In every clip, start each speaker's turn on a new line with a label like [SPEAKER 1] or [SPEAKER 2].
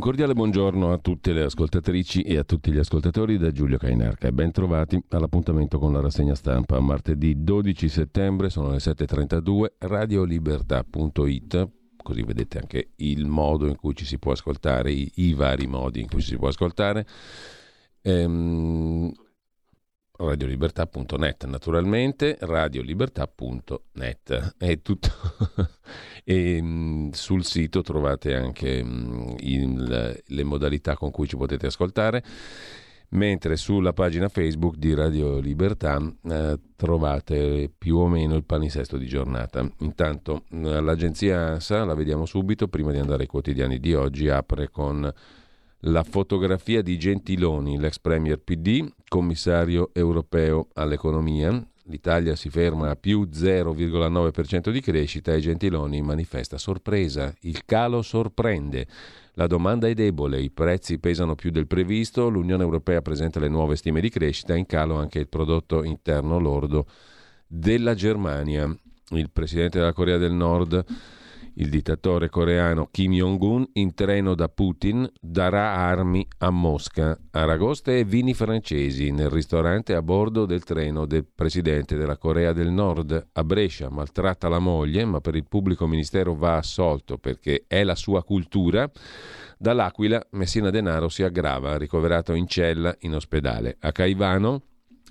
[SPEAKER 1] Un cordiale buongiorno a tutte le ascoltatrici e a tutti gli ascoltatori da Giulio Cainarca e ben trovati all'appuntamento con la rassegna stampa. Martedì 12 settembre sono le 7.32, radiolibertà.it, così vedete anche il modo in cui ci si può ascoltare, i, i vari modi in cui ci si può ascoltare. Ehm, radiolibertà.net naturalmente, radiolibertà.net è tutto e mh, sul sito trovate anche mh, il, le modalità con cui ci potete ascoltare mentre sulla pagina Facebook di Radio Libertà eh, trovate più o meno il palinsesto di giornata. Intanto eh, l'agenzia ANSA, la vediamo subito, prima di andare ai quotidiani di oggi, apre con la fotografia di Gentiloni, l'ex premier PD, commissario europeo all'economia. L'Italia si ferma a più 0,9% di crescita e Gentiloni manifesta sorpresa. Il calo sorprende. La domanda è debole, i prezzi pesano più del previsto, l'Unione Europea presenta le nuove stime di crescita, in calo anche il prodotto interno lordo della Germania. Il presidente della Corea del Nord il dittatore coreano Kim Jong-un in treno da Putin darà armi a Mosca, aragoste e vini francesi nel ristorante a bordo del treno del presidente della Corea del Nord a Brescia. Maltratta la moglie, ma per il pubblico ministero va assolto perché è la sua cultura. Dall'Aquila Messina Denaro si aggrava, ricoverato in cella in ospedale. A Caivano,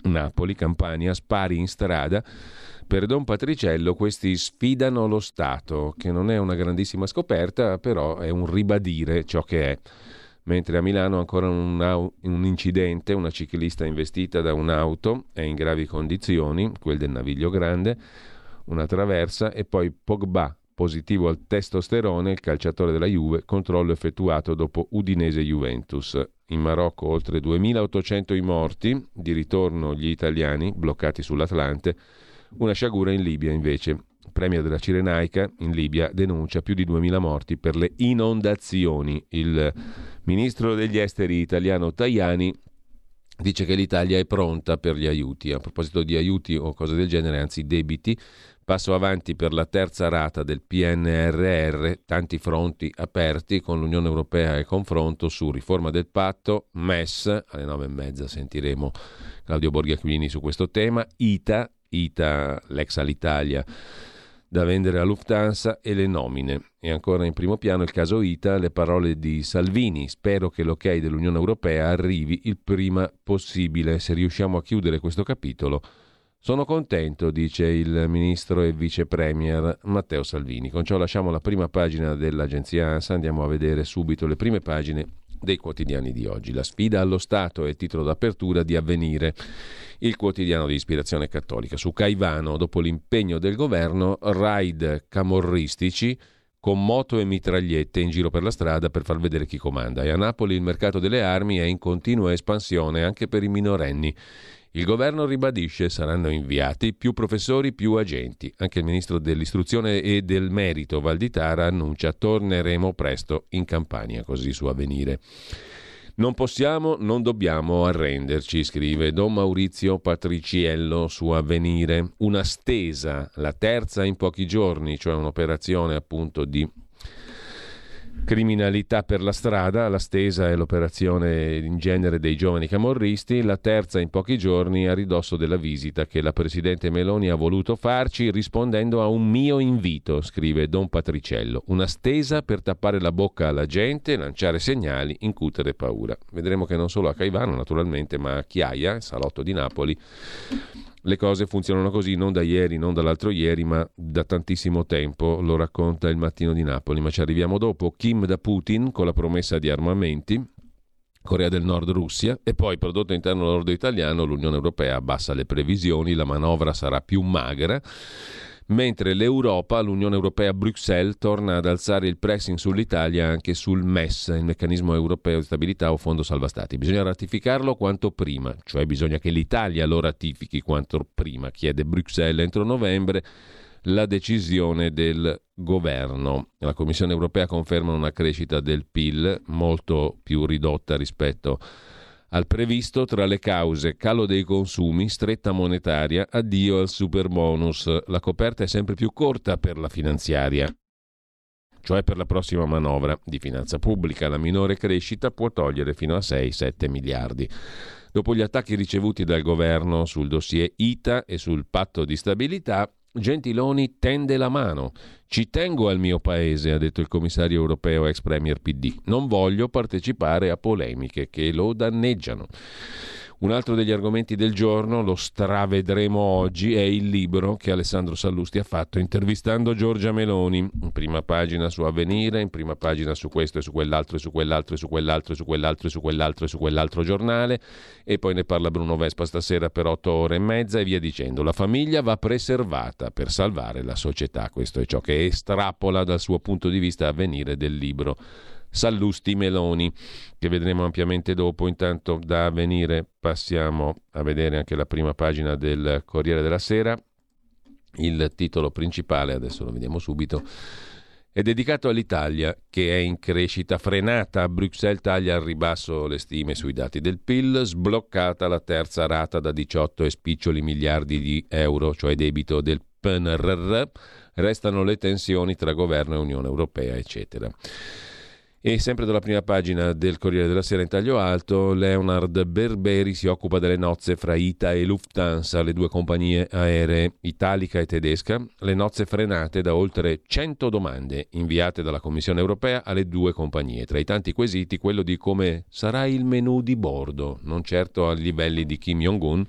[SPEAKER 1] Napoli, Campania, spari in strada per Don Patriciello questi sfidano lo Stato, che non è una grandissima scoperta, però è un ribadire ciò che è. Mentre a Milano ancora un, un incidente, una ciclista investita da un'auto, è in gravi condizioni, quel del Naviglio Grande, una traversa e poi Pogba, positivo al testosterone, il calciatore della Juve, controllo effettuato dopo Udinese-Juventus. In Marocco oltre 2.800 i morti, di ritorno gli italiani bloccati sull'Atlante, una sciagura in Libia invece. Premier della Cirenaica in Libia denuncia più di 2.000 morti per le inondazioni. Il ministro degli esteri italiano Tajani dice che l'Italia è pronta per gli aiuti. A proposito di aiuti o cose del genere, anzi debiti, passo avanti per la terza rata del PNRR, tanti fronti aperti con l'Unione Europea e confronto su riforma del patto, MES, alle nove e mezza sentiremo Claudio Borghiacchini su questo tema, ITA, ITA, l'ex Alitalia, da vendere a Lufthansa e le nomine. E ancora in primo piano il caso ITA, le parole di Salvini. Spero che l'ok dell'Unione Europea arrivi il prima possibile. Se riusciamo a chiudere questo capitolo, sono contento, dice il ministro e vice premier Matteo Salvini. Con ciò lasciamo la prima pagina dell'agenzia ANSA, andiamo a vedere subito le prime pagine dei quotidiani di oggi. La sfida allo Stato è il titolo d'apertura di Avvenire, il quotidiano di ispirazione cattolica. Su Caivano, dopo l'impegno del governo, raid camorristici con moto e mitragliette in giro per la strada per far vedere chi comanda. E a Napoli il mercato delle armi è in continua espansione anche per i minorenni. Il governo ribadisce saranno inviati più professori, più agenti. Anche il ministro dell'istruzione e del merito Valditara annuncia torneremo presto in campagna, così su avvenire. Non possiamo, non dobbiamo arrenderci, scrive Don Maurizio Patriciello su Avvenire. Una stesa, la terza in pochi giorni, cioè un'operazione appunto di criminalità per la strada, la stesa è l'operazione in genere dei giovani camorristi, la terza in pochi giorni a ridosso della visita che la Presidente Meloni ha voluto farci rispondendo a un mio invito, scrive Don Patriciello, una stesa per tappare la bocca alla gente, lanciare segnali, incutere paura. Vedremo che non solo a Caivano naturalmente, ma a Chiaia, salotto di Napoli, le cose funzionano così non da ieri, non dall'altro ieri, ma da tantissimo tempo, lo racconta il mattino di Napoli, ma ci arriviamo dopo. Kim da Putin con la promessa di armamenti, Corea del Nord Russia e poi prodotto interno lordo italiano, l'Unione Europea abbassa le previsioni, la manovra sarà più magra mentre l'Europa, l'Unione Europea Bruxelles, torna ad alzare il pressing sull'Italia anche sul MES, il meccanismo europeo di stabilità o fondo salva stati. Bisogna ratificarlo quanto prima, cioè bisogna che l'Italia lo ratifichi quanto prima, chiede Bruxelles entro novembre la decisione del governo. La Commissione europea conferma una crescita del PIL molto più ridotta rispetto a al previsto tra le cause calo dei consumi, stretta monetaria, addio al super bonus. La coperta è sempre più corta per la finanziaria cioè per la prossima manovra di finanza pubblica. La minore crescita può togliere fino a 6-7 miliardi. Dopo gli attacchi ricevuti dal governo sul dossier ITA e sul patto di stabilità, Gentiloni tende la mano. Ci tengo al mio paese, ha detto il commissario europeo ex premier PD. Non voglio partecipare a polemiche che lo danneggiano. Un altro degli argomenti del giorno, lo stravedremo oggi, è il libro che Alessandro Sallusti ha fatto intervistando Giorgia Meloni. In prima pagina su Avvenire, in prima pagina su questo e su quell'altro e su quell'altro e su quell'altro e su quell'altro e su quell'altro e su quell'altro giornale. E poi ne parla Bruno Vespa stasera per otto ore e mezza e via dicendo. La famiglia va preservata per salvare la società. Questo è ciò che estrapola dal suo punto di vista Avvenire del libro Sallusti Meloni, che vedremo ampiamente dopo. Intanto da avvenire passiamo a vedere anche la prima pagina del Corriere della Sera. Il titolo principale, adesso lo vediamo subito, è dedicato all'Italia che è in crescita frenata. Bruxelles taglia al ribasso le stime sui dati del PIL, sbloccata la terza rata da 18 e spiccioli miliardi di euro, cioè debito del PNRR, restano le tensioni tra governo e Unione Europea, eccetera. E sempre dalla prima pagina del Corriere della Sera in taglio alto, Leonard Berberi si occupa delle nozze fra ITA e Lufthansa, le due compagnie aeree italica e tedesca, le nozze frenate da oltre 100 domande inviate dalla Commissione europea alle due compagnie. Tra i tanti quesiti quello di come sarà il menù di bordo, non certo a livelli di Kim Jong-un,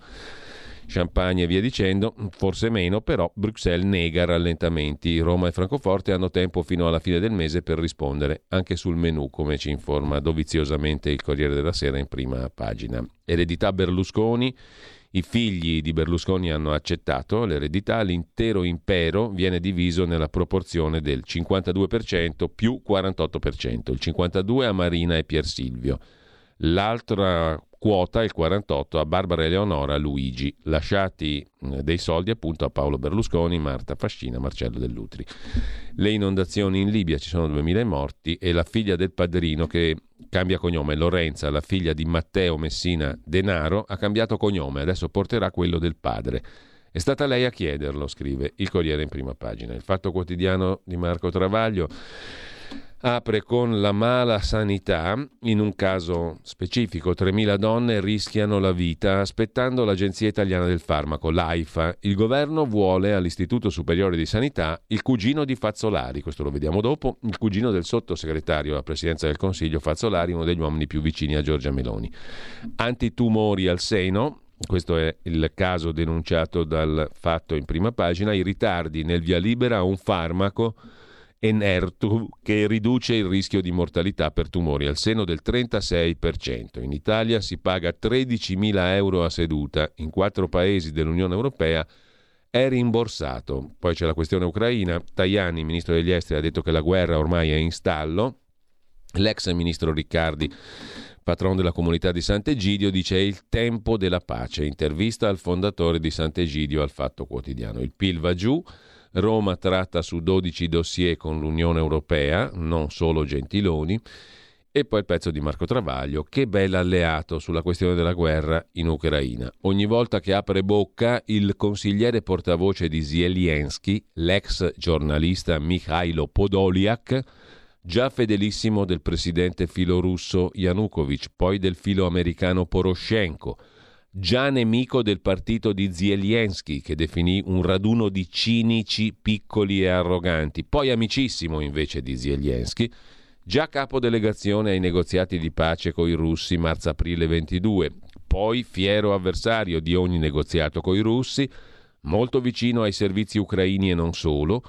[SPEAKER 1] Champagne e via dicendo, forse meno, però Bruxelles nega rallentamenti. Roma e Francoforte hanno tempo fino alla fine del mese per rispondere, anche sul menù, come ci informa doviziosamente il Corriere della Sera in prima pagina. Eredità Berlusconi. I figli di Berlusconi hanno accettato l'eredità, l'intero impero viene diviso nella proporzione del 52% più 48%, il 52% a Marina e Pier Silvio. L'altra quota il 48 a Barbara Eleonora Luigi, lasciati dei soldi appunto a Paolo Berlusconi, Marta Fascina, Marcello Dell'Utri. Le inondazioni in Libia, ci sono 2000 morti e la figlia del padrino che cambia cognome, Lorenza, la figlia di Matteo Messina Denaro, ha cambiato cognome, adesso porterà quello del padre. È stata lei a chiederlo, scrive il Corriere in prima pagina. Il Fatto Quotidiano di Marco Travaglio apre con la mala sanità. In un caso specifico, 3.000 donne rischiano la vita aspettando l'Agenzia Italiana del Farmaco, l'AIFA. Il governo vuole all'Istituto Superiore di Sanità il cugino di Fazzolari, questo lo vediamo dopo, il cugino del sottosegretario alla Presidenza del Consiglio Fazzolari, uno degli uomini più vicini a Giorgia Meloni. Antitumori al seno, questo è il caso denunciato dal fatto in prima pagina, i ritardi nel via libera a un farmaco Enertu che riduce il rischio di mortalità per tumori al seno del 36%. In Italia si paga 13.000 euro a seduta, in quattro paesi dell'Unione Europea è rimborsato. Poi c'è la questione ucraina. Tajani, ministro degli esteri, ha detto che la guerra ormai è in stallo. L'ex ministro Riccardi, patron della comunità di Sant'Egidio, dice è il tempo della pace. Intervista al fondatore di Sant'Egidio al Fatto Quotidiano. Il PIL va giù. Roma tratta su 12 dossier con l'Unione Europea, non solo Gentiloni. E poi il pezzo di Marco Travaglio, che bel alleato sulla questione della guerra in Ucraina. Ogni volta che apre bocca, il consigliere portavoce di Zelensky, l'ex giornalista Mikhailo Podoliak, già fedelissimo del presidente filorusso Yanukovych, poi del filo americano Poroshenko, già nemico del partito di Zelensky, che definì un raduno di cinici, piccoli e arroganti, poi amicissimo invece di Zelensky, già capo delegazione ai negoziati di pace con i russi marzo-aprile 22, poi fiero avversario di ogni negoziato con i russi, molto vicino ai servizi ucraini e non solo,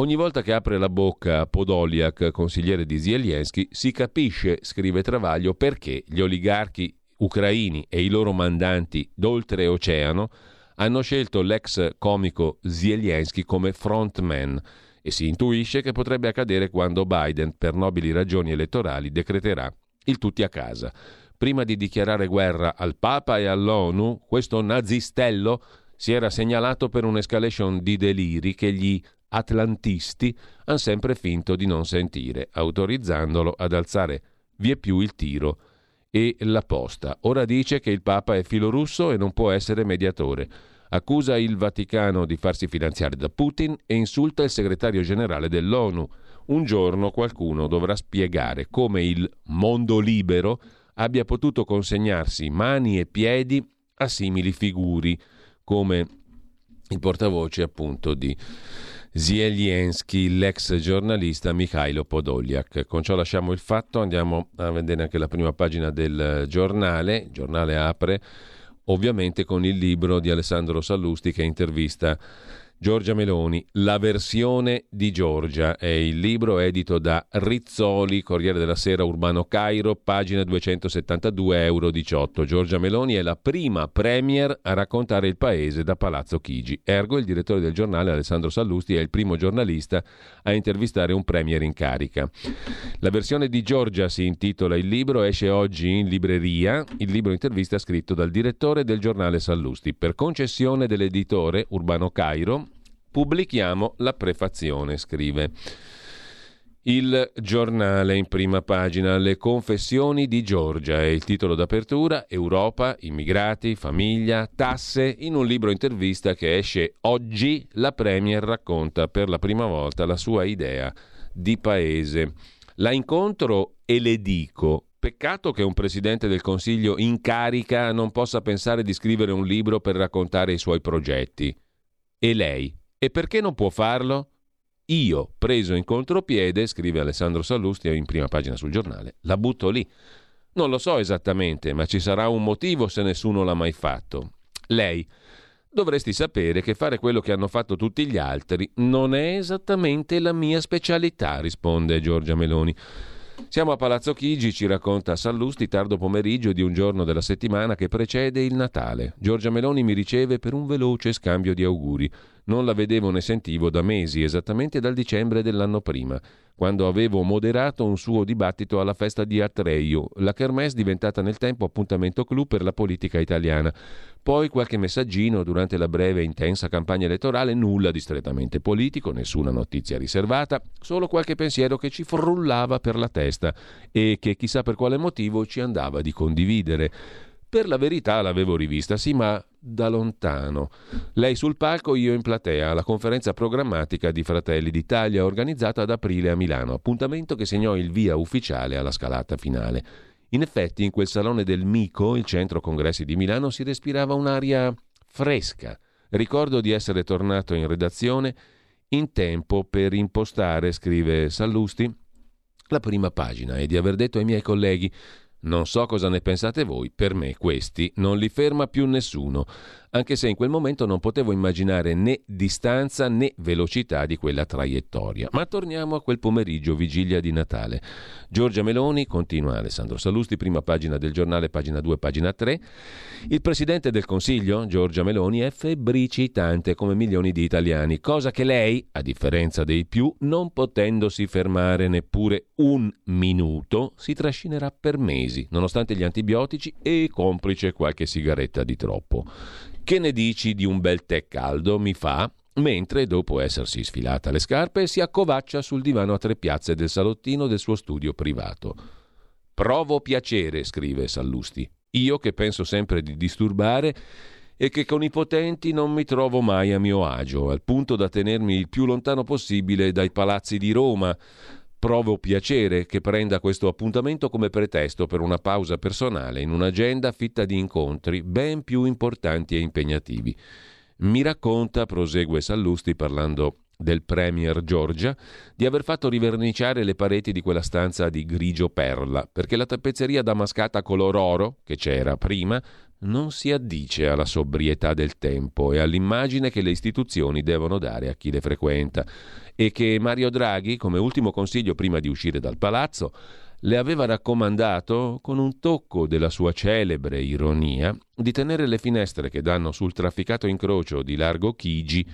[SPEAKER 1] Ogni volta che apre la bocca Podoliak, consigliere di Zelensky, si capisce, scrive Travaglio, perché gli oligarchi ucraini e i loro mandanti d'oltreoceano hanno scelto l'ex comico Zelensky come frontman e si intuisce che potrebbe accadere quando Biden, per nobili ragioni elettorali, decreterà il tutti a casa. Prima di dichiarare guerra al Papa e all'ONU, questo nazistello si era segnalato per un'escalation di deliri che gli atlantisti hanno sempre finto di non sentire, autorizzandolo ad alzare vieppiù il tiro e la posta. Ora dice che il Papa è filorusso e non può essere mediatore. Accusa il Vaticano di farsi finanziare da Putin e insulta il segretario generale dell'ONU. Un giorno qualcuno dovrà spiegare come il mondo libero abbia potuto consegnarsi mani e piedi a simili figuri, come il portavoce appunto di Zelensky, l'ex giornalista Mikhailo Podoliak. Con ciò lasciamo il fatto, andiamo a vedere anche la prima pagina del giornale. Il giornale apre ovviamente con il libro di Alessandro Sallusti che intervista Giorgia Meloni, La versione di Giorgia è il libro edito da Rizzoli, Corriere della Sera Urbano Cairo, pagina 272 euro 18. Giorgia Meloni è la prima premier a raccontare il paese da Palazzo Chigi. Ergo il direttore del giornale Alessandro Sallusti è il primo giornalista a intervistare un premier in carica. La versione di Giorgia si intitola il libro, esce oggi in libreria. Il libro intervista scritto dal direttore del giornale Sallusti. Per concessione dell'editore Urbano Cairo, Pubblichiamo la prefazione, scrive. Il giornale in prima pagina, Le confessioni di Giorgia, è il titolo d'apertura, Europa, immigrati, famiglia, tasse. In un libro intervista che esce oggi, la Premier racconta per la prima volta la sua idea di paese. La incontro e le dico. Peccato che un presidente del Consiglio in carica non possa pensare di scrivere un libro per raccontare i suoi progetti. E lei? E perché non può farlo? Io, preso in contropiede, scrive Alessandro Sallusti in prima pagina sul giornale, la butto lì. Non lo so esattamente, ma ci sarà un motivo se nessuno l'ha mai fatto. Lei, dovresti sapere che fare quello che hanno fatto tutti gli altri non è esattamente la mia specialità, risponde Giorgia Meloni. Siamo a Palazzo Chigi, ci racconta Sallusti, tardo pomeriggio di un giorno della settimana che precede il Natale. Giorgia Meloni mi riceve per un veloce scambio di auguri. Non la vedevo né sentivo da mesi, esattamente dal dicembre dell'anno prima, quando avevo moderato un suo dibattito alla festa di Atreio, la kermesse diventata nel tempo appuntamento clou per la politica italiana. Poi qualche messaggino durante la breve e intensa campagna elettorale, nulla di strettamente politico, nessuna notizia riservata, solo qualche pensiero che ci frullava per la testa e che chissà per quale motivo ci andava di condividere. Per la verità l'avevo rivista, sì, ma da lontano. Lei sul palco, io in platea, alla conferenza programmatica di Fratelli d'Italia organizzata ad aprile a Milano, appuntamento che segnò il via ufficiale alla scalata finale. In effetti, in quel salone del Mico, il centro congressi di Milano, si respirava un'aria fresca. Ricordo di essere tornato in redazione in tempo per impostare, scrive Sallusti, la prima pagina e di aver detto ai miei colleghi non so cosa ne pensate voi, per me questi non li ferma più nessuno anche se in quel momento non potevo immaginare né distanza né velocità di quella traiettoria. Ma torniamo a quel pomeriggio, vigilia di Natale. Giorgia Meloni, continua Alessandro Salusti, prima pagina del giornale, pagina 2, pagina 3. Il presidente del Consiglio, Giorgia Meloni, è febbricitante come milioni di italiani, cosa che lei, a differenza dei più, non potendosi fermare neppure un minuto, si trascinerà per mesi, nonostante gli antibiotici e complice qualche sigaretta di troppo. Che ne dici di un bel tè caldo? Mi fa mentre, dopo essersi sfilata le scarpe, si accovaccia sul divano a tre piazze del salottino del suo studio privato. Provo piacere, scrive Sallusti. Io che penso sempre di disturbare e che con i potenti non mi trovo mai a mio agio, al punto da tenermi il più lontano possibile dai palazzi di Roma, Provo piacere che prenda questo appuntamento come pretesto per una pausa personale in un'agenda fitta di incontri ben più importanti e impegnativi. Mi racconta, prosegue Sallusti parlando del Premier Giorgia, di aver fatto riverniciare le pareti di quella stanza di grigio perla, perché la tappezzeria damascata color oro, che c'era prima, non si addice alla sobrietà del tempo e all'immagine che le istituzioni devono dare a chi le frequenta e che Mario Draghi, come ultimo consiglio prima di uscire dal palazzo, le aveva raccomandato, con un tocco della sua celebre ironia, di tenere le finestre che danno sul trafficato incrocio di Largo Chigi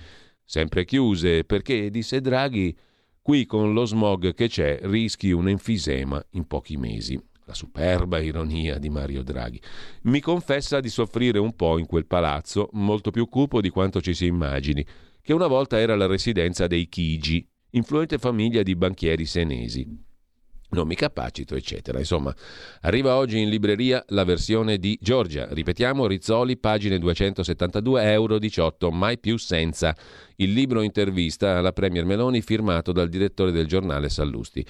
[SPEAKER 1] sempre chiuse, perché, disse Draghi, qui con lo smog che c'è rischi un enfisema in pochi mesi. La superba ironia di Mario Draghi. Mi confessa di soffrire un po' in quel palazzo, molto più cupo di quanto ci si immagini, che una volta era la residenza dei Chigi, influente famiglia di banchieri senesi non mi capacito, eccetera. Insomma, arriva oggi in libreria la versione di Giorgia. Ripetiamo, Rizzoli, pagine 272, euro 18, mai più senza. Il libro intervista alla Premier Meloni firmato dal direttore del giornale Sallusti.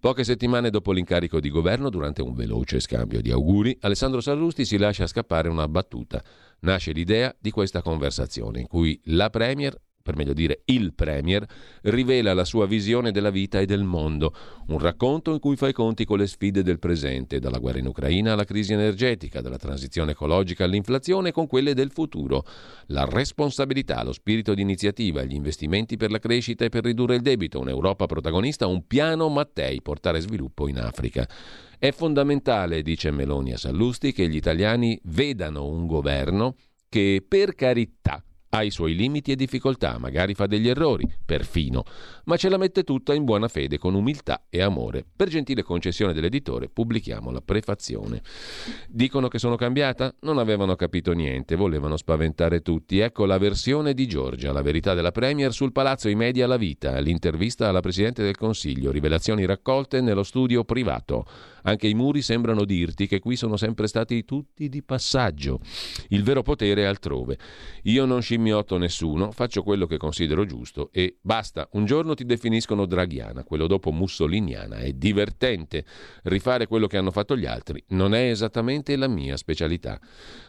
[SPEAKER 1] Poche settimane dopo l'incarico di governo, durante un veloce scambio di auguri, Alessandro Sallusti si lascia scappare una battuta. Nasce l'idea di questa conversazione in cui la Premier per meglio dire il Premier, rivela la sua visione della vita e del mondo, un racconto in cui fa i conti con le sfide del presente, dalla guerra in Ucraina alla crisi energetica, dalla transizione ecologica all'inflazione, con quelle del futuro. La responsabilità, lo spirito di iniziativa, gli investimenti per la crescita e per ridurre il debito, un'Europa protagonista, un piano Mattei, portare sviluppo in Africa. È fondamentale, dice Meloni a Sallusti, che gli italiani vedano un governo che, per carità, ha i suoi limiti e difficoltà, magari fa degli errori, perfino, ma ce la mette tutta in buona fede, con umiltà e amore. Per gentile concessione dell'editore pubblichiamo la prefazione. Dicono che sono cambiata? Non avevano capito niente, volevano spaventare tutti. Ecco la versione di Giorgia, la verità della Premier sul palazzo I media la vita, l'intervista alla Presidente del Consiglio, rivelazioni raccolte nello studio privato. Anche i muri sembrano dirti che qui sono sempre stati tutti di passaggio. Il vero potere è altrove. Io non scimmiotto nessuno, faccio quello che considero giusto e basta. Un giorno ti definiscono draghiana, quello dopo mussoliniana. È divertente. Rifare quello che hanno fatto gli altri non è esattamente la mia specialità.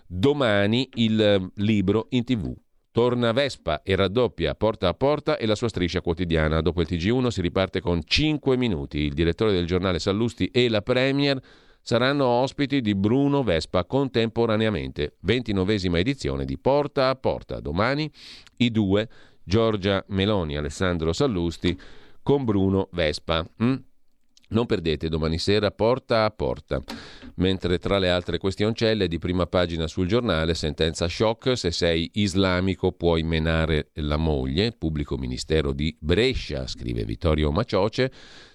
[SPEAKER 1] Domani il libro in tv. Torna Vespa e raddoppia porta a porta e la sua striscia quotidiana. Dopo il TG1 si riparte con 5 minuti. Il direttore del giornale Sallusti e la Premier saranno ospiti di Bruno Vespa contemporaneamente. 29esima edizione di Porta a Porta. Domani i due, Giorgia Meloni e Alessandro Sallusti, con Bruno Vespa. Mm? Non perdete domani sera porta a porta. Mentre tra le altre questioncelle di prima pagina sul giornale, sentenza shock, se sei islamico puoi menare la moglie, pubblico ministero di Brescia, scrive Vittorio Macioce,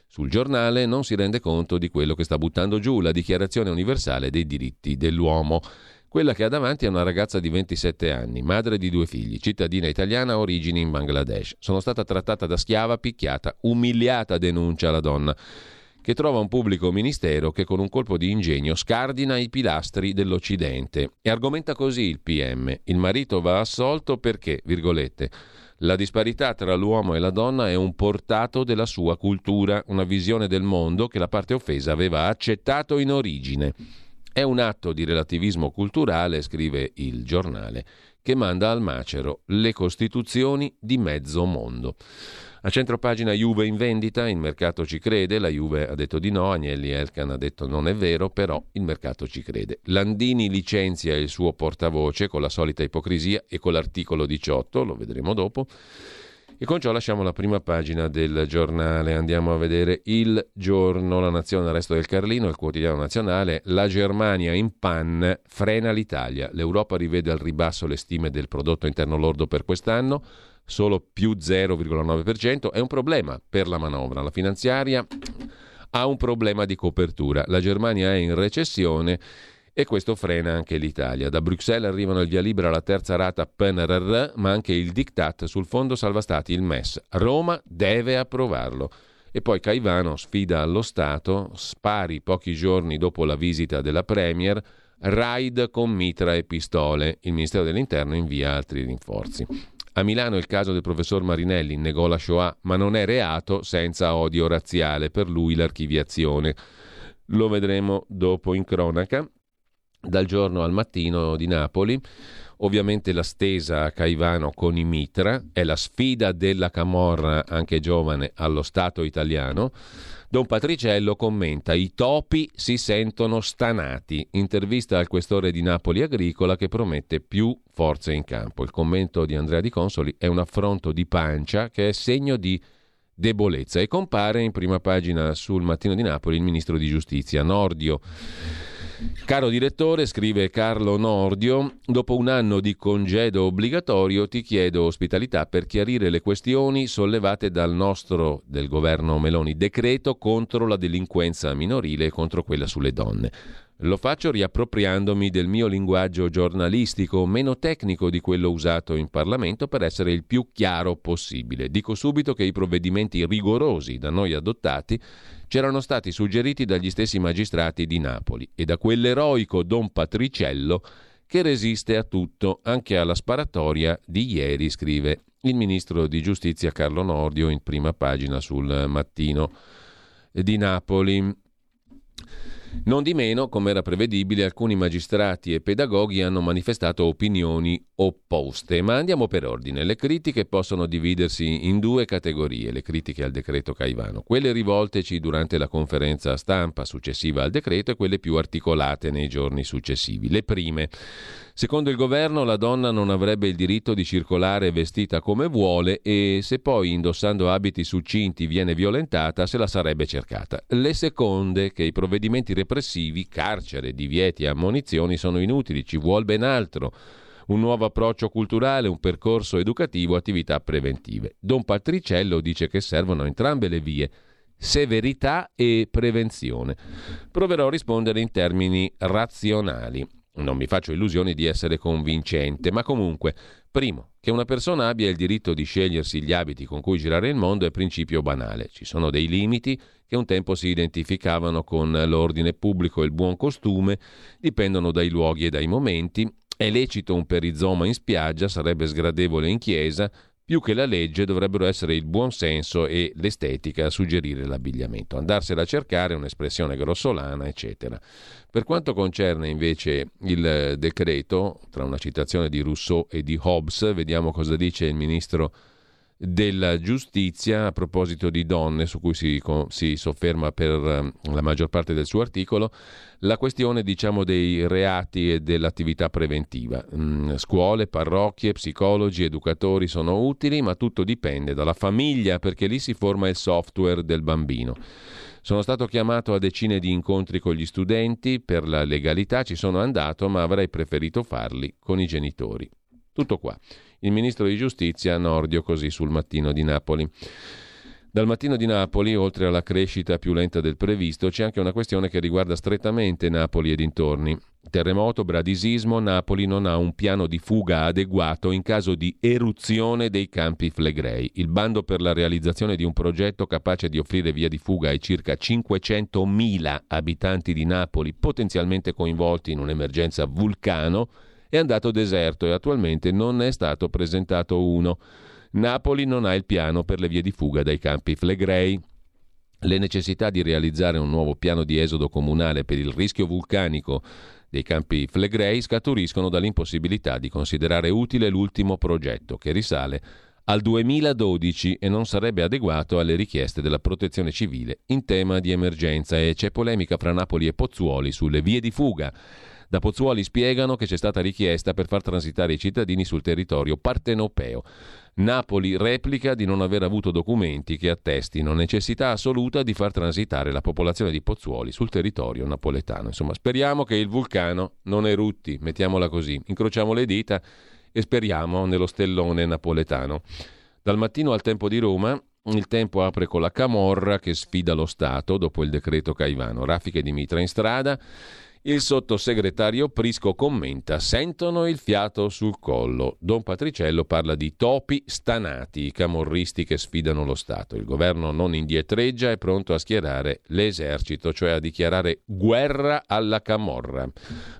[SPEAKER 1] sul giornale non si rende conto di quello che sta buttando giù la Dichiarazione universale dei diritti dell'uomo. Quella che ha davanti è una ragazza di 27 anni, madre di due figli, cittadina italiana, origini in Bangladesh. Sono stata trattata da schiava, picchiata, umiliata, denuncia la donna che trova un pubblico ministero che con un colpo di ingegno scardina i pilastri dell'Occidente. E argomenta così il PM. Il marito va assolto perché, virgolette, la disparità tra l'uomo e la donna è un portato della sua cultura, una visione del mondo che la parte offesa aveva accettato in origine. È un atto di relativismo culturale, scrive il giornale, che manda al macero le costituzioni di mezzo mondo. A centro pagina Juve in vendita, il mercato ci crede, la Juve ha detto di no, Agnelli Elkan ha detto non è vero, però il mercato ci crede. Landini licenzia il suo portavoce con la solita ipocrisia e con l'articolo 18, lo vedremo dopo. E con ciò lasciamo la prima pagina del giornale. Andiamo a vedere il giorno, la nazione, il resto del Carlino, il quotidiano nazionale. La Germania in pan frena l'Italia. L'Europa rivede al ribasso le stime del prodotto interno lordo per quest'anno solo più 0,9%, è un problema per la manovra. La finanziaria ha un problema di copertura. La Germania è in recessione e questo frena anche l'Italia. Da Bruxelles arrivano il via libera alla terza rata PNRR, ma anche il diktat sul fondo salva stati, il MES. Roma deve approvarlo. E poi Caivano sfida allo Stato, spari pochi giorni dopo la visita della Premier, raid con mitra e pistole. Il Ministero dell'Interno invia altri rinforzi. A Milano il caso del professor Marinelli negò la Shoah, ma non è reato senza odio razziale, per lui l'archiviazione. Lo vedremo dopo in cronaca. Dal giorno al mattino di Napoli, ovviamente la stesa a Caivano con i Mitra, è la sfida della Camorra, anche giovane, allo Stato italiano. Don Patriciello commenta: I topi si sentono stanati. Intervista al questore di Napoli Agricola che promette più forze in campo. Il commento di Andrea Di Consoli è un affronto di pancia che è segno di debolezza e compare in prima pagina sul Mattino di Napoli il ministro di giustizia Nordio. Caro direttore, scrive Carlo Nordio, dopo un anno di congedo obbligatorio ti chiedo ospitalità per chiarire le questioni sollevate dal nostro, del governo Meloni, decreto contro la delinquenza minorile e contro quella sulle donne. Lo faccio riappropriandomi del mio linguaggio giornalistico, meno tecnico di quello usato in Parlamento, per essere il più chiaro possibile. Dico subito che i provvedimenti rigorosi da noi adottati c'erano stati suggeriti dagli stessi magistrati di Napoli e da quell'eroico Don Patriciello che resiste a tutto, anche alla sparatoria di ieri, scrive il ministro di giustizia Carlo Nordio in prima pagina sul mattino di Napoli. Non di meno, come era prevedibile, alcuni magistrati e pedagoghi hanno manifestato opinioni opposte, ma andiamo per ordine. Le critiche possono dividersi in due categorie, le critiche al decreto Caivano, quelle rivolteci durante la conferenza stampa successiva al decreto e quelle più articolate nei giorni successivi. Le prime Secondo il governo la donna non avrebbe il diritto di circolare vestita come vuole e se poi indossando abiti succinti viene violentata se la sarebbe cercata. Le seconde che i provvedimenti repressivi, carcere, divieti e ammonizioni sono inutili, ci vuole ben altro un nuovo approccio culturale, un percorso educativo, attività preventive. Don Patriciello dice che servono entrambe le vie, severità e prevenzione. Proverò a rispondere in termini razionali. Non mi faccio illusioni di essere convincente, ma comunque, primo, che una persona abbia il diritto di scegliersi gli abiti con cui girare il mondo è principio banale. Ci sono dei limiti che un tempo si identificavano con l'ordine pubblico e il buon costume, dipendono dai luoghi e dai momenti. È lecito un perizoma in spiaggia, sarebbe sgradevole in chiesa, più che la legge dovrebbero essere il buon senso e l'estetica a suggerire l'abbigliamento. Andarsela a cercare un'espressione grossolana, eccetera. Per quanto concerne invece il decreto, tra una citazione di Rousseau e di Hobbes, vediamo cosa dice il ministro della giustizia a proposito di donne, su cui si, si, sofferma per ehm, la maggior parte del suo articolo, la questione diciamo, dei reati e dell'attività preventiva. Mm, scuole, parrocchie, psicologi, educatori sono utili, ma tutto dipende dalla famiglia perché lì si forma il software del bambino. Sono stato chiamato a decine di incontri con gli studenti, per la legalità ci sono andato, ma avrei preferito farli con i genitori. Tutto qua il ministro di giustizia Nordio così sul mattino di Napoli. Dal mattino di Napoli, oltre alla crescita più lenta del previsto, c'è anche una questione che riguarda strettamente Napoli e dintorni. Terremoto, bradisismo, Napoli non ha un piano di fuga adeguato in caso di eruzione dei campi flegrei. Il bando per la realizzazione di un progetto capace di offrire via di fuga ai circa 500.000 abitanti di Napoli potenzialmente coinvolti in un'emergenza vulcano è andato deserto e attualmente non è stato presentato uno. Napoli non ha il piano per le vie di fuga dai campi flegrei. Le necessità di realizzare un nuovo piano di esodo comunale per il rischio vulcanico dei campi flegrei scaturiscono dall'impossibilità di considerare utile l'ultimo progetto, che risale al 2012 e non sarebbe adeguato alle richieste della protezione civile in tema di emergenza e c'è polemica fra Napoli e Pozzuoli sulle vie di fuga. Da Pozzuoli spiegano che c'è stata richiesta per far transitare i cittadini sul territorio partenopeo. Napoli replica di non aver avuto documenti che attestino necessità assoluta di far transitare la popolazione di Pozzuoli sul territorio napoletano. Insomma, speriamo che il vulcano non erutti, mettiamola così. Incrociamo le dita e speriamo nello stellone napoletano. Dal mattino al tempo di Roma, il tempo apre con la Camorra che sfida lo Stato dopo il decreto Caivano. Raffiche di mitra in strada. Il sottosegretario Prisco commenta: sentono il fiato sul collo. Don Patriciello parla di topi stanati, i camorristi che sfidano lo Stato. Il governo non indietreggia, è pronto a schierare l'esercito, cioè a dichiarare guerra alla camorra.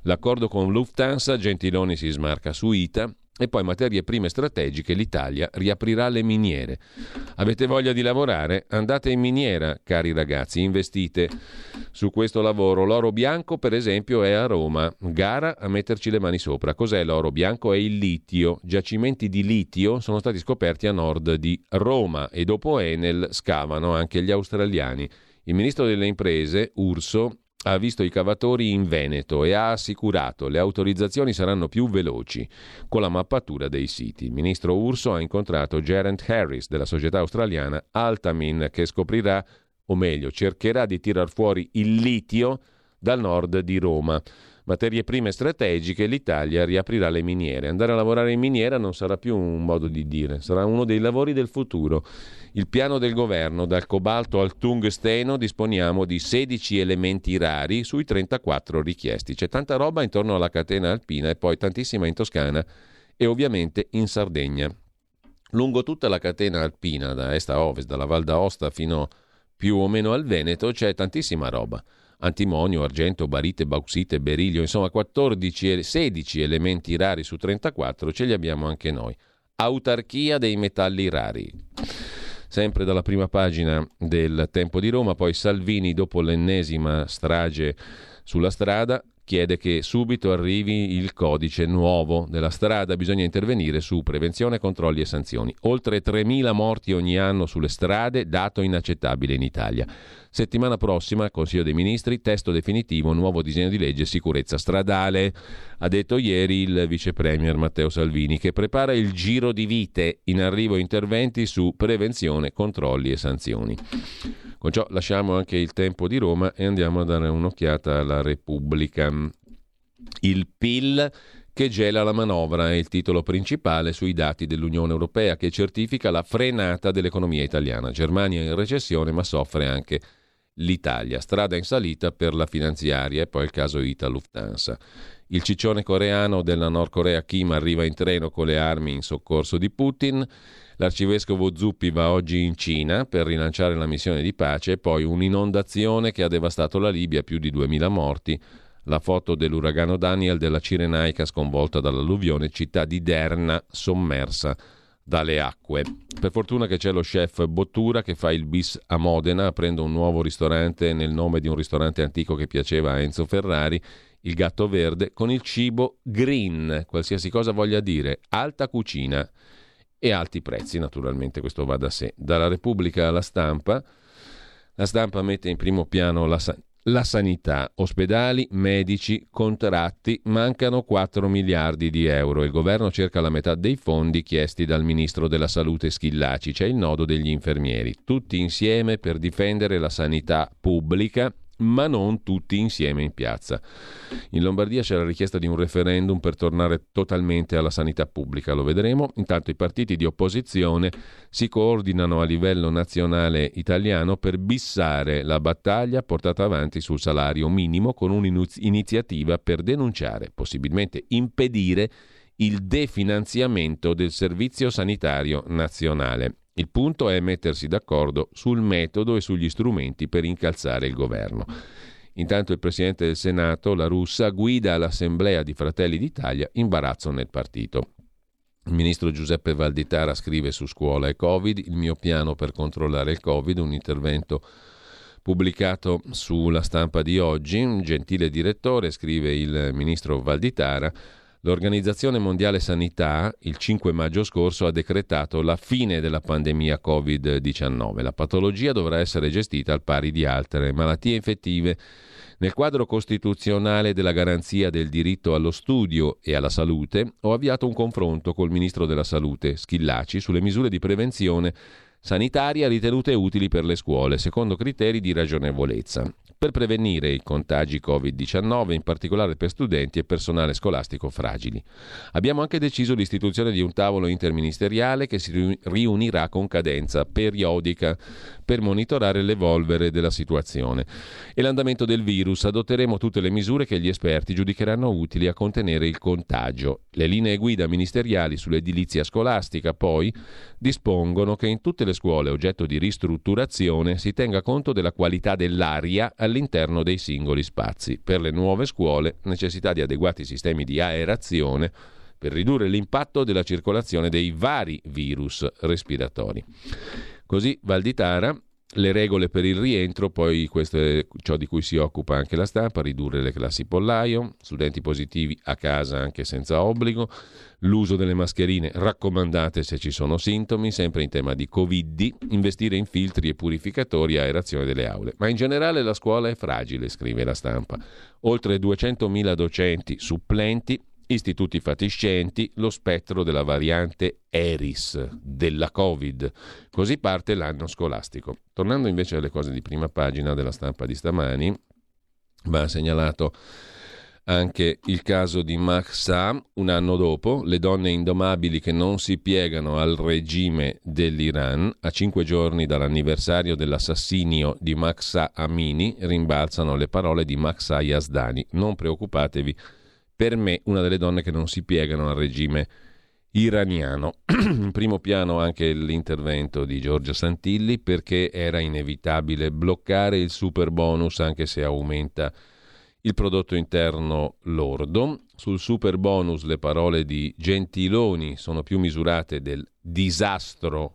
[SPEAKER 1] L'accordo con Lufthansa, Gentiloni si smarca su ITA. E poi materie prime strategiche, l'Italia riaprirà le miniere. Avete voglia di lavorare? Andate in miniera, cari ragazzi, investite su questo lavoro. L'oro bianco, per esempio, è a Roma. Gara a metterci le mani sopra. Cos'è l'oro bianco? È il litio. Giacimenti di litio sono stati scoperti a nord di Roma e dopo Enel scavano anche gli australiani. Il ministro delle imprese, Urso, ha visto i cavatori in Veneto e ha assicurato le autorizzazioni saranno più veloci con la mappatura dei siti. Il ministro Urso ha incontrato Gerent Harris della società australiana Altamin che scoprirà, o meglio cercherà di tirar fuori il litio dal nord di Roma materie prime strategiche, l'Italia riaprirà le miniere. Andare a lavorare in miniera non sarà più un modo di dire, sarà uno dei lavori del futuro. Il piano del governo, dal cobalto al tungsteno, disponiamo di 16 elementi rari sui 34 richiesti. C'è tanta roba intorno alla catena alpina e poi tantissima in Toscana e ovviamente in Sardegna. Lungo tutta la catena alpina, da est a ovest, dalla Val d'Aosta fino più o meno al Veneto, c'è tantissima roba antimonio, argento, barite, bauxite, berilio, insomma 14 e 16 elementi rari su 34 ce li abbiamo anche noi. Autarchia dei metalli rari. Sempre dalla prima pagina del Tempo di Roma, poi Salvini dopo l'ennesima strage sulla strada chiede che subito arrivi il codice nuovo della strada, bisogna intervenire su prevenzione, controlli e sanzioni. Oltre 3.000 morti ogni anno sulle strade, dato inaccettabile in Italia. Settimana prossima, Consiglio dei Ministri, testo definitivo, nuovo disegno di legge sicurezza stradale, ha detto ieri il vice premier Matteo Salvini, che prepara il giro di vite in arrivo interventi su prevenzione, controlli e sanzioni. Con ciò lasciamo anche il tempo di Roma e andiamo a dare un'occhiata alla Repubblica. Il PIL che gela la manovra è il titolo principale sui dati dell'Unione Europea che certifica la frenata dell'economia italiana. Germania è in recessione ma soffre anche l'Italia. Strada in salita per la finanziaria e poi il caso Ita Lufthansa. Il ciccione coreano della Nord Corea Kim arriva in treno con le armi in soccorso di Putin. L'arcivescovo Zuppi va oggi in Cina per rilanciare la missione di pace e poi un'inondazione che ha devastato la Libia, più di 2000 morti. La foto dell'uragano Daniel della Cirenaica sconvolta dall'alluvione, città di Derna sommersa dalle acque. Per fortuna che c'è lo chef Bottura che fa il bis a Modena, aprendo un nuovo ristorante nel nome di un ristorante antico che piaceva a Enzo Ferrari, il gatto verde, con il cibo green, qualsiasi cosa voglia dire, alta cucina e alti prezzi, naturalmente questo va da sé. Dalla Repubblica alla stampa, la stampa mette in primo piano la, la sanità, ospedali, medici, contratti, mancano 4 miliardi di euro. Il governo cerca la metà dei fondi chiesti dal ministro della salute Schillaci. C'è il nodo degli infermieri. Tutti insieme per difendere la sanità pubblica ma non tutti insieme in piazza. In Lombardia c'è la richiesta di un referendum per tornare totalmente alla sanità pubblica, lo vedremo. Intanto i partiti di opposizione si coordinano a livello nazionale italiano per bissare la battaglia portata avanti sul salario minimo con un'iniziativa per denunciare, possibilmente impedire il definanziamento del Servizio Sanitario Nazionale. Il punto è mettersi d'accordo sul metodo e sugli strumenti per incalzare il governo. Intanto il Presidente del Senato, la russa, guida l'Assemblea di Fratelli d'Italia, imbarazzo nel partito. Il ministro Giuseppe Valditara scrive su scuola e Covid, il mio piano per controllare il Covid, un intervento pubblicato sulla stampa di oggi. Un gentile direttore, scrive il ministro Valditara, L'Organizzazione Mondiale Sanità il 5 maggio scorso ha decretato la fine della pandemia Covid-19. La patologia dovrà essere gestita al pari di altre malattie infettive. Nel quadro costituzionale della garanzia del diritto allo studio e alla salute ho avviato un confronto col Ministro della Salute, Schillaci, sulle misure di prevenzione sanitaria ritenute utili per le scuole, secondo criteri di ragionevolezza per prevenire i contagi Covid-19, in particolare per studenti e personale scolastico fragili. Abbiamo anche deciso l'istituzione di un tavolo interministeriale che si riunirà con cadenza periodica per monitorare l'evolvere della situazione e l'andamento del virus. Adotteremo tutte le misure che gli esperti giudicheranno utili a contenere il contagio. Le linee guida ministeriali sull'edilizia scolastica poi dispongono che in tutte le scuole oggetto di ristrutturazione si tenga conto della qualità dell'aria all'interno dei singoli spazi. Per le nuove scuole necessità di adeguati sistemi di aerazione per ridurre l'impatto della circolazione dei vari virus respiratori. Così Valditara le regole per il rientro, poi questo è ciò di cui si occupa anche la stampa, ridurre le classi pollaio, studenti positivi a casa anche senza obbligo, l'uso delle mascherine raccomandate se ci sono sintomi, sempre in tema di Covid, investire in filtri e purificatori aerazione delle aule. Ma in generale la scuola è fragile, scrive la stampa. Oltre 200.000 docenti supplenti istituti fatiscenti, lo spettro della variante Eris della Covid. Così parte l'anno scolastico. Tornando invece alle cose di prima pagina della stampa di stamani, va segnalato anche il caso di Mahsa, un anno dopo, le donne indomabili che non si piegano al regime dell'Iran, a cinque giorni dall'anniversario dell'assassinio di Mahsa Amini, rimbalzano le parole di Mahsa Yazdani. Non preoccupatevi, per me una delle donne che non si piegano al regime iraniano. In primo piano anche l'intervento di Giorgio Santilli perché era inevitabile bloccare il super bonus anche se aumenta il prodotto interno lordo. Sul super bonus le parole di Gentiloni sono più misurate del disastro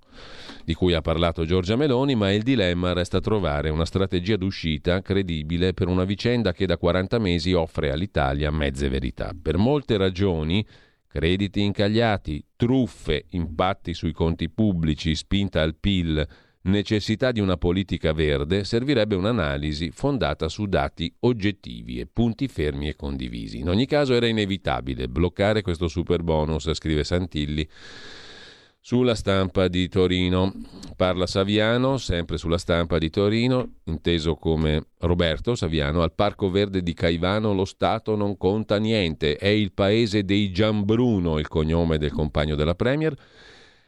[SPEAKER 1] di cui ha parlato Giorgia Meloni, ma il dilemma resta trovare una strategia d'uscita credibile per una vicenda che da 40 mesi offre all'Italia mezze verità. Per molte ragioni, crediti incagliati, truffe, impatti sui conti pubblici, spinta al PIL, necessità di una politica verde, servirebbe un'analisi fondata su dati oggettivi e punti fermi e condivisi. In ogni caso era inevitabile bloccare questo super bonus, scrive Santilli sulla stampa di Torino. Parla Saviano, sempre sulla stampa di Torino, inteso come Roberto Saviano, al Parco Verde di Caivano lo Stato non conta niente, è il paese dei Giambruno, il cognome del compagno della Premier.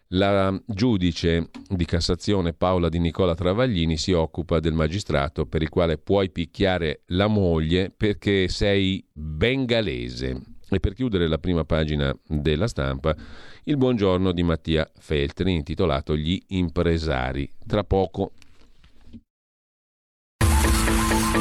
[SPEAKER 1] La giudice di Cassazione Paola Di Nicola Travaglini si occupa del magistrato per il quale puoi picchiare la moglie perché sei bengalese. E per chiudere la prima pagina della stampa, il buongiorno di Mattia Feltri intitolato Gli impresari. Tra poco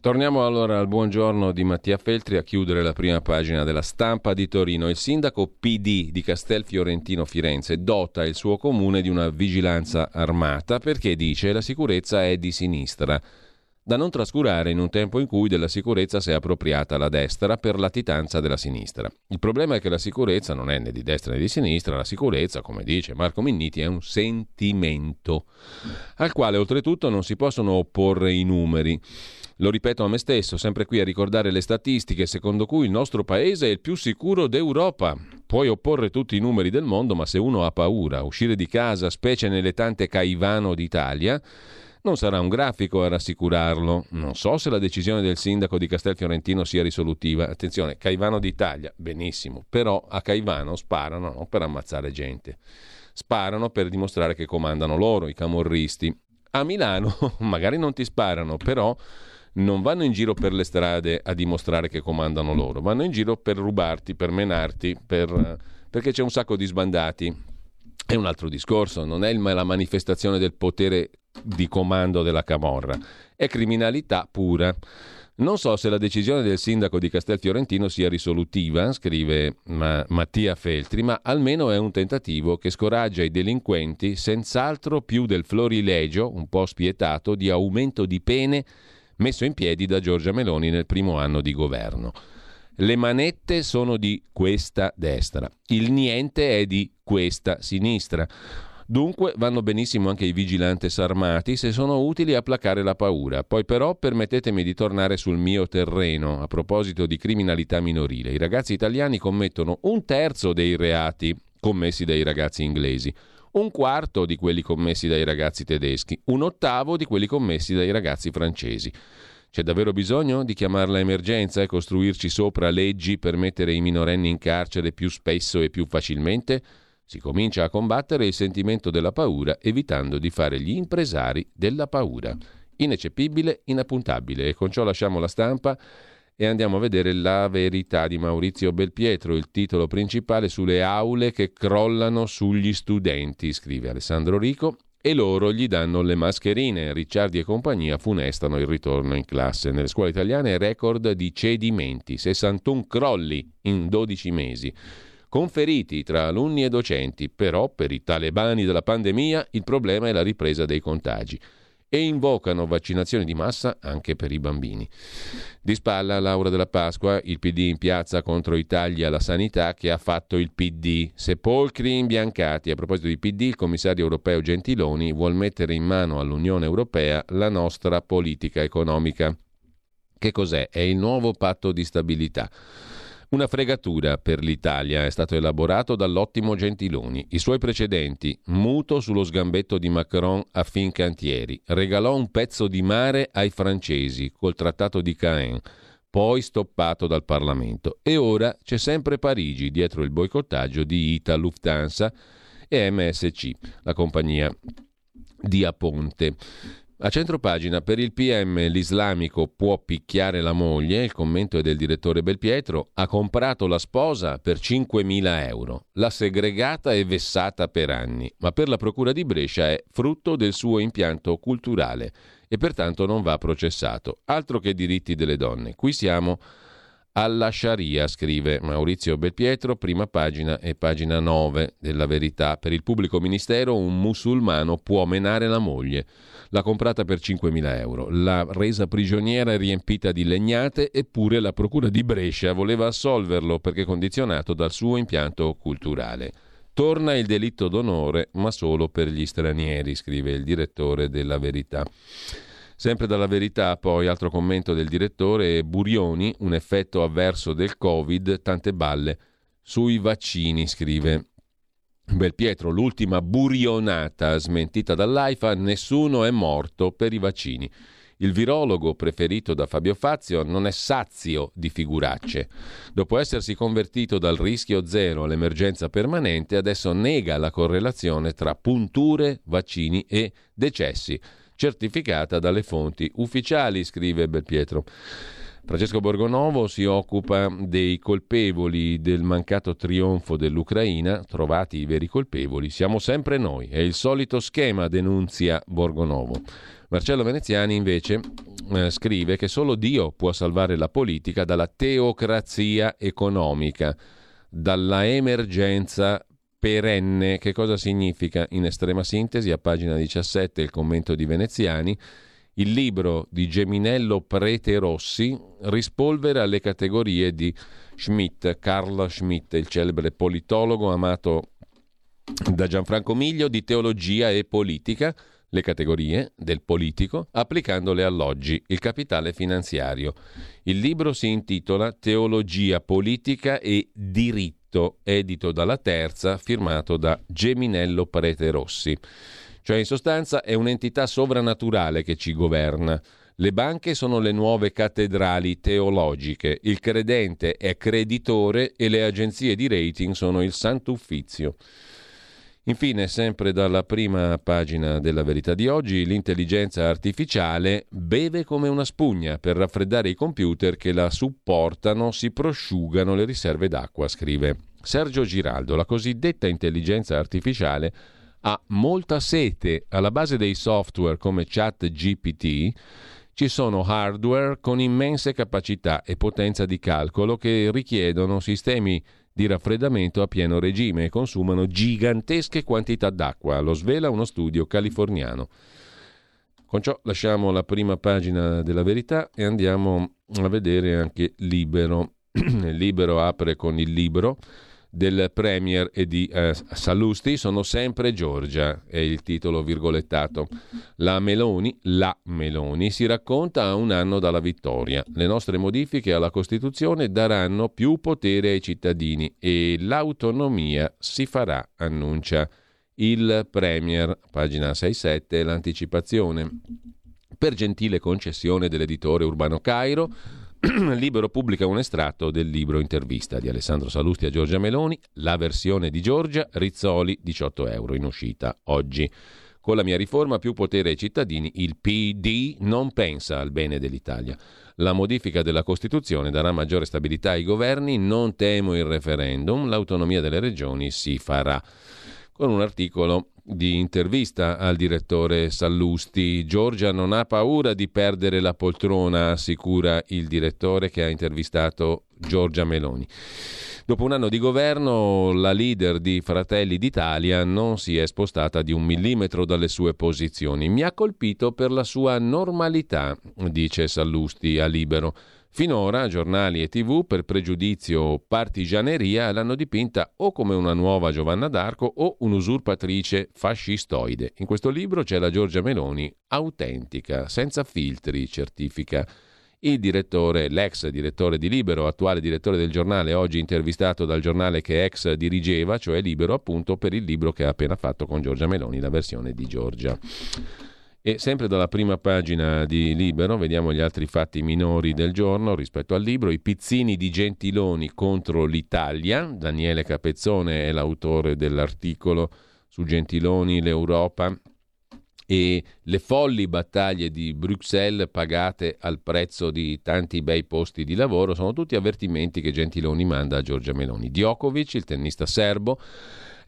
[SPEAKER 1] Torniamo allora al buongiorno di Mattia Feltri a chiudere la prima pagina della stampa di Torino. Il sindaco PD di Castel Fiorentino Firenze dota il suo comune di una vigilanza armata perché dice la sicurezza è di sinistra. Da non trascurare in un tempo in cui della sicurezza si è appropriata la destra per latitanza della sinistra. Il problema è che la sicurezza non è né di destra né di sinistra, la sicurezza, come dice Marco Minniti, è un sentimento al quale oltretutto non si possono opporre i numeri. Lo ripeto a me stesso, sempre qui a ricordare le statistiche secondo cui il nostro paese è il più sicuro d'Europa. Puoi opporre tutti i numeri del mondo, ma se uno ha paura, uscire di casa, specie nelle tante Caivano d'Italia, non sarà un grafico a rassicurarlo. Non so se la decisione del sindaco di Castelfiorentino sia risolutiva. Attenzione, Caivano d'Italia, benissimo, però a Caivano sparano non per ammazzare gente. Sparano per dimostrare che comandano loro, i camorristi. A Milano magari non ti sparano, però non vanno in giro per le strade a dimostrare che comandano loro, vanno in giro per rubarti, per menarti, per, perché c'è un sacco di sbandati è un altro discorso, non è la manifestazione del potere di comando della Camorra, è criminalità pura. Non so se la decisione del sindaco di Castelfiorentino sia risolutiva, scrive Ma- Mattia Feltri, ma almeno è un tentativo che scoraggia i delinquenti, senz'altro più del florilegio, un po' spietato, di aumento di pene messo in piedi da Giorgia Meloni nel primo anno di governo. Le manette sono di questa destra, il niente è di questa sinistra. Dunque vanno benissimo anche i vigilantes armati se sono utili a placare la paura. Poi però permettetemi di tornare sul mio terreno a proposito di criminalità minorile. I ragazzi italiani commettono un terzo dei reati commessi dai ragazzi inglesi, un quarto di quelli commessi dai ragazzi tedeschi, un ottavo di quelli commessi dai ragazzi francesi. C'è davvero bisogno di chiamarla emergenza e costruirci sopra leggi per mettere i minorenni in carcere più spesso e più facilmente? Si comincia a combattere il sentimento della paura evitando di fare gli impresari della paura. Ineccepibile, inappuntabile. E con ciò lasciamo la stampa e andiamo a vedere La verità di Maurizio Belpietro, il titolo principale sulle aule che crollano sugli studenti, scrive Alessandro Rico, e loro gli danno le mascherine. Ricciardi e compagnia funestano il ritorno in classe. Nelle scuole italiane record di cedimenti, 61 crolli in 12 mesi conferiti tra alunni e docenti, però per i talebani della pandemia il problema è la ripresa dei contagi e invocano vaccinazioni di massa anche per i bambini. Di spalla Laura della Pasqua, il PD in piazza contro i tagli alla sanità che ha fatto il PD. Sepolcri imbiancati. A proposito di PD, il commissario europeo Gentiloni vuole mettere in mano all'Unione Europea la nostra politica economica. Che cos'è? È il nuovo patto di stabilità. Una fregatura per l'Italia è stato elaborato dall'ottimo Gentiloni. I suoi precedenti, muto sullo sgambetto di Macron a Fincantieri, regalò un pezzo di mare ai francesi col trattato di Caen, poi stoppato dal Parlamento. E ora c'è sempre Parigi dietro il boicottaggio di Ita Lufthansa e MSC, la compagnia di Aponte. A centropagina, per il PM l'islamico può picchiare la moglie, il commento è del direttore Belpietro, ha comprato la sposa per 5.000 euro, l'ha segregata e vessata per anni, ma per la Procura di Brescia è frutto del suo impianto culturale e pertanto non va processato. Altro che diritti delle donne, qui siamo alla Sharia, scrive Maurizio Belpietro, prima pagina e pagina 9 della verità. Per il pubblico ministero un musulmano può menare la moglie. L'ha comprata per 5.000 euro, l'ha resa prigioniera e riempita di legnate, eppure la Procura di Brescia voleva assolverlo perché condizionato dal suo impianto culturale. Torna il delitto d'onore, ma solo per gli stranieri, scrive il direttore della verità. Sempre dalla verità, poi, altro commento del direttore, Burioni, un effetto avverso del Covid, tante balle sui vaccini, scrive Belpietro, l'ultima burionata smentita dall'AIFA, nessuno è morto per i vaccini. Il virologo preferito da Fabio Fazio non è sazio di figuracce. Dopo essersi convertito dal rischio zero all'emergenza permanente, adesso nega la correlazione tra punture, vaccini e decessi certificata dalle fonti ufficiali, scrive Belpietro. Francesco Borgonovo si occupa dei colpevoli del mancato trionfo dell'Ucraina, trovati i veri colpevoli, siamo sempre noi, è il solito schema, denunzia Borgonovo. Marcello Veneziani invece eh, scrive che solo Dio può salvare la politica dalla teocrazia economica, dalla emergenza perenne. Che cosa significa in estrema sintesi? A pagina 17 il commento di Veneziani. Il libro di Geminello Prete Rossi rispolvera le categorie di Schmidt, Carl Schmidt, il celebre politologo amato da Gianfranco Miglio di teologia e politica, le categorie del politico, applicandole all'oggi, il capitale finanziario. Il libro si intitola Teologia politica e diritto scritto, edito dalla Terza, firmato da Geminello Prete Rossi. Cioè, in sostanza, è un'entità sovrannaturale che ci governa. Le banche sono le nuove cattedrali teologiche, il credente è creditore e le agenzie di rating sono il santo uffizio. Infine, sempre dalla prima pagina della verità di oggi, l'intelligenza artificiale beve come una spugna per raffreddare i computer che la supportano, si prosciugano le riserve d'acqua, scrive Sergio Giraldo, la cosiddetta intelligenza artificiale ha molta sete. Alla base dei software come ChatGPT ci sono hardware con immense capacità e potenza di calcolo che richiedono sistemi di raffreddamento a pieno regime e consumano gigantesche quantità d'acqua, lo svela uno studio californiano. Con ciò lasciamo la prima pagina della verità e andiamo a vedere anche Libero. Libero apre con il libro del Premier e di eh, Sallusti sono sempre Giorgia, è il titolo virgolettato. La Meloni, la Meloni, si racconta a un anno dalla vittoria. Le nostre modifiche alla Costituzione daranno più potere ai cittadini e l'autonomia si farà, annuncia il Premier. Pagina 6-7, l'anticipazione. Per gentile concessione dell'editore Urbano Cairo, Libero pubblica un estratto del libro intervista di Alessandro Salusti a Giorgia Meloni, la versione di Giorgia, Rizzoli, 18 euro in uscita oggi. Con la mia riforma più potere ai cittadini, il PD non pensa al bene dell'Italia. La modifica della Costituzione darà maggiore stabilità ai governi, non temo il referendum, l'autonomia delle regioni si farà. Con un articolo di intervista al direttore Sallusti. Giorgia non ha paura di perdere la poltrona, assicura il direttore che ha intervistato Giorgia Meloni. Dopo un anno di governo, la leader di Fratelli d'Italia non si è spostata di un millimetro dalle sue posizioni. Mi ha colpito per la sua normalità, dice Sallusti a Libero. Finora giornali e tv per pregiudizio o partigianeria l'hanno dipinta o come una nuova Giovanna d'Arco o un'usurpatrice fascistoide. In questo libro c'è la Giorgia Meloni autentica, senza filtri, certifica il direttore, l'ex direttore di Libero, attuale direttore del giornale, oggi intervistato dal giornale che ex dirigeva, cioè Libero appunto per il libro che ha appena fatto con Giorgia Meloni, la versione di Giorgia. E sempre dalla prima pagina di Libero vediamo gli altri fatti minori del giorno rispetto al libro. I pizzini di Gentiloni contro l'Italia. Daniele Capezzone è l'autore dell'articolo su Gentiloni, l'Europa e le folli battaglie di Bruxelles pagate al prezzo di tanti bei posti di lavoro sono tutti avvertimenti che Gentiloni manda a Giorgia Meloni. Djokovic, il tennista serbo,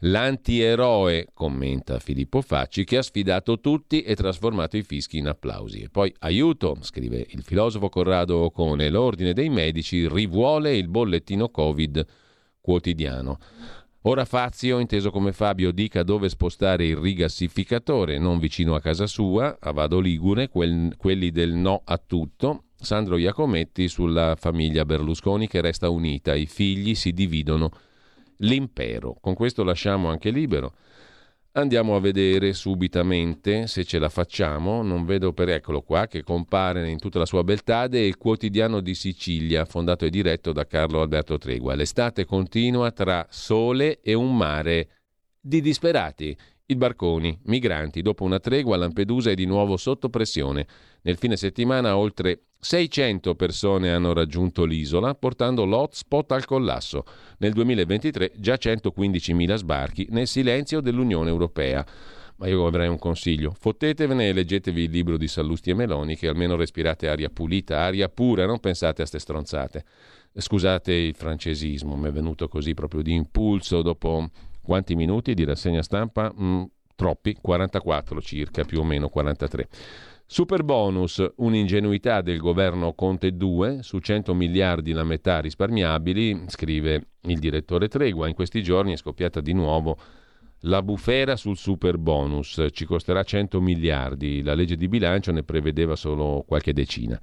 [SPEAKER 1] L'antieroe, commenta Filippo Facci, che ha sfidato tutti e trasformato i fischi in applausi. E poi aiuto, scrive il filosofo Corrado Ocone, l'ordine dei medici rivuole il bollettino Covid quotidiano. Ora Fazio, inteso come Fabio, dica dove spostare il rigassificatore, non vicino a casa sua, a Vado Ligure, quel, quelli del no a tutto. Sandro Iacometti sulla famiglia Berlusconi che resta unita, i figli si dividono l'impero. Con questo lasciamo anche libero. Andiamo a vedere subitamente se ce la facciamo. Non vedo per eccolo qua che compare in tutta la sua beltà il quotidiano di Sicilia, fondato e diretto da Carlo Alberto Tregua. L'estate continua tra sole e un mare di disperati. I barconi, migranti, dopo una tregua Lampedusa è di nuovo sotto pressione. Nel fine settimana oltre 600 persone hanno raggiunto l'isola, portando l'hotspot al collasso. Nel 2023 già 115.000 sbarchi nel silenzio dell'Unione Europea. Ma io avrei un consiglio: fottetevene e leggetevi il libro di Sallusti e Meloni, che almeno respirate aria pulita, aria pura, non pensate a ste stronzate. Scusate il francesismo, mi è venuto così proprio di impulso dopo quanti minuti di rassegna stampa? Mm, troppi, 44 circa, più o meno 43. Super bonus, un'ingenuità del governo Conte 2, su 100 miliardi la metà risparmiabili, scrive il direttore Tregua. In questi giorni è scoppiata di nuovo la bufera sul super bonus, ci costerà 100 miliardi, la legge di bilancio ne prevedeva solo qualche decina.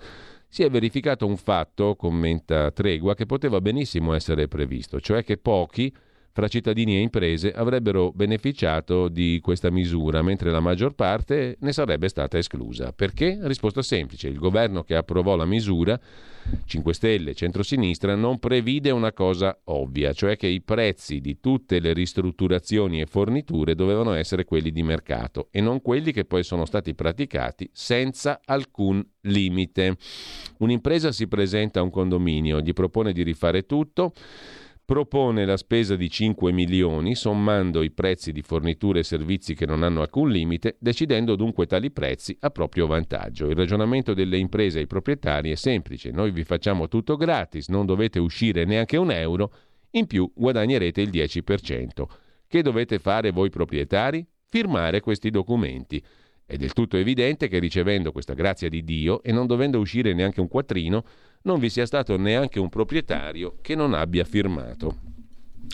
[SPEAKER 1] Si è verificato un fatto, commenta Tregua, che poteva benissimo essere previsto, cioè che pochi fra cittadini e imprese avrebbero beneficiato di questa misura, mentre la maggior parte ne sarebbe stata esclusa. Perché? Risposta semplice. Il governo che approvò la misura, 5 Stelle, centrosinistra, non previde una cosa ovvia, cioè che i prezzi di tutte le ristrutturazioni e forniture dovevano essere quelli di mercato e non quelli che poi sono stati praticati senza alcun limite. Un'impresa si presenta a un condominio, gli propone di rifare tutto, propone la spesa di 5 milioni sommando i prezzi di forniture e servizi che non hanno alcun limite, decidendo dunque tali prezzi a proprio vantaggio. Il ragionamento delle imprese ai proprietari è semplice, noi vi facciamo tutto gratis, non dovete uscire neanche un euro, In più guadagnerete il 10%. Che dovete fare voi proprietari? Firmare questi documenti. È del tutto evidente che ricevendo questa grazia di Dio e non dovendo uscire neanche un quattrino, non vi sia stato neanche un proprietario che non abbia firmato.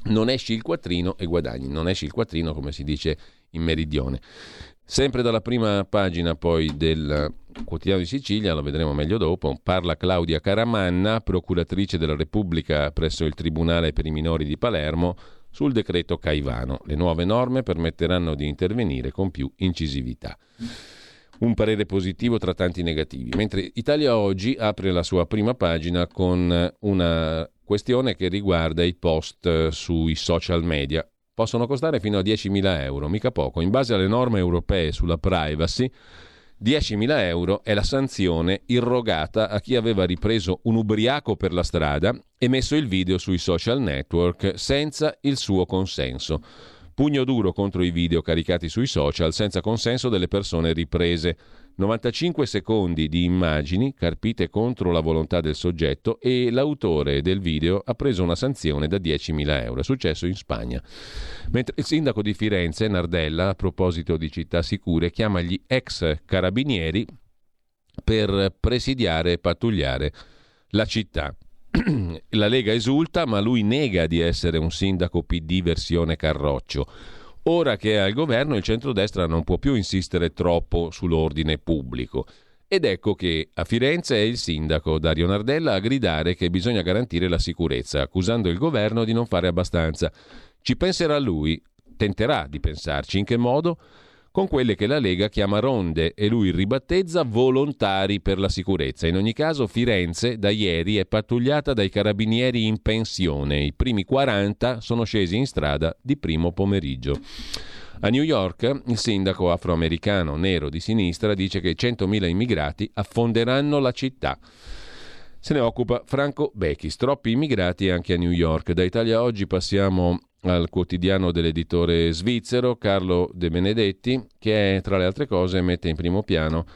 [SPEAKER 1] Non esci il quattrino e guadagni, non esci il quattrino come si dice in meridione. Sempre dalla prima pagina poi del quotidiano di Sicilia, lo vedremo meglio dopo, parla Claudia Caramanna, procuratrice della Repubblica presso il Tribunale per i minori di Palermo, sul decreto Caivano. Le nuove norme permetteranno di intervenire con più incisività. Un parere positivo tra tanti negativi. Mentre Italia Oggi apre la sua prima pagina con una questione che riguarda i post sui social media possono costare fino a 10.000 euro, mica poco. In base alle norme europee sulla privacy, 10.000 euro è la sanzione irrogata a chi aveva ripreso un ubriaco per la strada e messo il video sui social network senza il suo consenso. Pugno duro contro i video caricati sui social senza consenso delle persone riprese. 95 secondi di immagini carpite contro la volontà del soggetto e l'autore del video ha preso una sanzione da 10.000 euro. È successo in Spagna. Mentre il sindaco di Firenze, Nardella, a proposito di città sicure, chiama gli ex carabinieri per presidiare e pattugliare la città. la Lega esulta, ma lui nega di essere un sindaco PD versione Carroccio. Ora che è al governo, il centrodestra non può più insistere troppo sull'ordine pubblico. Ed ecco che a Firenze è il sindaco Dario Nardella a gridare che bisogna garantire la sicurezza, accusando il governo di non fare abbastanza. Ci penserà lui, tenterà di pensarci. In che modo? Con quelle che la Lega chiama ronde e lui ribattezza volontari per la sicurezza. In ogni caso Firenze da ieri è pattugliata dai carabinieri in pensione. I primi 40 sono scesi in strada di primo pomeriggio. A New York il sindaco afroamericano nero di sinistra dice che 100.000 immigrati affonderanno la città. Se ne occupa Franco Bechis. Troppi immigrati anche a New York. Da Italia Oggi passiamo al quotidiano dell'editore svizzero Carlo De Benedetti, che tra le altre cose mette in primo piano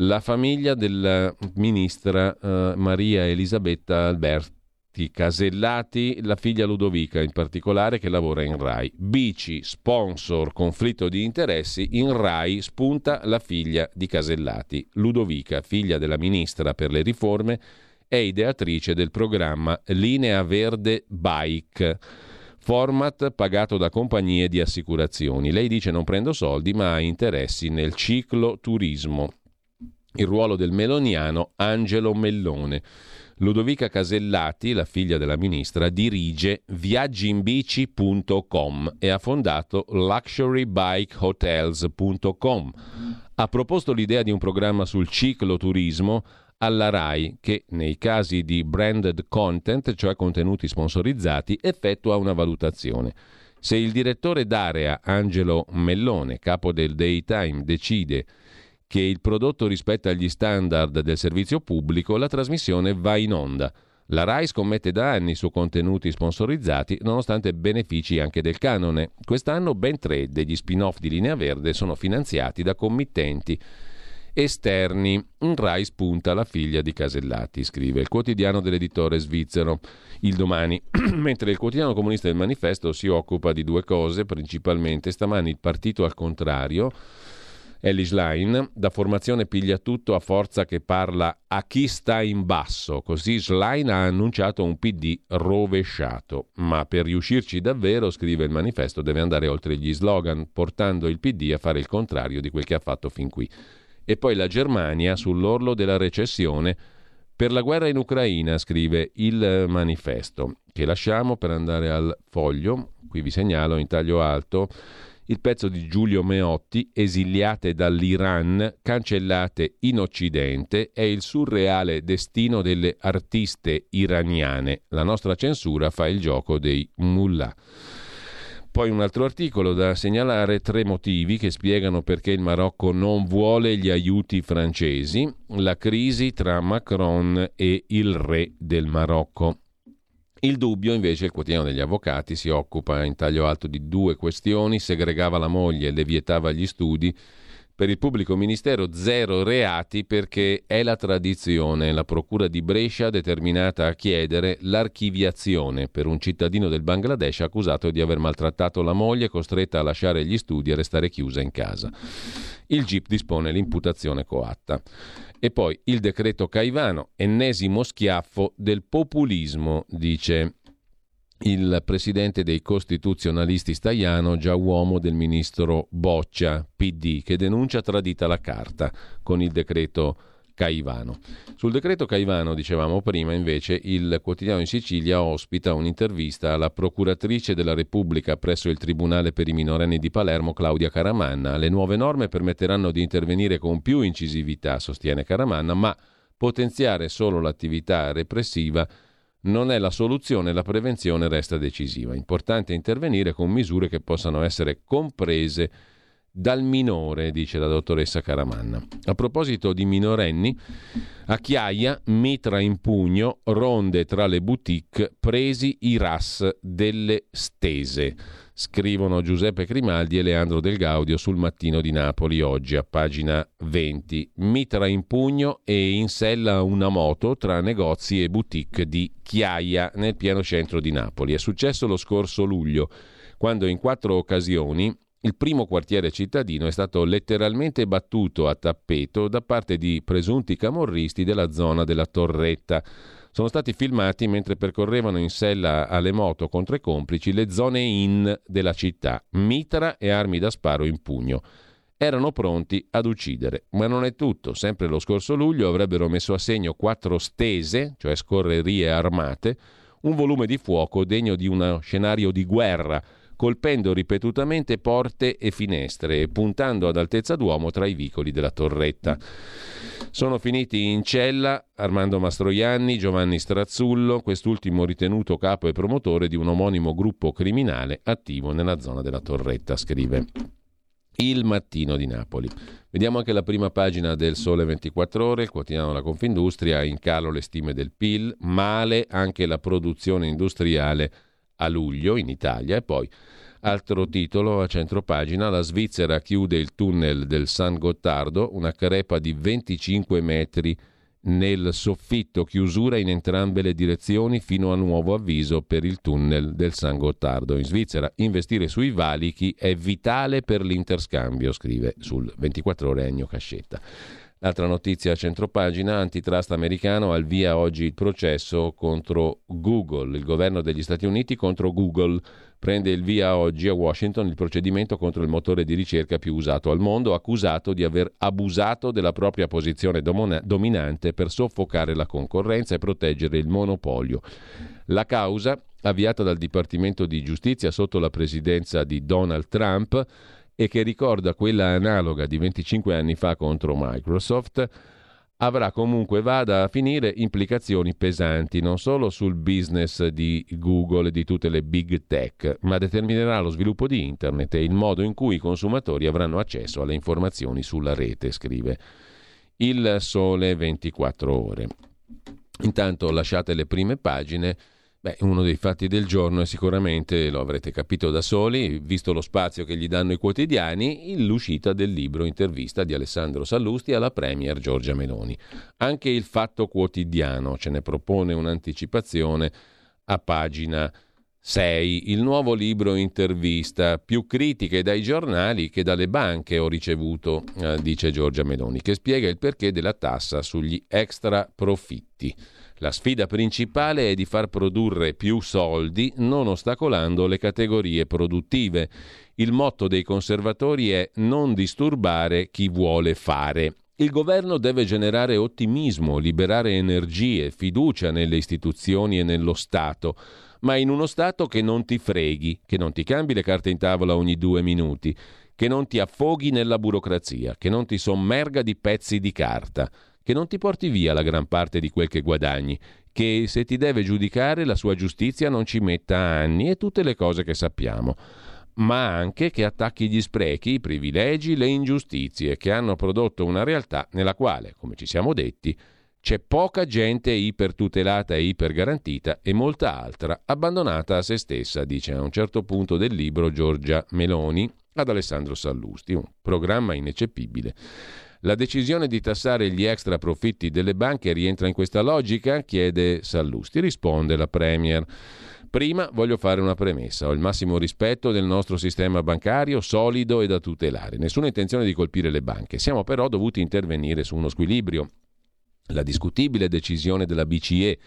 [SPEAKER 1] la famiglia della ministra eh, Maria Elisabetta Alberti Casellati, la figlia Ludovica in particolare che lavora in RAI. Bici, sponsor, conflitto di interessi, in RAI spunta la figlia di Casellati. Ludovica, figlia della ministra per le riforme, è ideatrice del programma Linea Verde Bike format pagato da compagnie di assicurazioni. Lei dice non prendo soldi ma ha interessi nel ciclo turismo. Il ruolo del meloniano Angelo Mellone. Ludovica Casellati, la figlia della ministra, dirige viaggiinbici.com e ha fondato luxurybikehotels.com. Ha proposto l'idea di un programma sul cicloturismo alla RAI che nei casi di branded content, cioè contenuti sponsorizzati, effettua una valutazione. Se il direttore d'area Angelo Mellone, capo del Daytime, decide che il prodotto rispetta gli standard del servizio pubblico, la trasmissione va in onda. La RAI scommette da anni su contenuti sponsorizzati, nonostante benefici anche del canone. Quest'anno ben tre degli spin-off di Linea Verde sono finanziati da committenti esterni. In Rai spunta la figlia di Casellati, scrive il quotidiano dell'editore svizzero Il Domani, mentre il quotidiano comunista del Manifesto si occupa di due cose, principalmente stamani il partito al contrario. Ellie Schlein, da formazione piglia tutto a forza che parla a chi sta in basso, così Schlein ha annunciato un PD rovesciato, ma per riuscirci davvero, scrive il manifesto, deve andare oltre gli slogan, portando il PD a fare il contrario di quel che ha fatto fin qui e poi la Germania sull'orlo della recessione per la guerra in Ucraina, scrive il manifesto, che lasciamo per andare al foglio. Qui vi segnalo in taglio alto il pezzo di Giulio Meotti, esiliate dall'Iran, cancellate in Occidente, è il surreale destino delle artiste iraniane. La nostra censura fa il gioco dei mullah. Poi un altro articolo da segnalare, tre motivi che spiegano perché il Marocco non vuole gli aiuti francesi, la crisi tra Macron e il re del Marocco. Il dubbio, invece, il quotidiano degli avvocati si occupa in taglio alto di due questioni, segregava la moglie e le vietava gli studi Per il pubblico ministero zero reati perché è la tradizione. La Procura di Brescia determinata a chiedere l'archiviazione per un cittadino del Bangladesh accusato di aver maltrattato la moglie costretta a lasciare gli studi e restare chiusa in casa. Il GIP dispone l'imputazione coatta. E poi il decreto Caivano, ennesimo schiaffo del populismo, dice il presidente dei costituzionalisti Staiano, già uomo del ministro Boccia, PD, che denuncia tradita la carta con il decreto Caivano. Sul decreto Caivano, dicevamo prima, invece, il quotidiano in Sicilia ospita un'intervista alla procuratrice della Repubblica presso il Tribunale per i minorenni di Palermo, Claudia Caramanna. Le nuove norme permetteranno di intervenire con più incisività, sostiene Caramanna, ma potenziare solo l'attività repressiva non è la soluzione, la prevenzione resta decisiva. Importante intervenire con misure che possano essere comprese dal minore, dice la dottoressa Caramanna. A proposito di minorenni, a Chiaia, mitra in pugno, ronde tra le boutique, presi i RAS delle stese. Scrivono Giuseppe Grimaldi e Leandro Del Gaudio sul mattino di Napoli oggi a pagina 20. Mitra in pugno e in sella una moto tra negozi e boutique di Chiaia nel pieno centro di Napoli. È successo lo scorso luglio, quando in quattro occasioni il primo quartiere cittadino è stato letteralmente battuto a tappeto da parte di presunti camorristi della zona della Torretta. Sono stati filmati mentre percorrevano in sella alle moto contro i complici le zone in della città, mitra e armi da sparo in pugno. Erano pronti ad uccidere, ma non è tutto. Sempre lo scorso luglio avrebbero messo a segno quattro stese, cioè scorrerie armate, un volume di fuoco degno di uno scenario di guerra colpendo ripetutamente porte e finestre e puntando ad altezza d'uomo tra i vicoli della torretta. Sono finiti in cella Armando Mastroianni, Giovanni Strazzullo, quest'ultimo ritenuto capo e promotore di un omonimo gruppo criminale attivo nella zona della torretta, scrive. Il mattino di Napoli. Vediamo anche la prima pagina del Sole 24 Ore, il quotidiano della Confindustria, in calo le stime del PIL, male anche la produzione industriale a luglio in Italia e poi altro titolo a centropagina la Svizzera chiude il tunnel del San Gottardo, una crepa di 25 metri nel soffitto, chiusura in entrambe le direzioni fino a nuovo avviso per il tunnel del San Gottardo. In Svizzera investire sui valichi è vitale per l'interscambio, scrive sul 24 ore Ennio Cascetta. L'altra notizia a centropagina, antitrust americano al via oggi il processo contro Google. Il governo degli Stati Uniti contro Google prende il via oggi a Washington il procedimento contro il motore di ricerca più usato al mondo, accusato di aver abusato della propria posizione domona- dominante per soffocare la concorrenza e proteggere il monopolio. La causa, avviata dal Dipartimento di Giustizia sotto la presidenza di Donald Trump, e che ricorda quella analoga di 25 anni fa contro Microsoft, avrà comunque vada a finire implicazioni pesanti non solo sul business di Google e di tutte le big tech, ma determinerà lo sviluppo di Internet e il modo in cui i consumatori avranno accesso alle informazioni sulla rete, scrive il Sole 24 ore. Intanto lasciate le prime pagine Beh, uno dei fatti del giorno è sicuramente, lo avrete capito da soli, visto lo spazio che gli danno i quotidiani, l'uscita del libro intervista di Alessandro Sallusti alla Premier Giorgia Meloni. Anche il Fatto Quotidiano ce ne propone un'anticipazione a pagina 6. Il nuovo libro intervista, più critiche dai giornali che dalle banche ho ricevuto, eh, dice Giorgia Meloni, che spiega il perché della tassa sugli extra profitti. La sfida principale è di far produrre più soldi non ostacolando le categorie produttive. Il motto dei conservatori è non disturbare chi vuole fare. Il governo deve generare ottimismo, liberare energie, fiducia nelle istituzioni e nello Stato, ma in uno Stato che non ti freghi, che non ti cambi le carte in tavola ogni due minuti, che non ti affoghi nella burocrazia, che non ti sommerga di pezzi di carta che non ti porti via la gran parte di quel che guadagni, che se ti deve giudicare la sua giustizia non ci metta anni e tutte le cose che sappiamo, ma anche che attacchi gli sprechi, i privilegi, le ingiustizie che hanno prodotto una realtà nella quale, come ci siamo detti, C'è poca gente ipertutelata e ipergarantita e molta altra abbandonata a se stessa, dice a un certo punto del libro Giorgia Meloni ad Alessandro Sallusti, un programma ineccepibile. La decisione di tassare gli extra profitti delle banche rientra in questa logica? chiede Sallusti. Risponde la Premier. Prima voglio fare una premessa. Ho il massimo rispetto del nostro sistema bancario solido e da tutelare. Nessuna intenzione di colpire le banche. Siamo però dovuti intervenire su uno squilibrio la discutibile decisione della BCE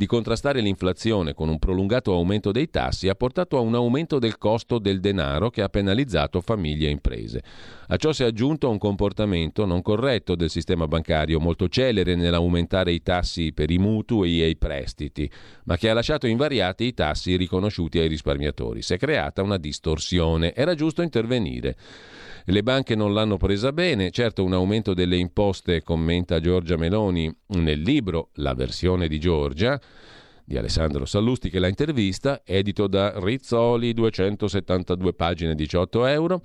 [SPEAKER 1] di contrastare l'inflazione con un prolungato aumento dei tassi ha portato a un aumento del costo del denaro che ha penalizzato famiglie e imprese. A ciò si è aggiunto un comportamento non corretto del sistema bancario, molto celere nell'aumentare i tassi per i mutui e i prestiti, ma che ha lasciato invariati i tassi riconosciuti ai risparmiatori. Si è creata una distorsione. Era giusto intervenire. Le banche non l'hanno presa bene, certo un aumento delle imposte, commenta Giorgia Meloni nel libro La versione di Giorgia di Alessandro Sallusti che l'ha intervista, edito da Rizzoli, 272 pagine, 18 euro.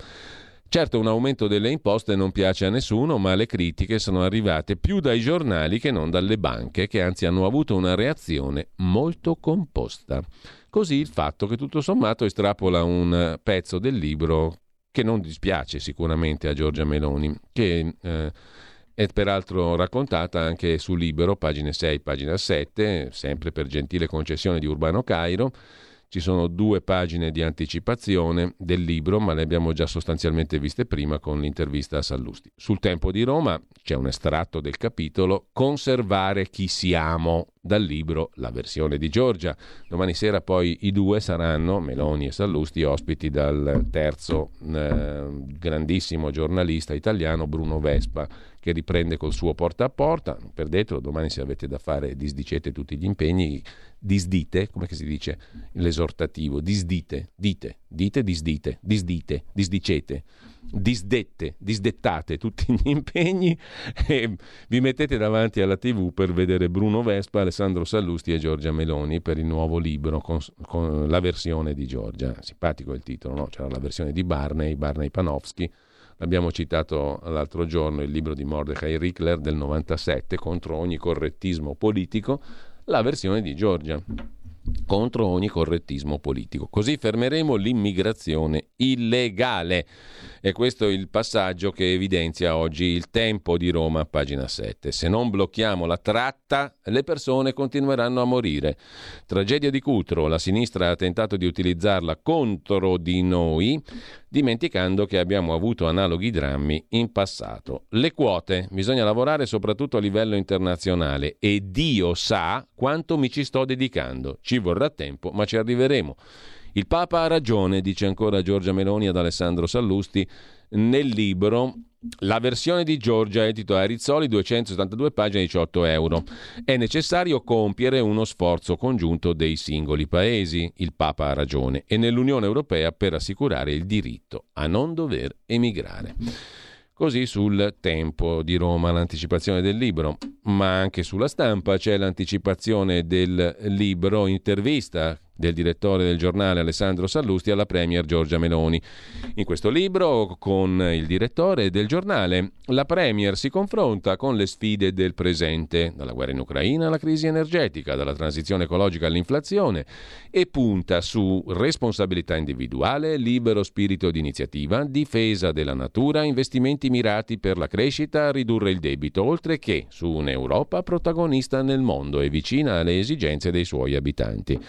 [SPEAKER 1] Certo un aumento delle imposte non piace a nessuno, ma le critiche sono arrivate più dai giornali che non dalle banche, che anzi hanno avuto una reazione molto composta. Così il fatto che tutto sommato estrapola un pezzo del libro che non dispiace sicuramente a Giorgia Meloni, che eh, è peraltro raccontata anche su Libero, pagine 6, pagina 7, sempre per gentile concessione di Urbano Cairo. Ci sono due pagine di anticipazione del libro, ma le abbiamo già sostanzialmente viste prima con l'intervista a Sallusti. Sul tempo di Roma c'è un estratto del capitolo Conservare chi siamo dal libro La versione di Giorgia. Domani sera poi i due saranno, Meloni e Sallusti, ospiti dal terzo eh, grandissimo giornalista italiano Bruno Vespa che riprende col suo porta a porta. Non perdetelo, domani se avete da fare disdicete tutti gli impegni, disdite, come si dice l'esortativo, disdite, dite, dite, disdite, disdite, disdicete, disdette, disdettate tutti gli impegni e vi mettete davanti alla tv per vedere Bruno Vespa, Alessandro Sallusti e Giorgia Meloni per il nuovo libro con, con la versione di Giorgia. Simpatico il titolo, no? C'era la versione di Barney, Barney Panofsky Abbiamo citato l'altro giorno il libro di Mordecai Rickler del 97 contro ogni correttismo politico, la versione di Giorgia contro ogni correttismo politico. Così fermeremo l'immigrazione illegale. E questo è il passaggio che evidenzia oggi il tempo di Roma, pagina 7. Se non blocchiamo la tratta, le persone continueranno a morire. Tragedia di Cutro, la sinistra ha tentato di utilizzarla contro di noi, dimenticando che abbiamo avuto analoghi drammi in passato. Le quote, bisogna lavorare soprattutto a livello internazionale e Dio sa quanto mi ci sto dedicando. Ci vorrà tempo, ma ci arriveremo. Il Papa ha ragione, dice ancora Giorgia Meloni ad Alessandro Sallusti nel libro la versione di Giorgia, edito a Rizzoli, 272 pagine, 18 euro. È necessario compiere uno sforzo congiunto dei singoli paesi, il Papa ha ragione, e nell'Unione Europea per assicurare il diritto a non dover emigrare. Così sul tempo di Roma l'anticipazione del libro, ma anche sulla stampa c'è l'anticipazione del libro intervista del direttore del giornale Alessandro Sallusti alla Premier Giorgia Meloni. In questo libro, con il direttore del giornale, la Premier si confronta con le sfide del presente, dalla guerra in Ucraina alla crisi energetica, dalla transizione ecologica all'inflazione, e punta su responsabilità individuale, libero spirito di iniziativa, difesa della natura, investimenti mirati per la crescita, ridurre il debito, oltre che su un'Europa protagonista nel mondo e vicina alle esigenze dei suoi abitanti.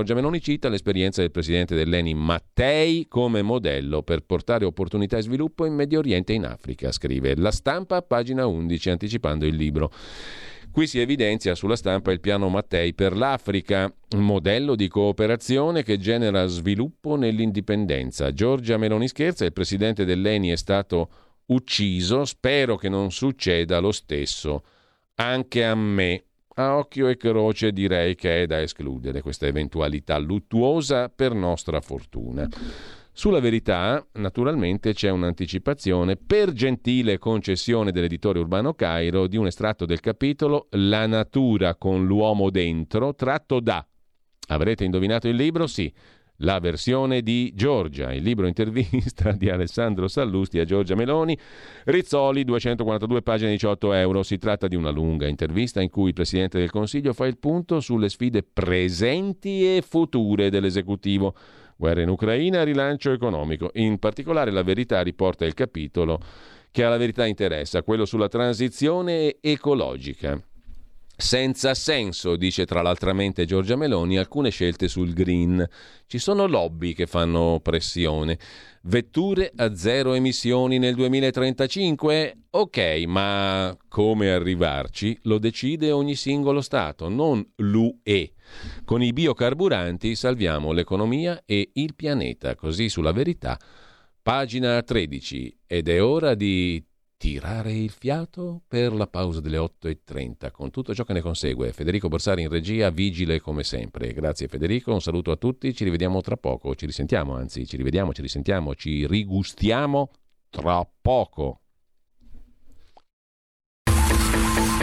[SPEAKER 1] Giorgia Meloni cita l'esperienza del presidente dell'ENI Mattei come modello per portare opportunità e sviluppo in Medio Oriente e in Africa, scrive La Stampa, pagina 11, anticipando il libro. Qui si evidenzia sulla stampa il piano Mattei per l'Africa, un modello di cooperazione che genera sviluppo nell'indipendenza. Giorgia Meloni scherza, il presidente dell'ENI è stato ucciso, spero che non succeda lo stesso anche a me. A occhio e croce direi che è da escludere questa eventualità luttuosa per nostra fortuna. Sulla verità, naturalmente, c'è un'anticipazione per gentile concessione dell'editore Urbano Cairo di un estratto del capitolo La natura con l'uomo dentro, tratto da. Avrete indovinato il libro? Sì. La versione di Giorgia, il libro intervista di Alessandro Sallusti a Giorgia Meloni, Rizzoli, 242 pagine 18 euro. Si tratta di una lunga intervista in cui il Presidente del Consiglio fa il punto sulle sfide presenti e future dell'esecutivo. Guerra in Ucraina, rilancio economico. In particolare la verità riporta il capitolo che alla verità interessa, quello sulla transizione ecologica. Senza senso, dice tra l'altramente Giorgia Meloni, alcune scelte sul green. Ci sono lobby che fanno pressione. Vetture a zero emissioni nel 2035? Ok, ma come arrivarci lo decide ogni singolo Stato, non l'UE. Con i biocarburanti salviamo l'economia e il pianeta, così sulla verità. Pagina 13. Ed è ora di tirare il fiato per la pausa delle 8.30 con tutto ciò che ne consegue. Federico Borsari in regia, vigile come sempre. Grazie Federico, un saluto a tutti, ci rivediamo tra poco, ci risentiamo, anzi ci rivediamo, ci risentiamo, ci rigustiamo tra poco.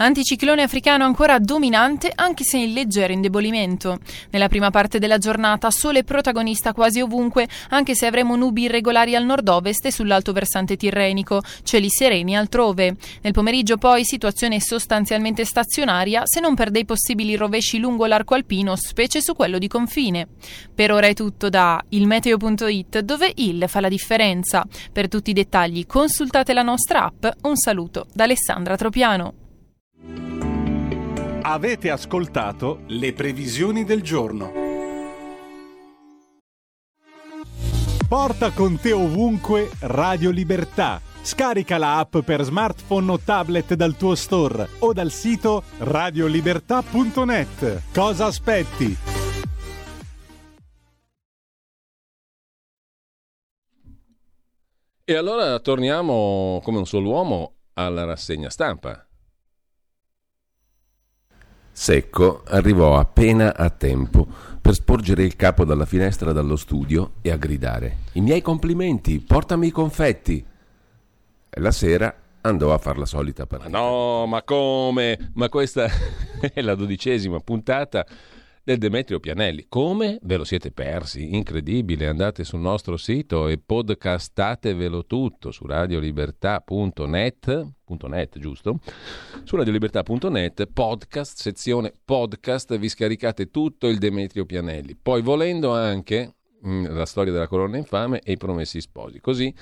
[SPEAKER 2] Anticiclone africano ancora dominante anche se in leggero indebolimento. Nella prima parte della giornata sole protagonista quasi ovunque anche se avremo nubi irregolari al nord-ovest e sull'alto versante tirrenico, cieli sereni altrove. Nel pomeriggio poi situazione sostanzialmente stazionaria se non per dei possibili rovesci lungo l'arco alpino, specie su quello di confine. Per ora è tutto da ilmeteo.it dove il fa la differenza. Per tutti i dettagli consultate la nostra app. Un saluto da Alessandra Tropiano.
[SPEAKER 3] Avete ascoltato le previsioni del giorno. Porta con te ovunque Radio Libertà. Scarica la app per smartphone o tablet dal tuo store o dal sito radiolibertà.net. Cosa aspetti?
[SPEAKER 1] E allora torniamo come un solo uomo alla rassegna stampa. Secco arrivò appena a tempo per sporgere il capo dalla finestra dallo studio e a gridare: I miei complimenti, portami i confetti. E la sera andò a far la solita partita. no, ma come? Ma questa è la dodicesima puntata del Demetrio Pianelli. Come? Ve lo siete persi? Incredibile. Andate sul nostro sito e podcastatevelo tutto su radiolibertà.net .net, giusto? Su radiolibertà.net, podcast, sezione podcast, vi scaricate tutto il Demetrio Pianelli. Poi volendo anche mh, la storia della colonna infame e i promessi sposi. Così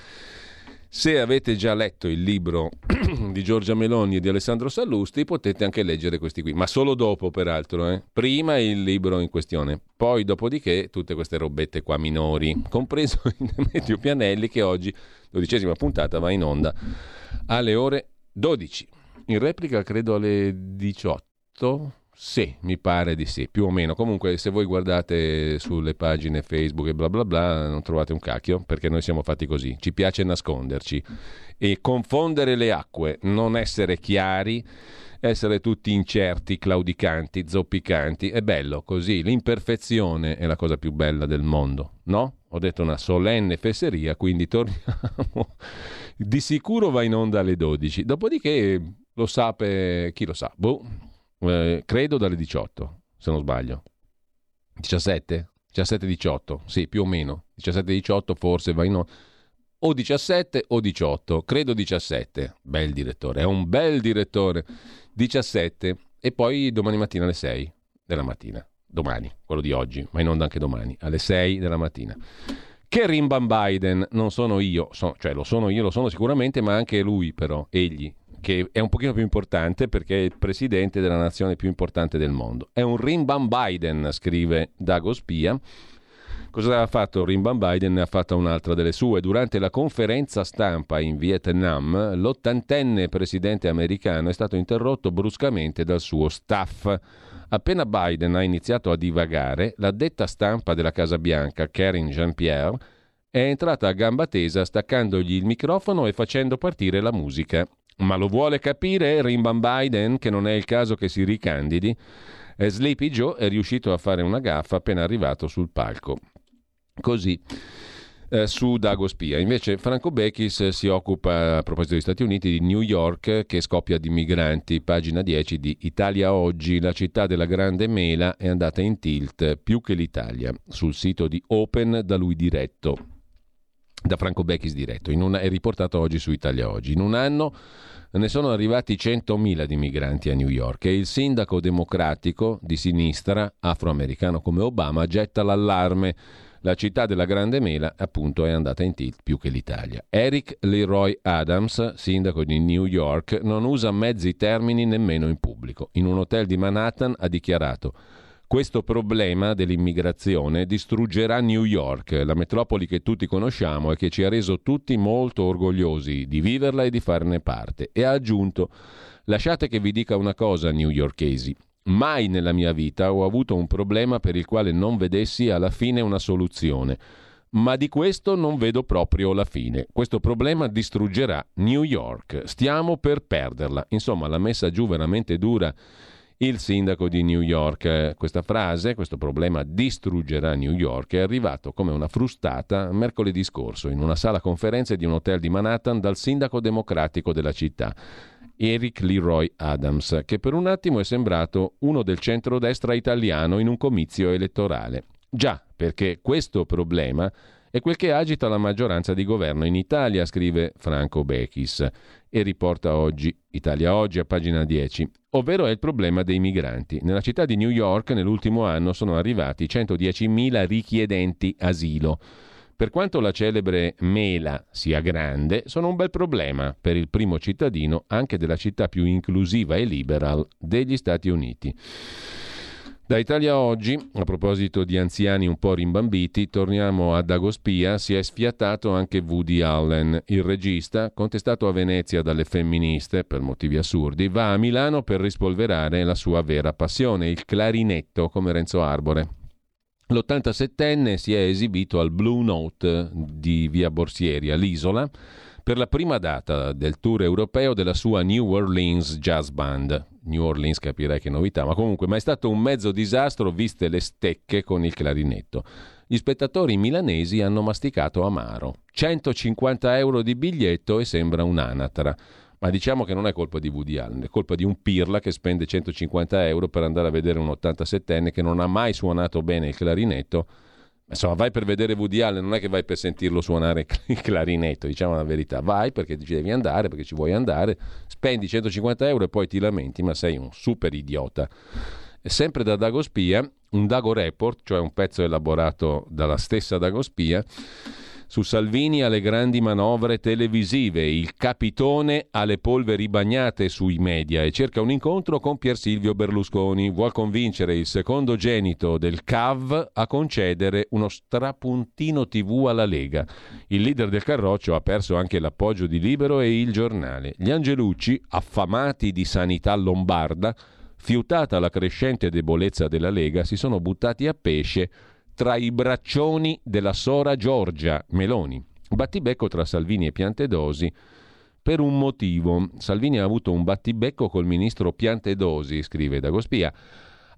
[SPEAKER 1] se avete già letto il libro di Giorgia Meloni e di Alessandro Sallusti, potete anche leggere questi qui, ma solo dopo, peraltro. Eh? Prima il libro in questione, poi dopodiché tutte queste robette qua minori, compreso il Demetrio Pianelli che oggi, dodicesima puntata, va in onda alle ore 12. In replica credo alle 18. Sì, mi pare di sì, più o meno. Comunque, se voi guardate sulle pagine Facebook e bla bla bla, non trovate un cacchio, perché noi siamo fatti così. Ci piace nasconderci e confondere le acque, non essere chiari essere tutti incerti, claudicanti, zoppicanti. È bello così, l'imperfezione è la cosa più bella del mondo, no? Ho detto una solenne fesseria, quindi torniamo. Di sicuro va in onda alle 12. Dopodiché lo sape, chi lo sa? Boh, eh, credo dalle 18, se non sbaglio. 17? 17-18, sì, più o meno. 17-18 forse va in onda o 17 o 18, credo 17. Bel direttore, è un bel direttore. 17 e poi domani mattina alle 6 della mattina. Domani, quello di oggi, ma in onda anche domani, alle 6 della mattina. Che Rimban Biden, non sono io, so, cioè lo sono io, lo sono sicuramente, ma anche lui però, egli, che è un pochino più importante perché è il presidente della nazione più importante del mondo. È un Rimban Biden, scrive Dago Spia Cosa ha fatto Rimban Biden? Ne ha fatta un'altra delle sue. Durante la conferenza stampa in Vietnam, l'ottantenne presidente americano è stato interrotto bruscamente dal suo staff. Appena Biden ha iniziato a divagare, la detta stampa della Casa Bianca, Karen Jean-Pierre, è entrata a gamba tesa staccandogli il microfono e facendo partire la musica. Ma lo vuole capire Rimban Biden che non è il caso che si ricandidi? E Sleepy Joe è riuscito a fare una gaffa appena arrivato sul palco. Così. Eh, su Dago Spia. Invece Franco Bechis si occupa, a proposito degli Stati Uniti, di New York che scoppia di migranti. Pagina 10 di Italia Oggi, la città della grande mela è andata in tilt più che l'Italia, sul sito di Open da lui diretto, da Franco Bechis diretto. Una, è riportato oggi su Italia Oggi. In un anno ne sono arrivati 100.000 di migranti a New York e il sindaco democratico di sinistra, afroamericano come Obama, getta l'allarme la città della Grande Mela, appunto, è andata in tilt più che l'Italia. Eric Leroy Adams, sindaco di New York, non usa mezzi termini nemmeno in pubblico. In un hotel di Manhattan ha dichiarato questo problema dell'immigrazione distruggerà New York, la metropoli che tutti conosciamo e che ci ha reso tutti molto orgogliosi di viverla e di farne parte. E ha aggiunto, lasciate che vi dica una cosa, newyorkesi, Mai nella mia vita ho avuto un problema per il quale non vedessi alla fine una soluzione. Ma di questo non vedo proprio la fine. Questo problema distruggerà New York. Stiamo per perderla. Insomma, l'ha messa giù veramente dura il sindaco di New York. Questa frase, questo problema distruggerà New York, è arrivato come una frustata mercoledì scorso in una sala conferenze di un hotel di Manhattan dal sindaco democratico della città. Eric Leroy Adams, che per un attimo è sembrato uno del centrodestra italiano in un comizio elettorale. Già, perché questo problema è quel che agita la maggioranza di governo in Italia, scrive Franco Bechis e riporta oggi Italia Oggi a pagina 10, ovvero è il problema dei migranti. Nella città di New York nell'ultimo anno sono arrivati 110.000 richiedenti asilo per quanto la celebre mela sia grande, sono un bel problema per il primo cittadino anche della città più inclusiva e liberal degli Stati Uniti. Da Italia Oggi, a proposito di anziani un po' rimbambiti, torniamo a Dagospia, si è sfiatato anche Woody Allen. Il regista, contestato a Venezia dalle femministe per motivi assurdi, va a Milano per rispolverare la sua vera passione, il clarinetto come Renzo Arbore. L'87enne si è esibito al Blue Note di Via Borsieri all'Isola per la prima data del tour europeo della sua New Orleans Jazz Band. New Orleans capirei che novità, ma comunque, ma è stato un mezzo disastro viste le stecche con il clarinetto. Gli spettatori milanesi hanno masticato amaro. 150 euro di biglietto e sembra un'anatra. Ma diciamo che non è colpa di Woody Allen, è colpa di un pirla che spende 150 euro per andare a vedere un 87enne che non ha mai suonato bene il clarinetto. Insomma, vai per vedere Woody Allen, non è che vai per sentirlo suonare il clarinetto, diciamo la verità. Vai perché ci devi andare, perché ci vuoi andare, spendi 150 euro e poi ti lamenti, ma sei un super idiota. Sempre da Dagospia, un Dago Report, cioè un pezzo elaborato dalla stessa Dagospia, su Salvini alle grandi manovre televisive, il capitone alle polveri bagnate sui media e cerca un incontro con Pier Silvio Berlusconi. Vuol convincere il secondogenito del CAV a concedere uno strapuntino TV alla Lega. Il leader del Carroccio ha perso anche l'appoggio di Libero e il giornale. Gli Angelucci, affamati di sanità lombarda, fiutata la crescente debolezza della Lega, si sono buttati a pesce tra i braccioni della sora Giorgia Meloni. Battibecco tra Salvini e Piantedosi per un motivo. Salvini ha avuto un battibecco col ministro Piantedosi, scrive Dagospia,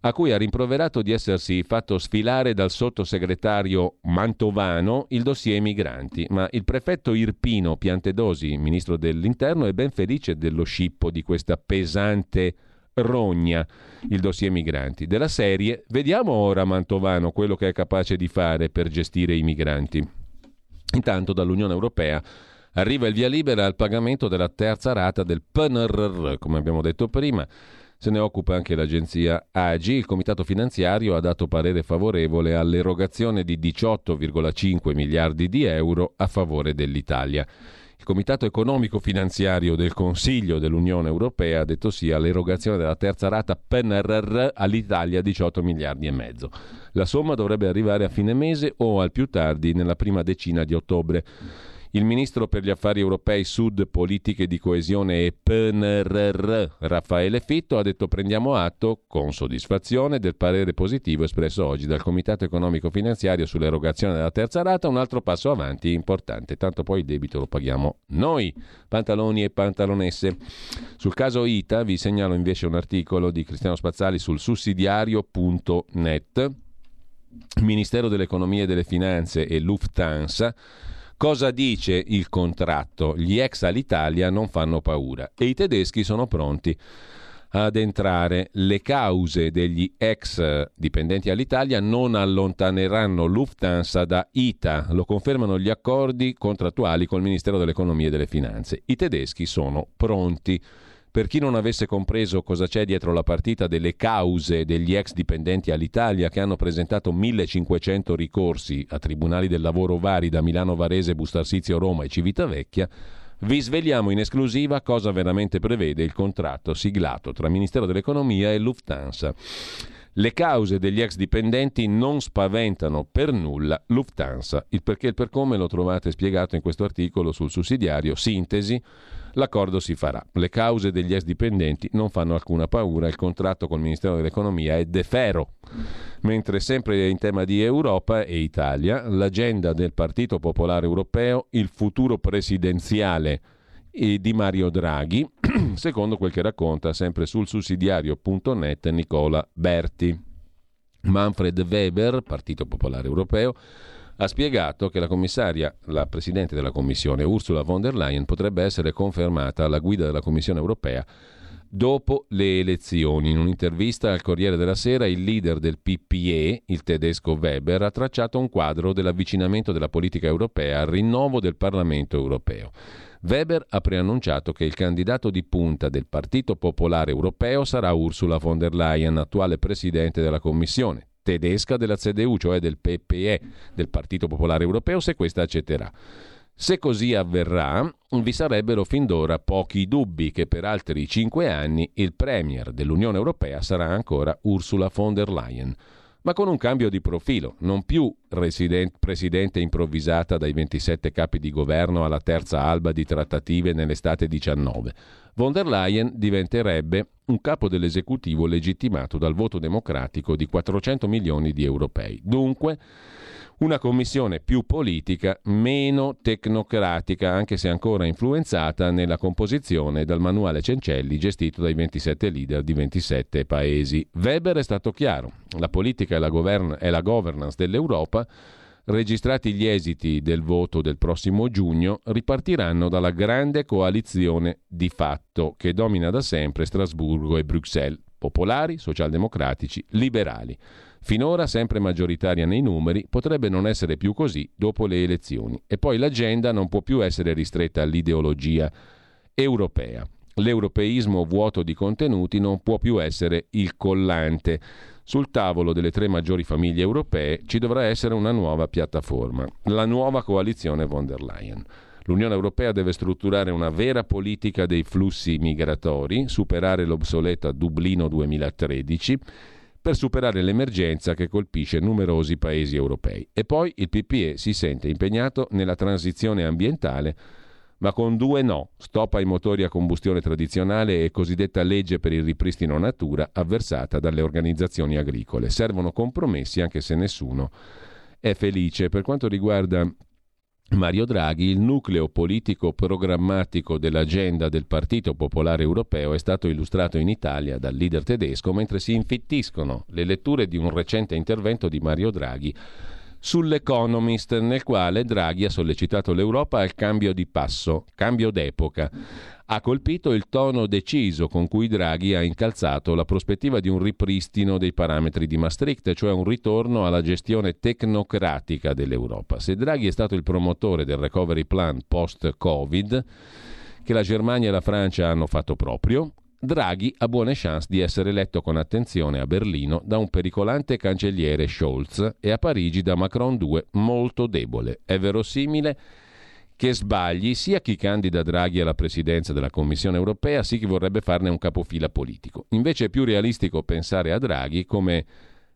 [SPEAKER 1] a cui ha rimproverato di essersi fatto sfilare dal sottosegretario Mantovano il dossier migranti, ma il prefetto Irpino Piantedosi, ministro dell'Interno, è ben felice dello scippo di questa pesante rogna, il dossier migranti. Della serie, vediamo ora Mantovano quello che è capace di fare per gestire i migranti. Intanto dall'Unione Europea arriva il via libera al pagamento della terza rata del PNRR, come abbiamo detto prima se ne occupa anche l'agenzia AGI. Il comitato finanziario ha dato parere favorevole all'erogazione di 18,5 miliardi di euro a favore dell'Italia. Comitato economico finanziario del Consiglio dell'Unione Europea ha detto sì all'erogazione della terza rata PNRR all'Italia 18 miliardi e mezzo. La somma dovrebbe arrivare a fine mese o al più tardi nella prima decina di ottobre. Il ministro per gli affari europei, Sud, politiche di coesione e PNRR, Raffaele Fitto, ha detto prendiamo atto con soddisfazione del parere positivo espresso oggi dal Comitato economico finanziario sull'erogazione della terza rata, un altro passo avanti importante, tanto poi il debito lo paghiamo noi, pantaloni e pantalonesse. Sul caso ITA vi segnalo invece un articolo di Cristiano Spazzali sul sussidiario.net. Ministero dell'Economia e delle Finanze e Lufthansa Cosa dice il contratto? Gli ex all'Italia non fanno paura e i tedeschi sono pronti ad entrare. Le cause degli ex dipendenti all'Italia non allontaneranno Lufthansa da ITA, lo confermano gli accordi contrattuali col Ministero dell'Economia e delle Finanze. I tedeschi sono pronti. Per chi non avesse compreso cosa c'è dietro la partita delle cause degli ex dipendenti all'Italia che hanno presentato 1500 ricorsi a tribunali del lavoro vari da Milano Varese, Bustarsizio Roma e Civitavecchia, vi svegliamo in esclusiva cosa veramente prevede il contratto siglato tra Ministero dell'Economia e Lufthansa. Le cause degli ex dipendenti non spaventano per nulla Lufthansa. Il perché e il per come lo trovate spiegato in questo articolo sul sussidiario. Sintesi l'accordo si farà. Le cause degli ex dipendenti non fanno alcuna paura, il contratto col Ministero dell'Economia è defero. Mentre sempre in tema di Europa e Italia, l'agenda del Partito Popolare Europeo, il futuro presidenziale di Mario Draghi, secondo quel che racconta sempre sul sussidiario.net Nicola Berti. Manfred Weber, Partito Popolare Europeo, ha spiegato che la commissaria, la presidente della Commissione, Ursula von der Leyen, potrebbe essere confermata alla guida della Commissione europea dopo le elezioni. In un'intervista al Corriere della Sera, il leader del PPE, il tedesco Weber, ha tracciato un quadro dell'avvicinamento della politica europea al rinnovo del Parlamento europeo. Weber ha preannunciato che il candidato di punta del Partito Popolare Europeo sarà Ursula von der Leyen, attuale presidente della Commissione tedesca della CDU, cioè del PPE, del Partito Popolare Europeo, se questa accetterà. Se così avverrà, vi sarebbero fin d'ora pochi dubbi che per altri cinque anni il Premier dell'Unione Europea sarà ancora Ursula von der Leyen ma con un cambio di profilo, non più presidente improvvisata dai 27 capi di governo alla terza alba di trattative nell'estate 19. Von der Leyen diventerebbe un capo dell'esecutivo legittimato dal voto democratico di 400 milioni di europei. Dunque, una commissione più politica, meno tecnocratica, anche se ancora influenzata nella composizione dal manuale Cencelli gestito dai 27 leader di 27 paesi. Weber è stato chiaro, la politica e la, govern- la governance dell'Europa registrati gli esiti del voto del prossimo giugno, ripartiranno dalla grande coalizione di fatto che domina da sempre Strasburgo e Bruxelles, popolari, socialdemocratici, liberali. Finora sempre maggioritaria nei numeri, potrebbe non essere più così dopo le elezioni. E poi l'agenda non può più essere ristretta all'ideologia europea. L'europeismo vuoto di contenuti non può più essere il collante. Sul tavolo delle tre maggiori famiglie europee ci dovrà essere una nuova piattaforma, la nuova coalizione von der Leyen. L'Unione Europea deve strutturare una vera politica dei flussi migratori, superare l'obsoleta Dublino 2013 per superare l'emergenza che colpisce numerosi paesi europei. E poi il PPE si sente impegnato nella transizione ambientale, ma con due no, stop ai motori a combustione tradizionale e cosiddetta legge per il ripristino natura avversata dalle organizzazioni agricole. Servono compromessi anche se nessuno è felice. Per quanto riguarda Mario Draghi, il nucleo politico programmatico dell'agenda del Partito Popolare Europeo è stato illustrato in Italia dal leader tedesco mentre si infittiscono le letture di un recente intervento di Mario Draghi sull'Economist, nel quale Draghi ha sollecitato l'Europa al cambio di passo, cambio d'epoca. Ha colpito il tono deciso con cui Draghi ha incalzato la prospettiva di un ripristino dei parametri di Maastricht, cioè un ritorno alla gestione tecnocratica dell'Europa. Se Draghi è stato il promotore del recovery plan post-Covid, che la Germania e la Francia hanno fatto proprio, Draghi ha buone chance di essere letto con attenzione a Berlino da un pericolante cancelliere Scholz e a Parigi da Macron 2 molto debole. È verosimile che sbagli sia chi candida Draghi alla presidenza della Commissione europea, sia chi vorrebbe farne un capofila politico. Invece è più realistico pensare a Draghi come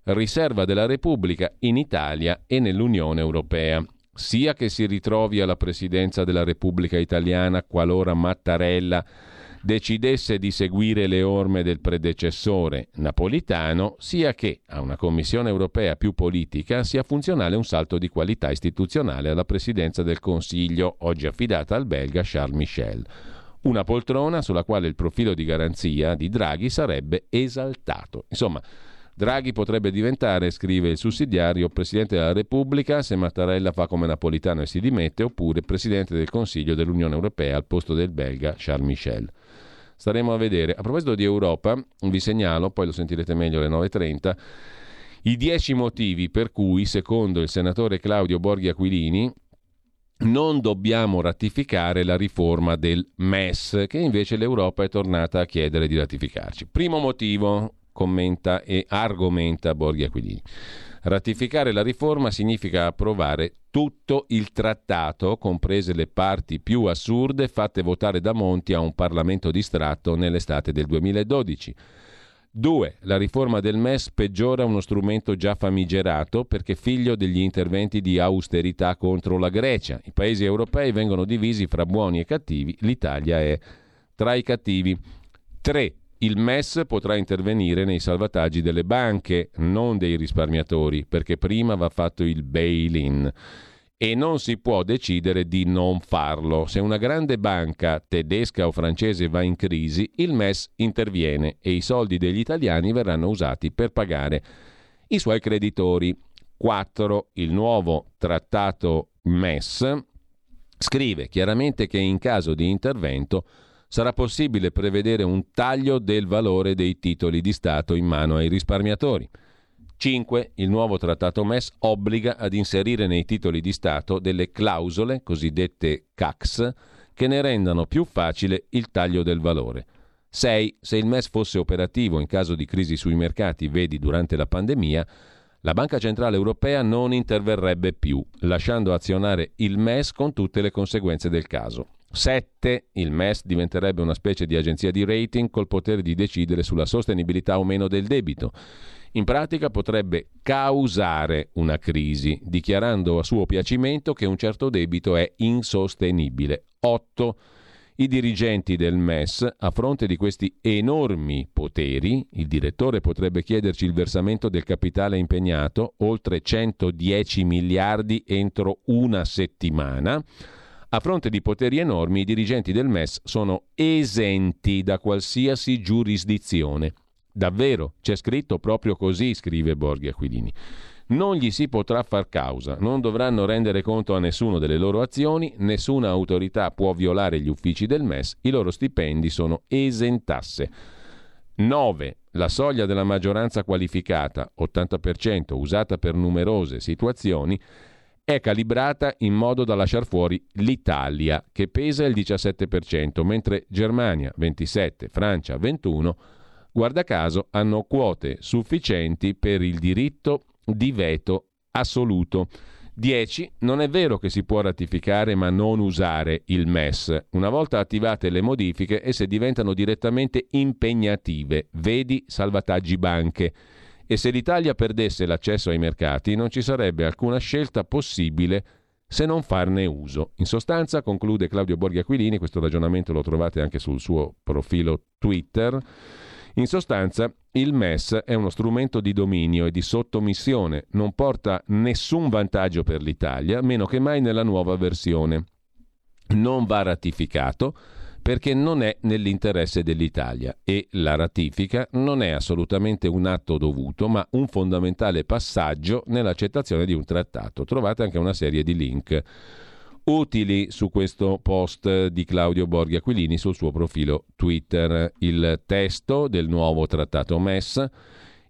[SPEAKER 1] riserva della Repubblica in Italia e nell'Unione europea, sia che si ritrovi alla presidenza della Repubblica italiana qualora Mattarella decidesse di seguire le orme del predecessore napolitano, sia che a una Commissione europea più politica sia funzionale un salto di qualità istituzionale alla presidenza del Consiglio, oggi affidata al belga Charles Michel. Una poltrona sulla quale il profilo di garanzia di Draghi sarebbe esaltato. Insomma, Draghi potrebbe diventare, scrive il sussidiario, Presidente della Repubblica se Mattarella fa come Napolitano e si dimette, oppure Presidente del Consiglio dell'Unione Europea al posto del belga Charles Michel. Staremo a vedere. A proposito di Europa, vi segnalo, poi lo sentirete meglio alle 9.30, i dieci motivi per cui, secondo il senatore Claudio Borghi Aquilini, non dobbiamo ratificare la riforma del MES, che invece l'Europa è tornata a chiedere di ratificarci. Primo motivo, commenta e argomenta Borghi Aquilini. Ratificare la riforma significa approvare tutto il trattato, comprese le parti più assurde fatte votare da Monti a un Parlamento distratto nell'estate del 2012. 2. La riforma del MES peggiora uno strumento già famigerato perché figlio degli interventi di austerità contro la Grecia. I paesi europei vengono divisi fra buoni e cattivi, l'Italia è tra i cattivi. 3. Il MES potrà intervenire nei salvataggi delle banche, non dei risparmiatori, perché prima va fatto il bail-in e non si può decidere di non farlo. Se una grande banca tedesca o francese va in crisi, il MES interviene e i soldi degli italiani verranno usati per pagare i suoi creditori. 4. Il nuovo trattato MES scrive chiaramente che in caso di intervento sarà possibile prevedere un taglio del valore dei titoli di Stato in mano ai risparmiatori. 5. Il nuovo trattato MES obbliga ad inserire nei titoli di Stato delle clausole, cosiddette CACS, che ne rendano più facile il taglio del valore. 6. Se il MES fosse operativo in caso di crisi sui mercati, vedi durante la pandemia, la Banca Centrale Europea non interverrebbe più, lasciando azionare il MES con tutte le conseguenze del caso. 7. Il MES diventerebbe una specie di agenzia di rating col potere di decidere sulla sostenibilità o meno del debito. In pratica potrebbe causare una crisi, dichiarando a suo piacimento che un certo debito è insostenibile. 8. I dirigenti del MES, a fronte di questi enormi poteri, il direttore potrebbe chiederci il versamento del capitale impegnato, oltre 110 miliardi entro una settimana, a fronte di poteri enormi, i dirigenti del MES sono esenti da qualsiasi giurisdizione. Davvero, c'è scritto proprio così, scrive Borghi Aquilini. Non gli si potrà far causa, non dovranno rendere conto a nessuno delle loro azioni, nessuna autorità può violare gli uffici del MES, i loro stipendi sono esentasse. 9. La soglia della maggioranza qualificata, 80%, usata per numerose situazioni, è calibrata in modo da lasciare fuori l'Italia, che pesa il 17%, mentre Germania 27%, Francia 21%, guarda caso, hanno quote sufficienti per il diritto di veto assoluto. 10. Non è vero che si può ratificare ma non usare il MES. Una volta attivate le modifiche, esse diventano direttamente impegnative. Vedi salvataggi banche e se l'Italia perdesse l'accesso ai mercati non ci sarebbe alcuna scelta possibile se non farne uso. In sostanza, conclude Claudio Borghi Aquilini, questo ragionamento lo trovate anche sul suo profilo Twitter, In sostanza, il MES è uno strumento di dominio e di sottomissione, non porta nessun vantaggio per l'Italia, meno che mai nella nuova versione. Non va ratificato perché non è nell'interesse dell'Italia e la ratifica non è assolutamente un atto dovuto, ma un fondamentale passaggio nell'accettazione di un trattato. Trovate anche una serie di link utili su questo post di Claudio Borghi Aquilini sul suo profilo Twitter. Il testo del nuovo trattato MES,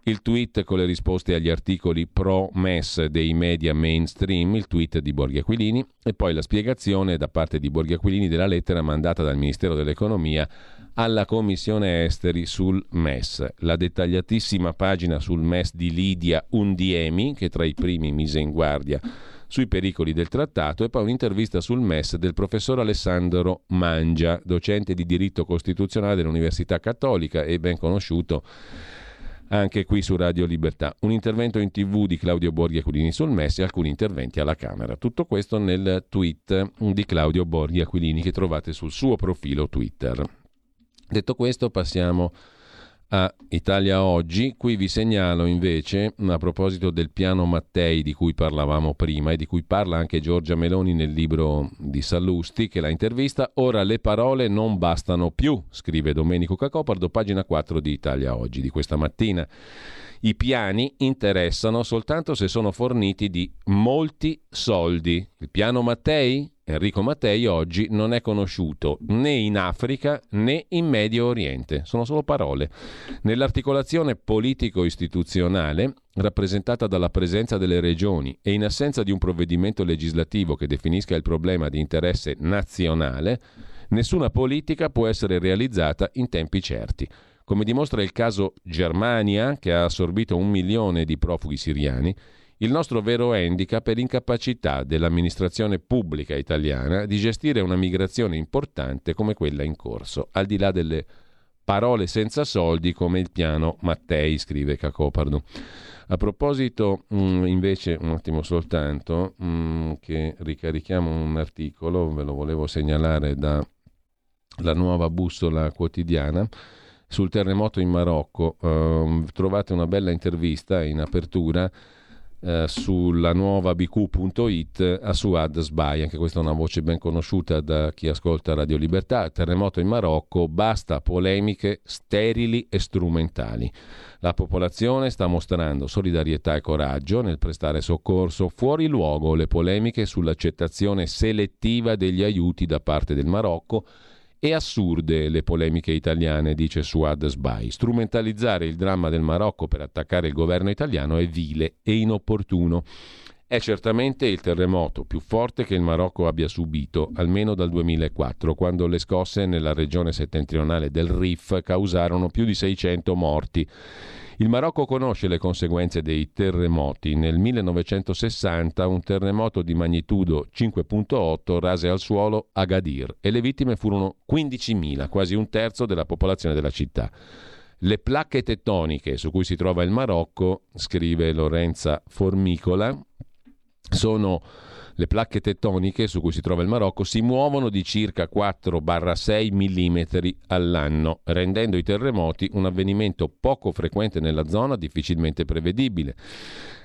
[SPEAKER 1] il tweet con le risposte agli articoli pro MES dei media mainstream, il tweet di Borghi Aquilini e poi la spiegazione da parte di Borghi Aquilini della lettera mandata dal Ministero dell'Economia alla Commissione Esteri sul MES. La dettagliatissima pagina sul MES di Lidia Undiemi, che tra i primi mise in guardia sui pericoli del trattato e poi un'intervista sul MES del professor Alessandro Mangia, docente di diritto costituzionale dell'Università Cattolica e ben conosciuto anche qui su Radio Libertà. Un intervento in tv di Claudio Borghi Aquilini sul MES e alcuni interventi alla Camera. Tutto questo nel tweet di Claudio Borghi Aquilini che trovate sul suo profilo Twitter. Detto questo passiamo a Italia Oggi. Qui vi segnalo invece, a proposito del piano Mattei di cui parlavamo prima e di cui parla anche Giorgia Meloni nel libro di Sallusti, che la intervista, ora le parole non bastano più, scrive Domenico Cacopardo, pagina 4 di Italia Oggi di questa mattina. I piani interessano soltanto se sono forniti di molti soldi. Il piano Mattei? Enrico Mattei oggi non è conosciuto né in Africa né in Medio Oriente, sono solo parole. Nell'articolazione politico-istituzionale, rappresentata dalla presenza delle regioni e in assenza di un provvedimento legislativo che definisca il problema di interesse nazionale, nessuna politica può essere realizzata in tempi certi. Come dimostra il caso Germania, che ha assorbito un milione di profughi siriani, il nostro vero handicap è l'incapacità dell'amministrazione pubblica italiana di gestire una migrazione importante come quella in corso, al di là delle parole senza soldi come il piano Mattei, scrive Cacopardo. A proposito, mm, invece, un attimo soltanto, mm, che ricarichiamo un articolo, ve lo volevo segnalare da la nuova bussola quotidiana sul terremoto in Marocco. Uh, trovate una bella intervista in apertura uh, sulla nuova bq.it a Suad Sbai, anche questa è una voce ben conosciuta da chi ascolta Radio Libertà. Terremoto in Marocco, basta polemiche sterili e strumentali. La popolazione sta mostrando solidarietà e coraggio nel prestare soccorso. Fuori luogo le polemiche sull'accettazione selettiva degli aiuti da parte del Marocco e assurde le polemiche italiane, dice Suad Sbai. Strumentalizzare il dramma del Marocco per attaccare il governo italiano è vile e inopportuno. È certamente il terremoto più forte che il Marocco abbia subito, almeno dal 2004, quando le scosse nella regione settentrionale del Rif causarono più di 600 morti il Marocco conosce le conseguenze dei terremoti. Nel 1960 un terremoto di magnitudo 5.8 rase al suolo Agadir e le vittime furono 15.000, quasi un terzo della popolazione della città. Le placche tettoniche su cui si trova il Marocco, scrive Lorenza Formicola, sono le placche tettoniche su cui si trova il Marocco si muovono di circa 4-6 mm all'anno, rendendo i terremoti un avvenimento poco frequente nella zona, difficilmente prevedibile.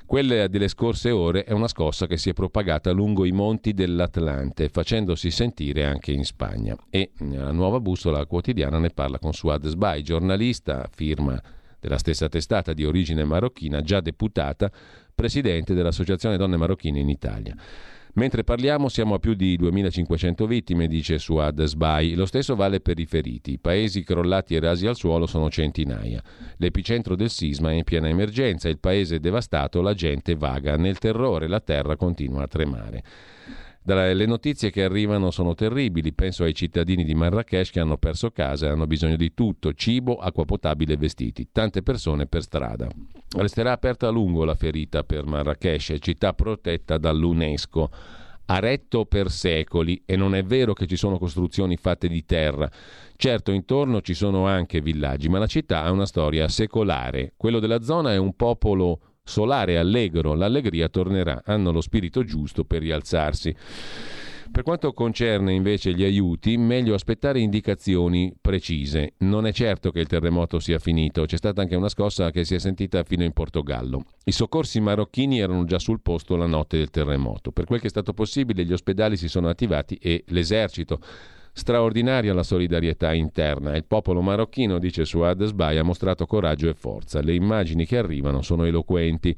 [SPEAKER 1] Quella delle scorse ore è una scossa che si è propagata lungo i monti dell'Atlante, facendosi sentire anche in Spagna. E la nuova bussola quotidiana ne parla con Suad Sbai, giornalista, firma della stessa testata di origine marocchina, già deputata, presidente dell'Associazione Donne Marocchine in Italia. Mentre parliamo siamo a più di 2500 vittime, dice Suad Sbai. Lo stesso vale per i feriti. I paesi crollati e rasi al suolo sono centinaia. L'epicentro del sisma è in piena emergenza, il paese è devastato, la gente vaga nel terrore, la terra continua a tremare. Le notizie che arrivano sono terribili, penso ai cittadini di Marrakesh che hanno perso casa e hanno bisogno di tutto, cibo, acqua potabile e vestiti, tante persone per strada. Resterà aperta a lungo la ferita per Marrakesh, città protetta dall'UNESCO. Ha retto per secoli e non è vero che ci sono costruzioni fatte di terra. Certo, intorno ci sono anche villaggi, ma la città ha una storia secolare. Quello della zona è un popolo solare allegro, l'allegria tornerà, hanno lo spirito giusto per rialzarsi. Per quanto concerne invece gli aiuti, meglio aspettare indicazioni precise. Non è certo che il terremoto sia finito, c'è stata anche una scossa che si è sentita fino in Portogallo. I soccorsi marocchini erano già sul posto la notte del terremoto. Per quel che è stato possibile, gli ospedali si sono attivati e l'esercito Straordinaria la solidarietà interna. Il popolo marocchino, dice Suad Sbai, ha mostrato coraggio e forza. Le immagini che arrivano sono eloquenti.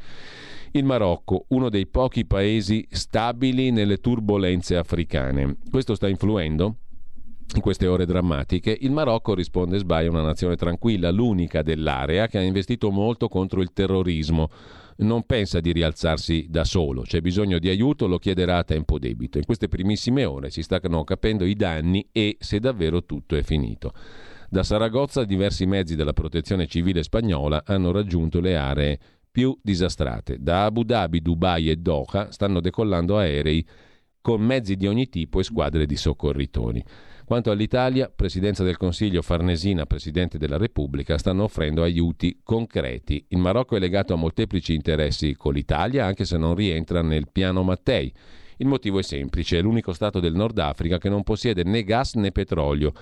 [SPEAKER 1] Il Marocco, uno dei pochi paesi stabili nelle turbulenze africane. Questo sta influendo in queste ore drammatiche, il Marocco, risponde Sbai, è una nazione tranquilla, l'unica dell'area che ha investito molto contro il terrorismo non pensa di rialzarsi da solo, c'è bisogno di aiuto, lo chiederà a tempo debito. In queste primissime ore si stanno capendo i danni e se davvero tutto è finito. Da Saragozza diversi mezzi della protezione civile spagnola hanno raggiunto le aree più disastrate. Da Abu Dhabi, Dubai e Doha stanno decollando aerei con mezzi di ogni tipo e squadre di soccorritori. Quanto all'Italia, Presidenza del Consiglio Farnesina, Presidente della Repubblica, stanno offrendo aiuti concreti. Il Marocco è legato a molteplici interessi con l'Italia, anche se non rientra nel piano Mattei. Il motivo è semplice, è l'unico Stato del Nord Africa che non possiede né gas né petrolio.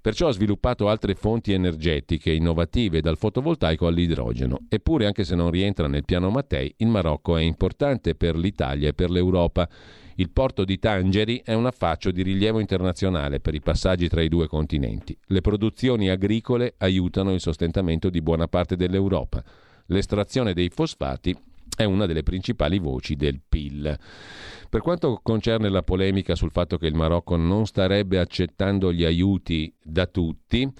[SPEAKER 1] Perciò ha sviluppato altre fonti energetiche innovative, dal fotovoltaico all'idrogeno. Eppure, anche se non rientra nel piano Mattei, il Marocco è importante per l'Italia e per l'Europa. Il porto di Tangeri è un affaccio di rilievo internazionale per i passaggi tra i due continenti. Le produzioni agricole aiutano il sostentamento di buona parte dell'Europa. L'estrazione dei fosfati è una delle principali voci del PIL. Per quanto concerne la polemica sul fatto che il Marocco non starebbe accettando gli aiuti da tutti,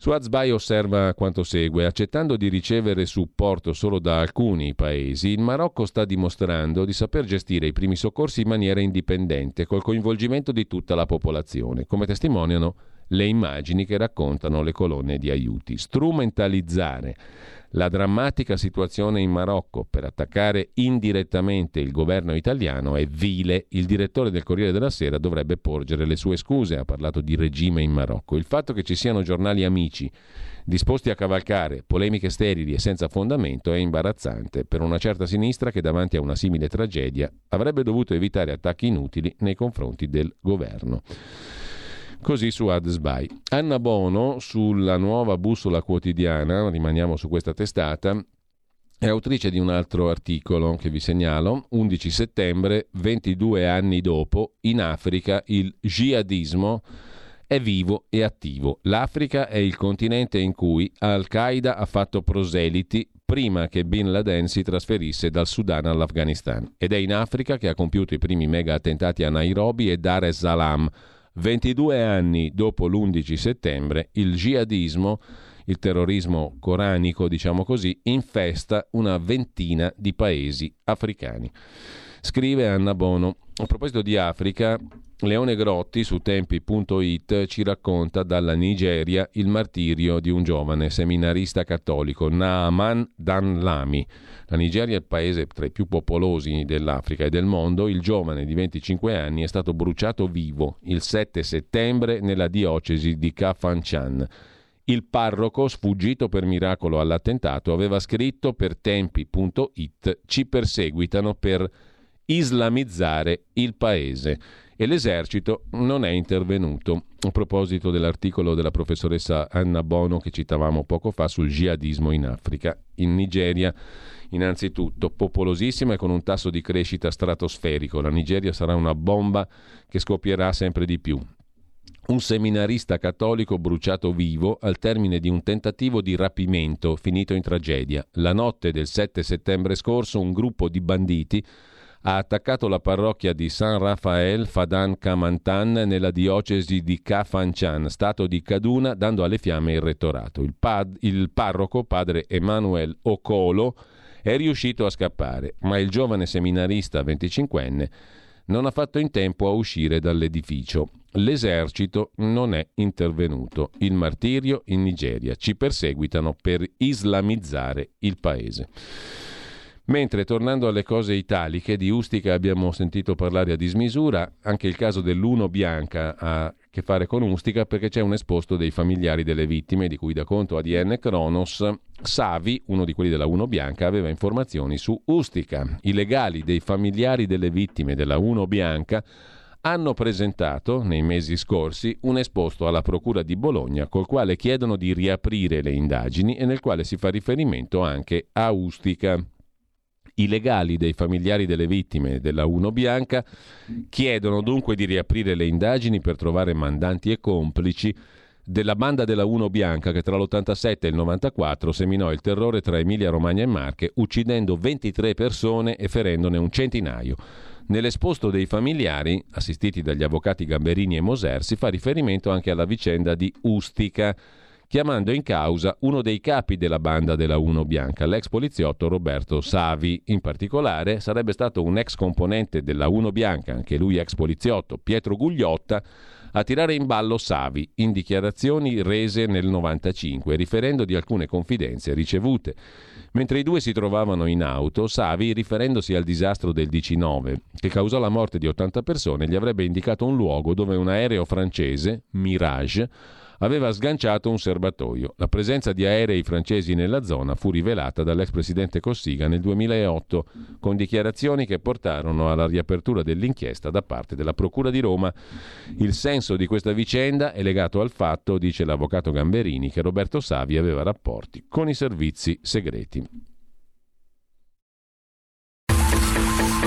[SPEAKER 1] Suazbai osserva quanto segue. Accettando di ricevere supporto solo da alcuni paesi, il Marocco sta dimostrando di saper gestire i primi soccorsi in maniera indipendente, col coinvolgimento di tutta la popolazione, come testimoniano le immagini che raccontano le colonne di aiuti. Strumentalizzare la drammatica situazione in Marocco per attaccare indirettamente il governo italiano è vile. Il direttore del Corriere della Sera dovrebbe porgere le sue scuse. Ha parlato di regime in Marocco. Il fatto che ci siano giornali amici disposti a cavalcare polemiche sterili e senza fondamento è imbarazzante per una certa sinistra che davanti a una simile tragedia avrebbe dovuto evitare attacchi inutili nei confronti del governo. Così su Adesbai. Anna Bono, sulla nuova bussola quotidiana, rimaniamo su questa testata, è autrice di un altro articolo che vi segnalo, 11 settembre, 22 anni dopo, in Africa il jihadismo è vivo e attivo. L'Africa è il continente in cui Al-Qaeda ha fatto proseliti prima che Bin Laden si trasferisse dal Sudan all'Afghanistan. Ed è in Africa che ha compiuto i primi mega attentati a Nairobi e Dar es Salaam, 22 anni dopo l'11 settembre, il jihadismo, il terrorismo coranico, diciamo così, infesta una ventina di paesi africani. Scrive Anna Bono. A proposito di Africa, Leone Grotti su tempi.it ci racconta dalla Nigeria il martirio di un giovane seminarista cattolico, Naaman Danlami. La Nigeria è il paese tra i più popolosi dell'Africa e del mondo. Il giovane di 25 anni è stato bruciato vivo il 7 settembre nella diocesi di Kafanchan. Il parroco, sfuggito per miracolo all'attentato, aveva scritto per tempi.it ci perseguitano per islamizzare il paese e l'esercito non è intervenuto. A proposito dell'articolo della professoressa Anna Bono che citavamo poco fa sul jihadismo in Africa, in Nigeria innanzitutto popolosissima e con un tasso di crescita stratosferico. La Nigeria sarà una bomba che scoppierà sempre di più. Un seminarista cattolico bruciato vivo al termine di un tentativo di rapimento finito in tragedia. La notte del 7 settembre scorso un gruppo di banditi ha attaccato la parrocchia di San Rafael Fadan Kamantan nella diocesi di Kafanchan, stato di Kaduna, dando alle fiamme il rettorato. Il, pad, il parroco, padre Emanuel Okolo, è riuscito a scappare, ma il giovane seminarista 25enne non ha fatto in tempo a uscire dall'edificio. L'esercito non è intervenuto. Il martirio in Nigeria. Ci perseguitano per islamizzare il paese. Mentre tornando alle cose italiche, di Ustica abbiamo sentito parlare a dismisura, anche il caso dell'Uno Bianca ha a che fare con Ustica perché c'è un esposto dei familiari delle vittime di cui da conto ADN Kronos. Savi, uno di quelli della Uno Bianca, aveva informazioni su Ustica. I legali dei familiari delle vittime della Uno Bianca hanno presentato nei mesi scorsi un esposto alla Procura di Bologna col quale chiedono di riaprire le indagini e nel quale si fa riferimento anche a Ustica. I legali dei familiari delle vittime della Uno Bianca chiedono dunque di riaprire le indagini per trovare mandanti e complici della banda della Uno Bianca che tra l'87 e il 94 seminò il terrore tra Emilia Romagna e Marche, uccidendo 23 persone e ferendone un centinaio. Nell'esposto dei familiari, assistiti dagli avvocati Gamberini e Moser, si fa riferimento anche alla vicenda di Ustica, chiamando in causa uno dei capi della banda della Uno Bianca, l'ex poliziotto Roberto Savi. In particolare sarebbe stato un ex componente della Uno Bianca, anche lui ex poliziotto, Pietro Gugliotta, a tirare in ballo Savi in dichiarazioni rese nel 95, riferendo di alcune confidenze ricevute. Mentre i due si trovavano in auto, Savi, riferendosi al disastro del 19, che causò la morte di 80 persone, gli avrebbe indicato un luogo dove un aereo francese, Mirage, aveva sganciato un serbatoio. La presenza di aerei francesi nella zona fu rivelata dall'ex presidente Cossiga nel 2008, con dichiarazioni che portarono alla riapertura dell'inchiesta da parte della Procura di Roma. Il senso di questa vicenda è legato al fatto, dice l'avvocato Gamberini, che Roberto Savi aveva rapporti con i servizi segreti.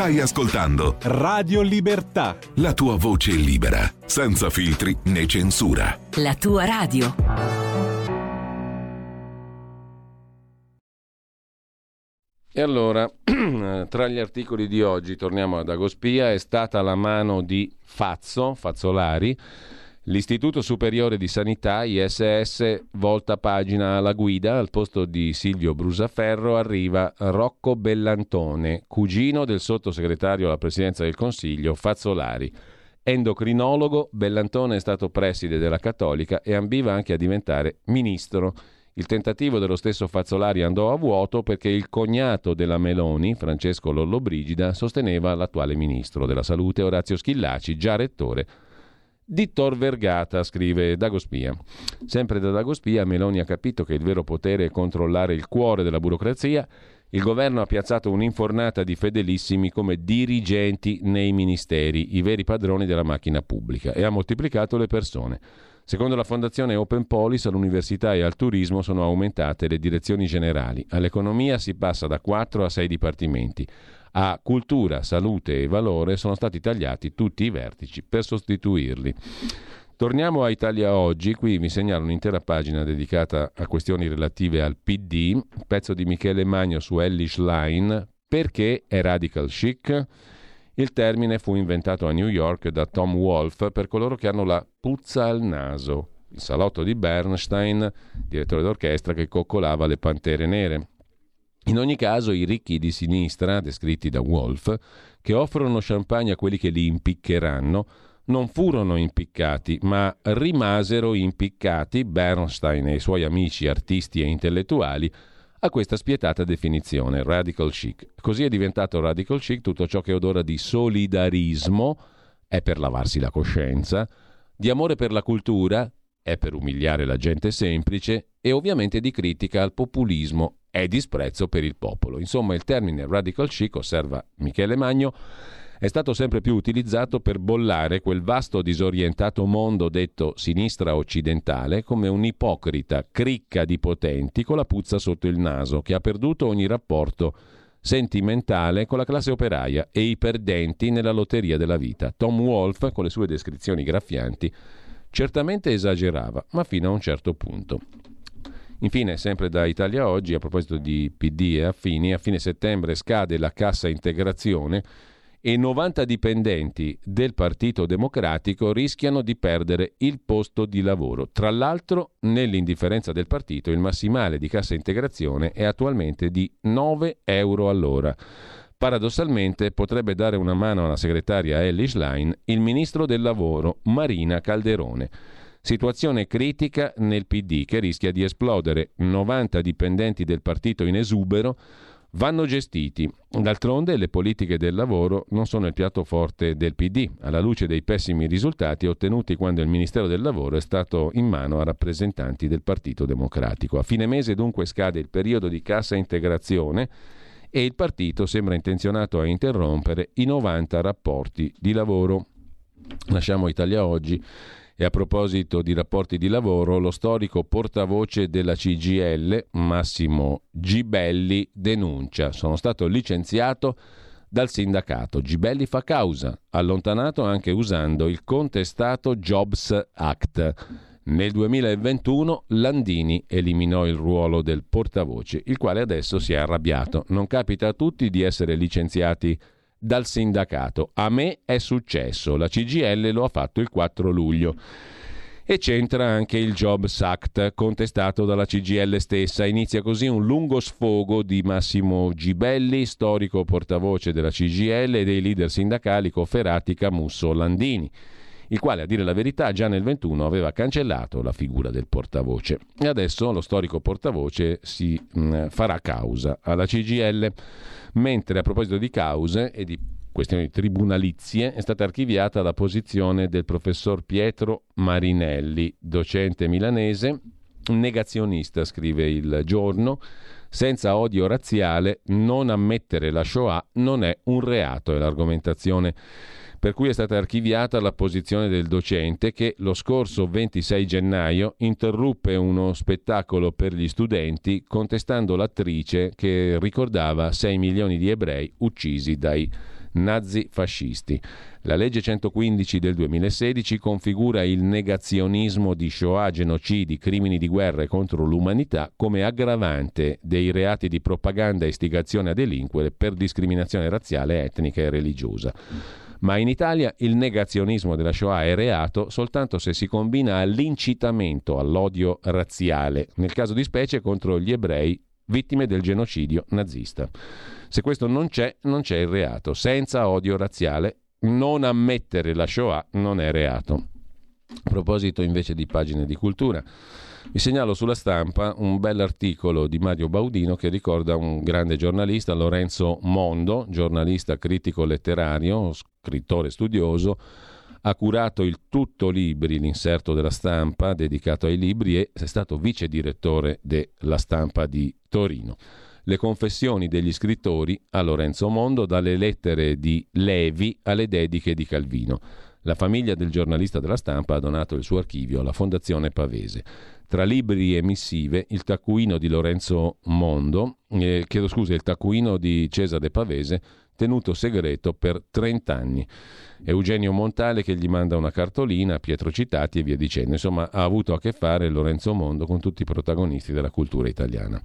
[SPEAKER 4] Stai ascoltando
[SPEAKER 3] Radio Libertà.
[SPEAKER 4] La tua voce libera, senza filtri né censura.
[SPEAKER 5] La tua radio.
[SPEAKER 1] E allora, tra gli articoli di oggi, torniamo ad Agospia, è stata la mano di Fazzo, Fazzolari, L'Istituto Superiore di Sanità, ISS, volta pagina alla guida, al posto di Silvio Brusaferro arriva Rocco Bellantone, cugino del sottosegretario alla Presidenza del Consiglio Fazzolari. Endocrinologo, Bellantone è stato preside della Cattolica e ambiva anche a diventare ministro. Il tentativo dello stesso Fazzolari andò a vuoto perché il cognato della Meloni, Francesco Lollobrigida, sosteneva l'attuale ministro della Salute Orazio Schillaci, già rettore di Tor Vergata, scrive Dagospia. Sempre da Dagospia, Meloni ha capito che il vero potere è controllare il cuore della burocrazia. Il governo ha piazzato un'infornata di fedelissimi come dirigenti nei ministeri, i veri padroni della macchina pubblica, e ha moltiplicato le persone. Secondo la fondazione Open Polis, all'università e al turismo sono aumentate le direzioni generali. All'economia si passa da 4 a 6 dipartimenti. A cultura, salute e valore sono stati tagliati tutti i vertici per sostituirli. Torniamo a Italia Oggi, qui vi segnalo un'intera pagina dedicata a questioni relative al PD, pezzo di Michele Magno su Ellis Line, perché è radical chic? Il termine fu inventato a New York da Tom Wolfe per coloro che hanno la puzza al naso, il salotto di Bernstein, direttore d'orchestra che coccolava le pantere nere. In ogni caso, i ricchi di sinistra, descritti da Wolf, che offrono champagne a quelli che li impiccheranno, non furono impiccati, ma rimasero impiccati Bernstein e i suoi amici artisti e intellettuali a questa spietata definizione, radical chic. Così è diventato radical chic tutto ciò che odora di solidarismo, è per lavarsi la coscienza, di amore per la cultura, è per umiliare la gente semplice e ovviamente di critica al populismo è disprezzo per il popolo. Insomma, il termine radical chic, osserva Michele Magno, è stato sempre più utilizzato per bollare quel vasto disorientato mondo detto sinistra occidentale come un'ipocrita cricca di potenti con la puzza sotto il naso che ha perduto ogni rapporto sentimentale con la classe operaia e i perdenti nella lotteria della vita. Tom Wolfe, con le sue descrizioni graffianti, certamente esagerava, ma fino a un certo punto. Infine, sempre da Italia Oggi, a proposito di PD e affini, a fine settembre scade la cassa integrazione e 90 dipendenti del Partito Democratico rischiano di perdere il posto di lavoro. Tra l'altro, nell'indifferenza del partito, il massimale di cassa integrazione è attualmente di 9 euro all'ora. Paradossalmente potrebbe dare una mano alla segretaria Ellis Line il ministro del lavoro Marina Calderone. Situazione critica nel PD che rischia di esplodere. 90 dipendenti del partito in esubero vanno gestiti. D'altronde le politiche del lavoro non sono il piatto forte del PD, alla luce dei pessimi risultati ottenuti quando il Ministero del Lavoro è stato in mano a rappresentanti del Partito Democratico. A fine mese dunque scade il periodo di cassa integrazione e il partito sembra intenzionato a interrompere i 90 rapporti di lavoro. Lasciamo Italia oggi e a proposito di rapporti di lavoro, lo storico portavoce della CGL, Massimo Gibelli, denuncia. Sono stato licenziato dal sindacato. Gibelli fa causa, allontanato anche usando il contestato Jobs Act. Nel 2021 Landini eliminò il ruolo del portavoce, il quale adesso si è arrabbiato. Non capita a tutti di essere licenziati dal sindacato. A me è successo, la CGL lo ha fatto il 4 luglio. E c'entra anche il Jobs Act contestato dalla CGL stessa. Inizia così un lungo sfogo di Massimo Gibelli, storico portavoce della CGL e dei leader sindacali Cofferati, Camusso, Landini il quale a dire la verità già nel 21 aveva cancellato la figura del portavoce. E adesso lo storico portavoce si mh, farà causa alla CGL mentre a proposito di cause e di questioni tribunalizie è stata archiviata la posizione del professor Pietro Marinelli, docente milanese, negazionista, scrive il giorno, senza odio razziale non ammettere la Shoah non è un reato, è l'argomentazione per cui è stata archiviata la posizione del docente che lo scorso 26 gennaio interruppe uno spettacolo per gli studenti contestando l'attrice che ricordava 6 milioni di ebrei uccisi dai nazi fascisti. La legge 115 del 2016 configura il negazionismo di Shoah, genocidi, crimini di guerra e contro l'umanità come aggravante dei reati di propaganda e istigazione a delinquere per discriminazione razziale, etnica e religiosa ma in Italia il negazionismo della Shoah è reato soltanto se si combina all'incitamento all'odio razziale, nel caso di specie contro gli ebrei vittime del genocidio nazista. Se questo non c'è, non c'è il reato. Senza odio razziale, non ammettere la Shoah non è reato. A proposito invece di pagine di cultura, vi segnalo sulla stampa un bell'articolo di Mario Baudino che ricorda un grande giornalista, Lorenzo Mondo, giornalista critico letterario, scrittore studioso, ha curato il Tutto Libri, l'inserto della stampa dedicato ai libri e è stato vice direttore della stampa di Torino. Le confessioni degli scrittori a Lorenzo Mondo, dalle lettere di Levi alle dediche di Calvino. La famiglia del giornalista della stampa ha donato il suo archivio alla Fondazione Pavese. Tra libri e missive, il taccuino di Lorenzo Mondo, eh, chiedo scusa, il taccuino di Cesare Pavese, tenuto segreto per 30 anni. Eugenio Montale che gli manda una cartolina, Pietro Citati e via dicendo. Insomma, ha avuto a che fare Lorenzo Mondo con tutti i protagonisti della cultura italiana.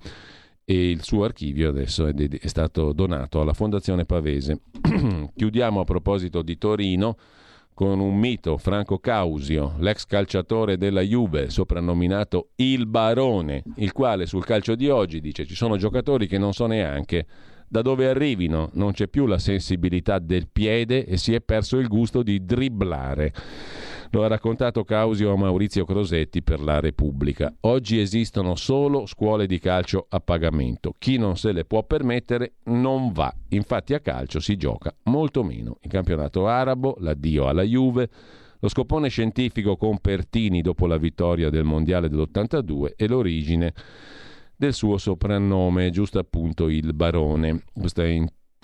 [SPEAKER 1] E il suo archivio adesso è, è stato donato alla Fondazione Pavese. Chiudiamo a proposito di Torino con un mito, Franco Causio, l'ex calciatore della Juve, soprannominato il Barone, il quale sul calcio di oggi dice ci sono giocatori che non so neanche da dove arrivino, non c'è più la sensibilità del piede e si è perso il gusto di dribblare. Lo ha raccontato Causio a Maurizio Crosetti per la Repubblica. Oggi esistono solo scuole di calcio a pagamento. Chi non se le può permettere non va. Infatti a calcio si gioca molto meno. Il campionato arabo, l'addio alla Juve, lo scopone scientifico con Pertini dopo la vittoria del Mondiale dell'82 e l'origine del suo soprannome, giusto appunto il barone. Questa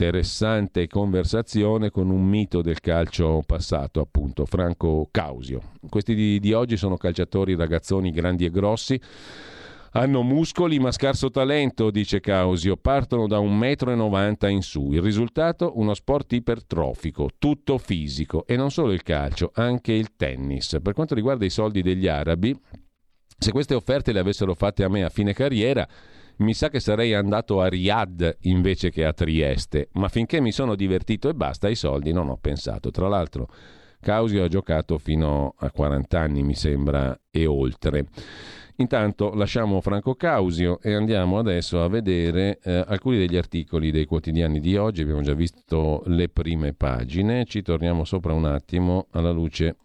[SPEAKER 1] interessante conversazione con un mito del calcio passato, appunto Franco Causio. Questi di, di oggi sono calciatori ragazzoni grandi e grossi. Hanno muscoli ma scarso talento, dice Causio, partono da 1,90 m in su. Il risultato? Uno sport ipertrofico, tutto fisico e non solo il calcio, anche il tennis. Per quanto riguarda i soldi degli arabi, se queste offerte le avessero fatte a me a fine carriera, mi sa che sarei andato a Riyadh invece che a Trieste, ma finché mi sono divertito e basta ai soldi non ho pensato. Tra l'altro Causio ha giocato fino a 40 anni, mi sembra, e oltre. Intanto lasciamo Franco Causio e andiamo adesso a vedere eh, alcuni degli articoli dei quotidiani di oggi. Abbiamo già visto le prime pagine, ci torniamo sopra un attimo alla luce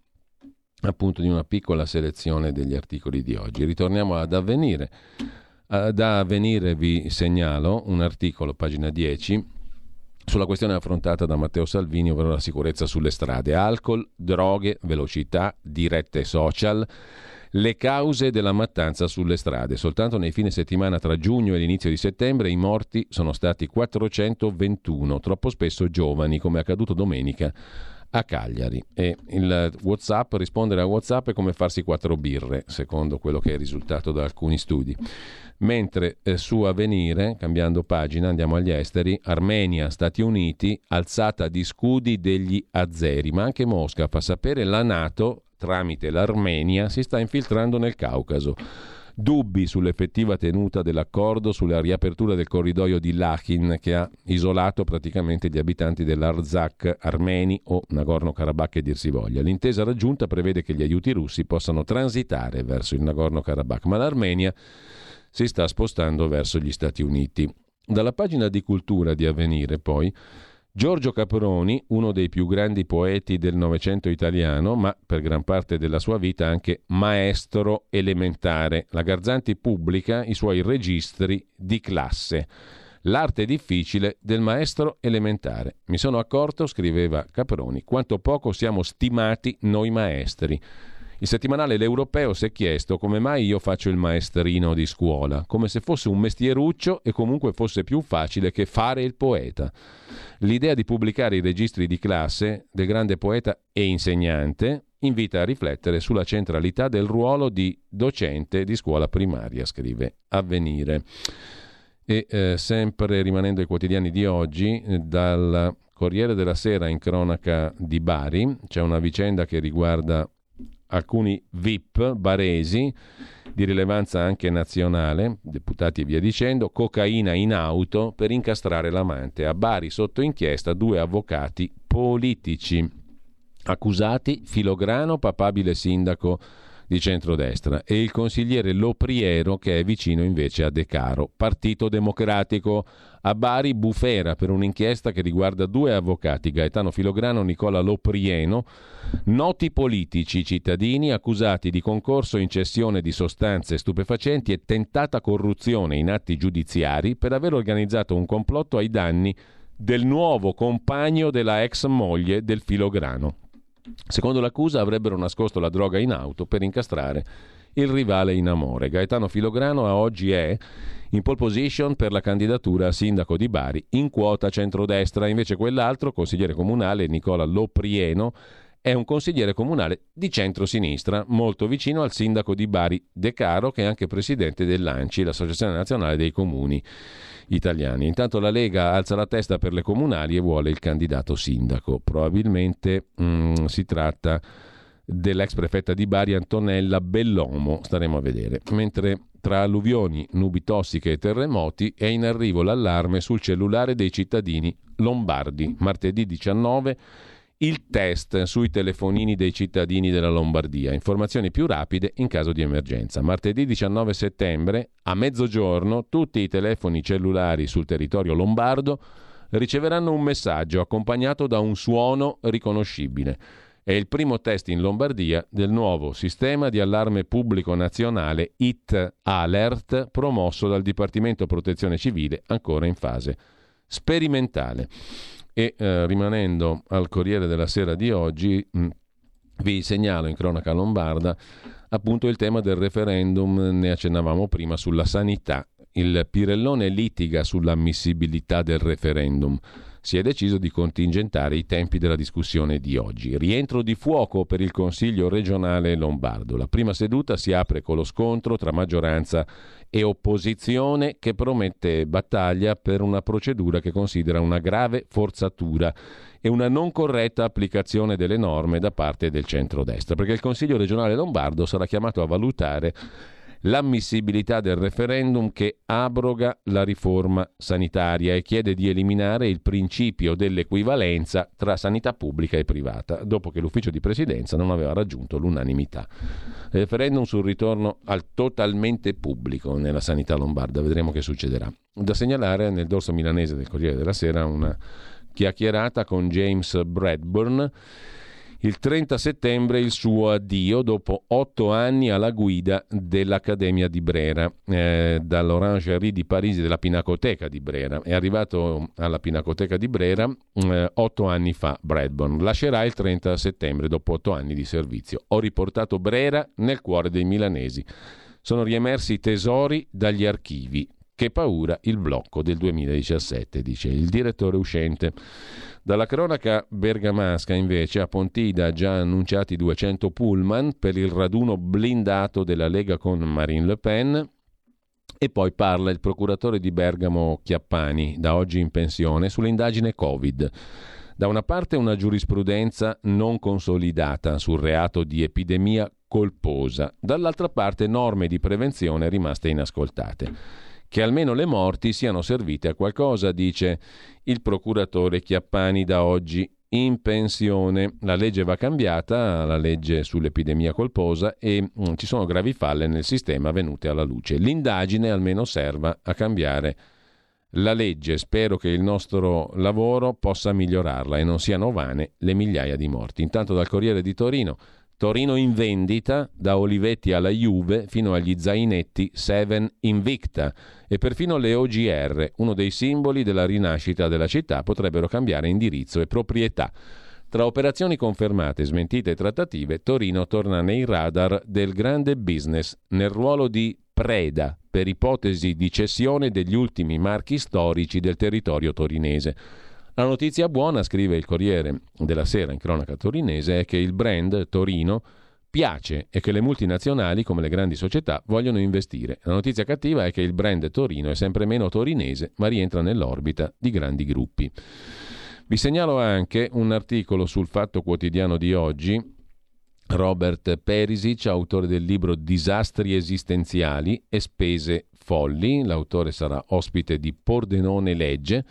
[SPEAKER 1] appunto di una piccola selezione degli articoli di oggi. Ritorniamo ad avvenire. Da avvenire vi segnalo un articolo, pagina 10, sulla questione affrontata da Matteo Salvini, ovvero la sicurezza sulle strade. Alcol, droghe, velocità, dirette social. Le cause della mattanza sulle strade. Soltanto nei fine settimana tra giugno e l'inizio di settembre i morti sono stati 421, troppo spesso giovani, come è accaduto domenica a Cagliari. E il WhatsApp, rispondere a WhatsApp è come farsi quattro birre, secondo quello che è risultato da alcuni studi. Mentre eh, su Avvenire, cambiando pagina, andiamo agli esteri, Armenia, Stati Uniti, alzata di scudi degli azeri, ma anche Mosca fa sapere la Nato, tramite l'Armenia, si sta infiltrando nel Caucaso dubbi sull'effettiva tenuta dell'accordo sulla riapertura del corridoio di Lachin che ha isolato praticamente gli abitanti dell'Arzak armeni o Nagorno-Karabakh che dir si voglia. L'intesa raggiunta prevede che gli aiuti russi possano transitare verso il Nagorno-Karabakh, ma l'Armenia si sta spostando verso gli Stati Uniti. Dalla pagina di cultura di Avvenire, poi, Giorgio Caproni, uno dei più grandi poeti del Novecento italiano, ma per gran parte della sua vita anche maestro elementare. La Garzanti pubblica i suoi registri di classe. L'arte difficile del maestro elementare. Mi sono accorto, scriveva Caproni, quanto poco siamo stimati noi maestri. Il settimanale L'Europeo si è chiesto come mai io faccio il maestrino di scuola, come se fosse un mestieruccio e comunque fosse più facile che fare il poeta. L'idea di pubblicare i registri di classe del grande poeta e insegnante invita a riflettere sulla centralità del ruolo di docente di scuola primaria, scrive Avvenire. E eh, sempre rimanendo ai quotidiani di oggi, eh, dal Corriere della Sera in cronaca di Bari c'è una vicenda che riguarda alcuni VIP baresi di rilevanza anche nazionale, deputati e via dicendo, cocaina in auto per incastrare l'amante. A Bari sotto inchiesta due avvocati politici accusati Filograno, papabile sindaco di centrodestra, e il consigliere Lopriero che è vicino invece a De Caro, Partito Democratico. A Bari bufera per un'inchiesta che riguarda due avvocati, Gaetano Filograno e Nicola Loprieno, noti politici cittadini accusati di concorso in cessione di sostanze stupefacenti e tentata corruzione in atti giudiziari per aver organizzato un complotto ai danni del nuovo compagno della ex moglie del Filograno. Secondo l'accusa avrebbero nascosto la droga in auto per incastrare il rivale in amore. Gaetano Filograno a oggi è in pole position per la candidatura a sindaco di Bari in quota centrodestra, invece quell'altro, consigliere comunale Nicola Loprieno, è un consigliere comunale di centrosinistra, molto vicino al sindaco di Bari De Caro, che è anche presidente dell'ANCI, l'Associazione Nazionale dei Comuni italiani. Intanto la Lega alza la testa per le comunali e vuole il candidato sindaco. Probabilmente mh, mm, si tratta dell'ex prefetta di Bari Antonella Bellomo, staremo a vedere. Mentre tra alluvioni, nubi tossiche e terremoti è in arrivo l'allarme sul cellulare dei cittadini lombardi. Martedì 19 il test sui telefonini dei cittadini della Lombardia. Informazioni più rapide in caso di emergenza. Martedì 19 settembre, a mezzogiorno, tutti i telefoni cellulari sul territorio lombardo riceveranno un messaggio accompagnato da un suono riconoscibile. È il primo test in Lombardia del nuovo sistema di allarme pubblico nazionale IT Alert promosso dal Dipartimento Protezione Civile ancora in fase sperimentale. E eh, rimanendo al Corriere della Sera di oggi, mh, mm, vi segnalo in cronaca lombarda appunto il tema del referendum, ne accennavamo prima, sulla sanità. Il Pirellone litiga sull'ammissibilità del referendum si è deciso di contingentare i tempi della discussione di oggi. Rientro di fuoco per il Consiglio regionale lombardo. La prima seduta si apre con lo scontro tra maggioranza e opposizione che promette battaglia per una procedura che considera una grave forzatura e una non corretta applicazione delle norme da parte del centrodestra, perché il Consiglio regionale lombardo sarà chiamato a valutare l'ammissibilità del referendum che abroga la riforma sanitaria e chiede di eliminare il principio dell'equivalenza tra sanità pubblica e privata, dopo che l'ufficio di presidenza non aveva raggiunto l'unanimità. Referendum sul ritorno al totalmente pubblico nella sanità lombarda, vedremo che succederà. Da segnalare nel dorso milanese del Corriere della Sera una chiacchierata con James Bradburn Il 30 settembre il suo addio dopo otto anni alla guida dell'Accademia di Brera, eh, dall'Orangerie di Parigi della Pinacoteca di Brera. È arrivato alla Pinacoteca di Brera eh, otto anni fa Bradburn. Lascerà il 30 settembre dopo otto anni di servizio. Ho riportato Brera nel cuore dei milanesi. Sono riemersi tesori dagli archivi. Che paura il blocco del 2017, dice il direttore uscente. Dalla cronaca bergamasca, invece, a Pontida già annunciati 200 pullman per il raduno blindato della Lega con Marine Le Pen. E poi parla il procuratore di Bergamo Chiappani, da oggi in pensione, sull'indagine Covid. Da una parte una giurisprudenza non consolidata sul reato di epidemia colposa, dall'altra parte norme di prevenzione rimaste inascoltate che almeno le morti siano servite a qualcosa, dice il procuratore Chiappani da oggi in pensione. La legge va cambiata, la legge sull'epidemia colposa e mh, mm, ci sono gravi falle nel sistema venute alla luce. L'indagine almeno serva a cambiare la legge. Spero che il nostro lavoro possa migliorarla e non siano vane le migliaia di morti. Intanto dal Corriere di Torino Torino in vendita, da Olivetti alla Juve fino agli zainetti Seven Invicta e perfino le OGR, uno dei simboli della rinascita della città, potrebbero cambiare indirizzo e proprietà. Tra operazioni confermate, smentite e trattative, Torino torna nei radar del grande business nel ruolo di preda per ipotesi di cessione degli ultimi marchi storici del territorio torinese. La notizia buona, scrive il Corriere della Sera in cronaca torinese, è che il brand Torino piace e che le multinazionali, come le grandi società, vogliono investire. La notizia cattiva è che il brand Torino è sempre meno torinese, ma rientra nell'orbita di grandi gruppi. Vi segnalo anche un articolo sul Fatto Quotidiano di oggi Robert Perisic, autore del libro Disastri esistenziali e spese folli. L'autore sarà ospite di Pordenone Legge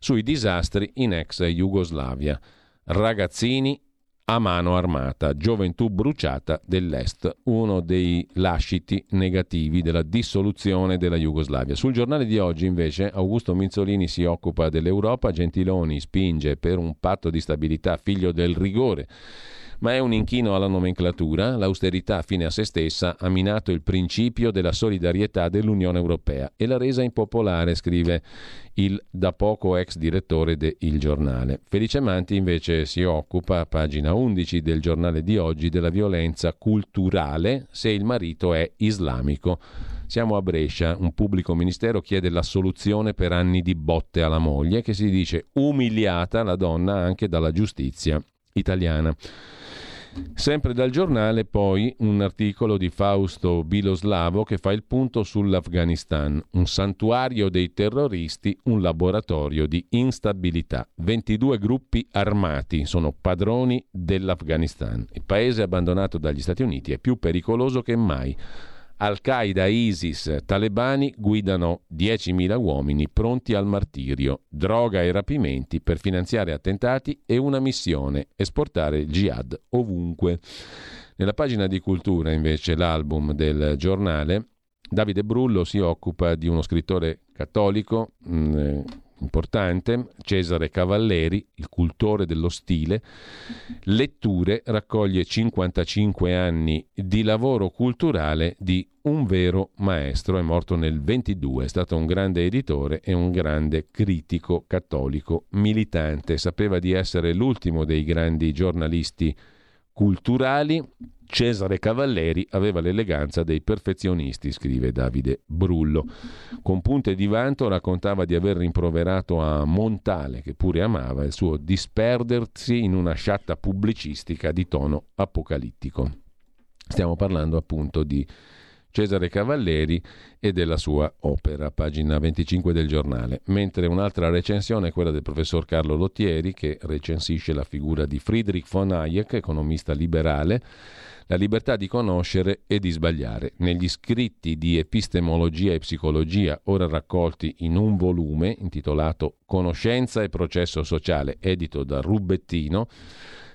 [SPEAKER 1] sui disastri in ex Jugoslavia. Ragazzini a mano armata, gioventù bruciata dell'Est, uno dei lasciti negativi della dissoluzione della Jugoslavia. Sul giornale di oggi invece Augusto Minzolini si occupa dell'Europa, Gentiloni spinge per un patto di stabilità figlio del rigore ma è un inchino alla nomenclatura. L'austerità fine a se stessa ha minato il principio della solidarietà dell'Unione Europea e l'ha resa impopolare, scrive il da poco ex direttore de Il Giornale. Felice Manti invece si occupa, a pagina 11 del giornale di oggi, della violenza culturale se il marito è islamico. Siamo a Brescia, un pubblico ministero chiede l'assoluzione per anni di botte alla moglie che si dice umiliata la donna anche dalla giustizia italiana. Sempre dal giornale poi un articolo di Fausto Biloslavo che fa il punto sull'Afghanistan, un santuario dei terroristi, un laboratorio di instabilità. 22 gruppi armati sono padroni dell'Afghanistan. Il paese abbandonato dagli Stati Uniti è più pericoloso che mai. Al-Qaeda, ISIS, talebani guidano 10.000 uomini pronti al martirio, droga e rapimenti per finanziare attentati e una missione, esportare jihad ovunque. Nella pagina di cultura, invece, l'album del giornale, Davide Brullo si occupa di uno scrittore cattolico mh, mm, importante, Cesare Cavalleri, il cultore dello stile, letture, raccoglie 55 anni di lavoro culturale di un vero maestro, è morto nel 22, è stato un grande editore e un grande critico cattolico militante, sapeva di essere l'ultimo dei grandi giornalisti culturali Cesare Cavalleri aveva l'eleganza dei perfezionisti, scrive Davide Brullo. Con punte di vanto raccontava di aver rimproverato a Montale, che pure amava, il suo disperdersi in una sciatta pubblicistica di tono apocalittico. Stiamo parlando appunto di Cesare Cavalleri e della sua opera, pagina 25 del giornale. Mentre un'altra recensione è quella del professor Carlo Lottieri, che recensisce la figura di Friedrich von Hayek, economista liberale, la libertà di conoscere e di sbagliare. Negli scritti di epistemologia e psicologia, ora raccolti in un volume intitolato Conoscenza e processo sociale, edito da Rubettino,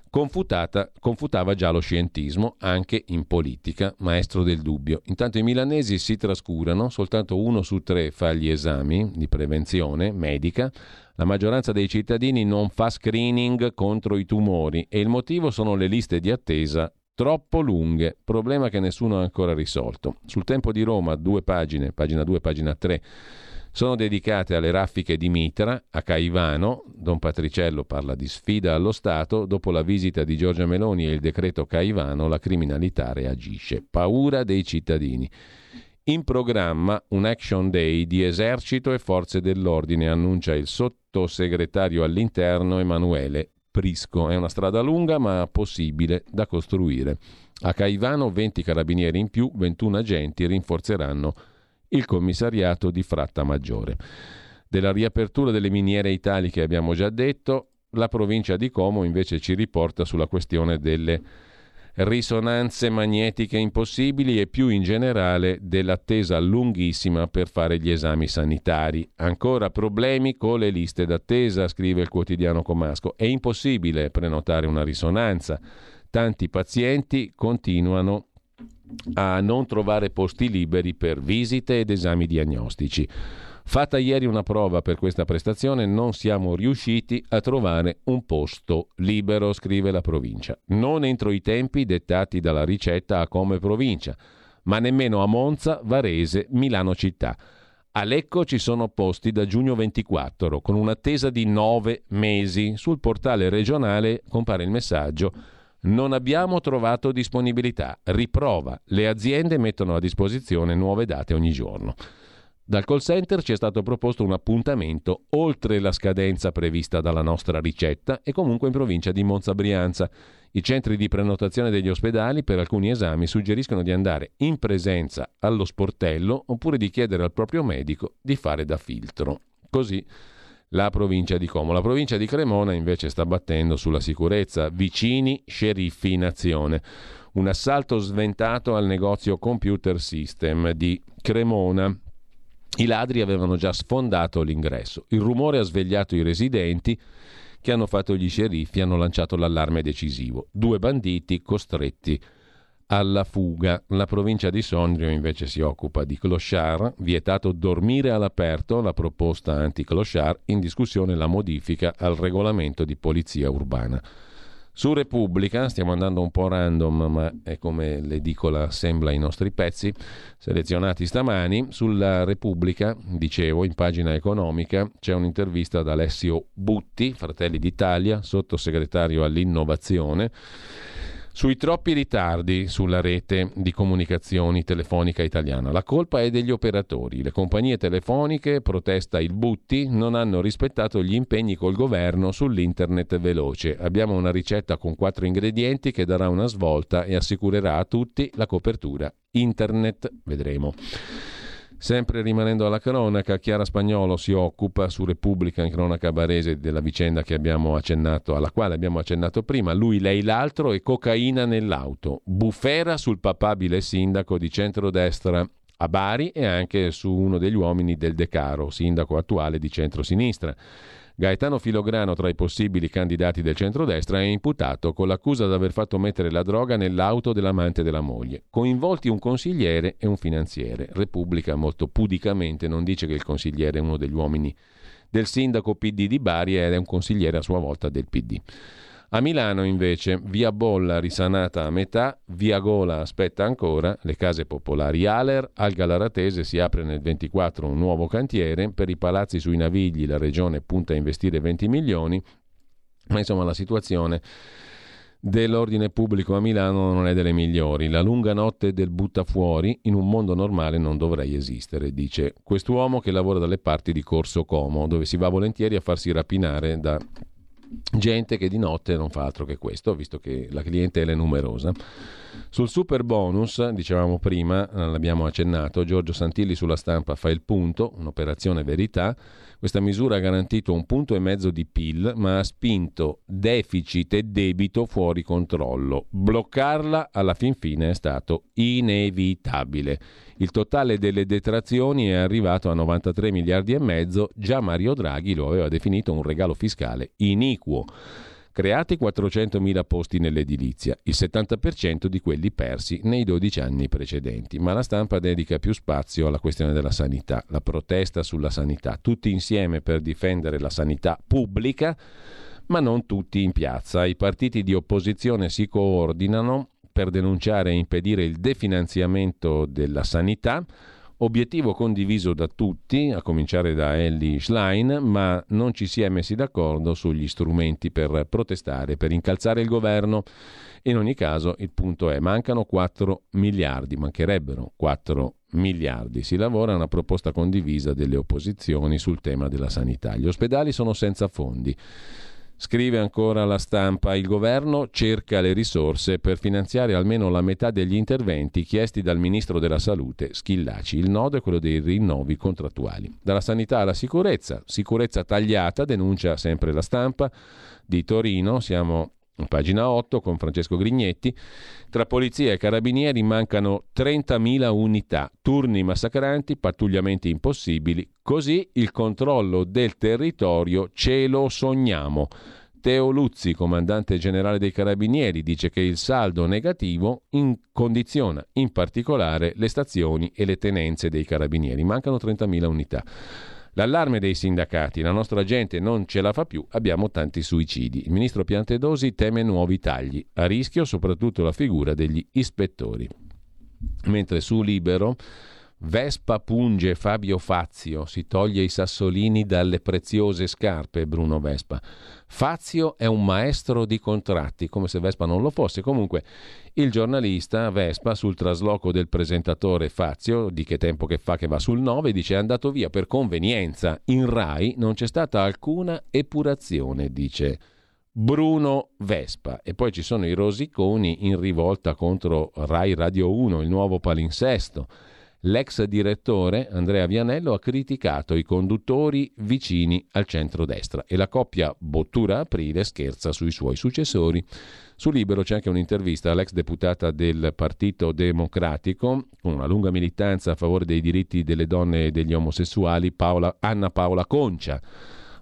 [SPEAKER 1] confutava già lo scientismo, anche in politica, maestro del dubbio. Intanto i milanesi si trascurano, soltanto uno su tre fa gli esami di prevenzione medica, la maggioranza dei cittadini non fa screening contro i tumori e il motivo sono le liste di attesa troppo lunghe, problema che nessuno ha ancora risolto. Sul tempo di Roma, due pagine, pagina 2, pagina 3, sono dedicate alle raffiche di Mitra a Caivano. Don Patriciello parla di sfida allo Stato. Dopo la visita di Giorgia Meloni e il decreto Caivano, la criminalità reagisce. Paura dei cittadini. In programma un action day di esercito e forze dell'ordine, annuncia il sottosegretario all'interno Emanuele Prisco. È una strada lunga ma possibile da costruire. A Caivano 20 carabinieri in più, 21 agenti rinforzeranno il commissariato di Fratta Maggiore. Della riapertura delle miniere italiche abbiamo già detto, la provincia di Como invece ci riporta sulla questione delle risonanze magnetiche impossibili e più in generale dell'attesa lunghissima per fare gli esami sanitari. Ancora problemi con le liste d'attesa, scrive il quotidiano Comasco. È impossibile prenotare una risonanza. Tanti pazienti continuano a non trovare posti liberi per visite ed esami diagnostici. Fatta ieri una prova per questa prestazione, non siamo riusciti a trovare un posto libero, scrive la provincia. Non entro i tempi dettati dalla ricetta a come provincia, ma nemmeno a Monza, Varese, Milano città. A Lecco ci sono posti da giugno 24, con un'attesa di nove mesi. Sul portale regionale compare il messaggio non abbiamo trovato disponibilità. Riprova. Le aziende mettono a disposizione nuove date ogni giorno. Dal call center ci è stato proposto un appuntamento oltre la scadenza prevista dalla nostra ricetta e comunque in provincia di Monza Brianza. I centri di prenotazione degli ospedali per alcuni esami suggeriscono di andare in presenza allo sportello oppure di chiedere al proprio medico di fare da filtro. Così la provincia di Como. La provincia di Cremona invece sta battendo sulla sicurezza. Vicini, sceriffi in azione. Un assalto sventato al negozio Computer System di Cremona i ladri avevano già sfondato l'ingresso. Il rumore ha svegliato i residenti che hanno fatto gli sceriffi hanno lanciato l'allarme decisivo. Due banditi costretti alla fuga. La provincia di Sondrio invece si occupa di clochard, vietato dormire all'aperto, la proposta anti-clochard, in discussione la modifica al regolamento di polizia urbana. Su Repubblica, stiamo andando un po' random, ma è come l'edicola sembra i nostri pezzi, selezionati stamani. Sulla Repubblica, dicevo, in pagina economica, c'è un'intervista ad Alessio Butti, Fratelli d'Italia, sottosegretario all'innovazione sui troppi ritardi sulla rete di comunicazioni telefonica italiana. La colpa è degli operatori. Le compagnie telefoniche, protesta il Butti, non hanno rispettato gli impegni col governo sull'internet veloce. Abbiamo una ricetta con quattro ingredienti che darà una svolta e assicurerà a tutti la copertura internet. Vedremo. Sempre rimanendo alla cronaca, Chiara Spagnolo si occupa su Repubblica in cronaca barese della vicenda accennato, alla quale abbiamo accennato prima. Lui, lei, l'altro e cocaina nell'auto. Bufera sul papabile sindaco di centrodestra a Bari e anche su uno degli uomini del Decaro, sindaco attuale di centrosinistra. Gaetano Filograno, tra i possibili candidati del centrodestra, è imputato con l'accusa di aver fatto mettere la droga nell'auto dell'amante della moglie. Coinvolti un consigliere e un finanziere. Repubblica molto pudicamente non dice che il consigliere è uno degli uomini del sindaco PD di Bari ed è un consigliere a sua volta del PD. A Milano invece via Bolla risanata a metà, via Gola aspetta ancora, le case popolari Aler, al Galaratese si apre nel 24 un nuovo cantiere, per i palazzi sui Navigli la regione punta a investire 20 milioni, ma insomma la situazione dell'ordine pubblico a Milano non è delle migliori. La lunga notte del buttafuori in un mondo normale non dovrei esistere, dice quest'uomo che lavora dalle parti di Corso Como, dove si va volentieri a farsi rapinare da gente che di notte non fa altro che questo, visto che la clientela è numerosa. Sul super bonus, dicevamo prima, eh, l'abbiamo accennato, Giorgio Santilli sulla stampa fa il punto, un'operazione verità. Questa misura ha garantito un punto e mezzo di PIL, ma ha spinto deficit e debito fuori controllo. Bloccarla alla fin fine è stato inevitabile. Il totale delle detrazioni è arrivato a 93 miliardi e mezzo, già Mario Draghi lo aveva definito un regalo fiscale iniquo. Creati 400.000 posti nell'edilizia, il 70% di quelli persi nei 12 anni precedenti. Ma la stampa dedica più spazio alla questione della sanità, la protesta sulla sanità, tutti insieme per difendere la sanità pubblica, ma non tutti in piazza. I partiti di opposizione si coordinano per denunciare e impedire il definanziamento della sanità Obiettivo condiviso da tutti, a cominciare da Ellie Schlein, ma non ci si è messi d'accordo sugli strumenti per protestare, per incalzare il governo. In ogni caso, il punto è, mancano 4 miliardi, mancherebbero 4 miliardi. Si lavora a una proposta condivisa delle opposizioni sul tema della sanità. Gli ospedali sono senza fondi. Scrive ancora la stampa, il governo cerca le risorse per finanziare almeno la metà degli interventi chiesti dal ministro della salute Schillaci. Il nodo è quello dei rinnovi contrattuali. Dalla sanità alla sicurezza, sicurezza tagliata, denuncia sempre la stampa di Torino, siamo Pagina 8 con Francesco Grignetti. Tra polizia e carabinieri mancano 30.000 unità, turni massacranti, pattugliamenti impossibili. Così il controllo del territorio ce lo sogniamo. Teo Luzzi, comandante generale dei carabinieri, dice che il saldo negativo condiziona in particolare le stazioni e le tenenze dei carabinieri. Mancano 30.000 unità. L'allarme dei sindacati, la nostra gente non ce la fa più, abbiamo tanti suicidi. Il ministro Piantedosi teme nuovi tagli, a rischio soprattutto la figura degli ispettori. Mentre su Libero Vespa punge Fabio Fazio, si toglie i sassolini dalle preziose scarpe Bruno Vespa. Fazio è un maestro di contratti, come se Vespa non lo fosse. Comunque, il giornalista Vespa sul trasloco del presentatore Fazio, di che tempo che fa che va sul 9, dice è andato via per convenienza. In Rai non c'è stata alcuna epurazione, dice Bruno Vespa. E poi ci sono i rosiconi in rivolta contro Rai Radio 1, il nuovo palinsesto. L'ex direttore Andrea Vianello ha criticato i conduttori vicini al centro-destra e la coppia Bottura-Aprile scherza sui suoi successori. Su Libero c'è anche un'intervista all'ex deputata del Partito Democratico, con una lunga militanza a favore dei diritti delle donne e degli omosessuali, Paola, Anna Paola Concia.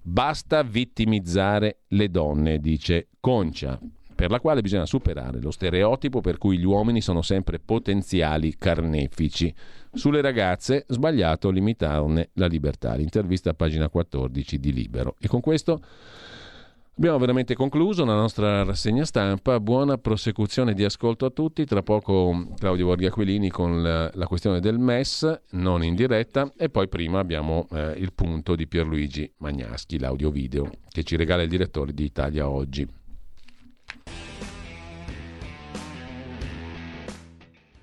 [SPEAKER 1] Basta vittimizzare le donne, dice Concia per la quale bisogna superare lo stereotipo per cui gli uomini sono sempre potenziali carnefici. Sulle ragazze, sbagliato limitarne la libertà. L'intervista a pagina 14 di Libero. E con questo abbiamo veramente concluso la nostra rassegna stampa. Buona prosecuzione di ascolto a tutti. Tra poco Claudio Borghi Aquilini con la, questione del MES, non in diretta. E poi prima abbiamo eh, il punto di Pierluigi Magnaschi, l'audio video, che ci regala il direttore di Italia Oggi.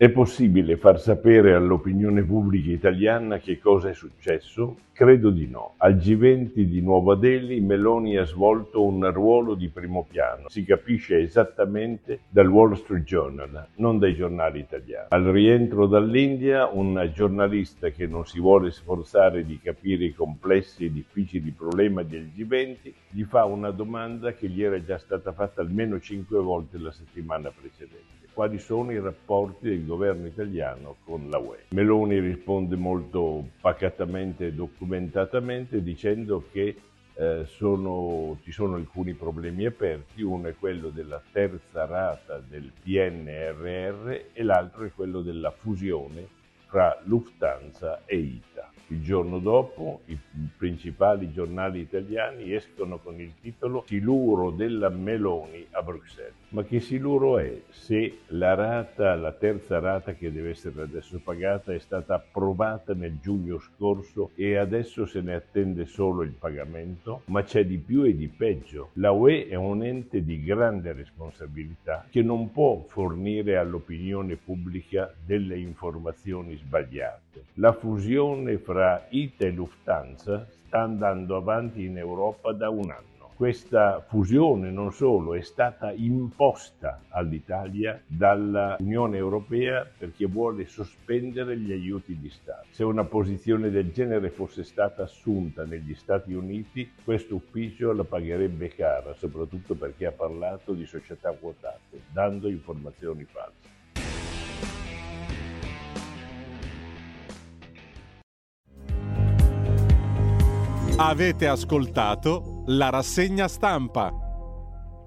[SPEAKER 6] È possibile far sapere all'opinione pubblica italiana che cosa è successo? Credo di no. Al G20 di Nuova Delhi Meloni ha svolto un ruolo di primo piano. Si capisce esattamente dal Wall Street Journal, non dai giornali italiani. Al rientro dall'India, un giornalista che non si vuole sforzare di capire i complessi e difficili problemi del G20 gli fa una domanda che gli era già stata fatta almeno cinque volte la settimana precedente quali sono i rapporti del governo italiano con la UE. Meloni risponde molto pacatamente e documentatamente dicendo che eh, sono, ci sono alcuni problemi aperti, uno è quello della terza rata del PNRR e l'altro è quello della fusione fra Lufthansa e ITA. Il giorno dopo i principali giornali italiani escono con il titolo Siluro della Meloni a Bruxelles. Ma che siluro è se la rata, la terza rata che deve essere adesso pagata è stata approvata nel giugno scorso e adesso se ne attende solo il pagamento? Ma c'è di più e di peggio. La UE è un ente di grande responsabilità che non può fornire all'opinione pubblica delle informazioni sbagliate. La fusione fra ITA e Lufthansa sta andando avanti in Europa da un anno. Questa fusione non solo è stata imposta all'Italia dall'Unione Europea perché vuole sospendere gli aiuti di Stato. Se una posizione del genere fosse stata assunta negli Stati Uniti, questo ufficio la pagherebbe cara, soprattutto perché ha parlato di società quotate, dando informazioni false.
[SPEAKER 3] Avete ascoltato la rassegna stampa.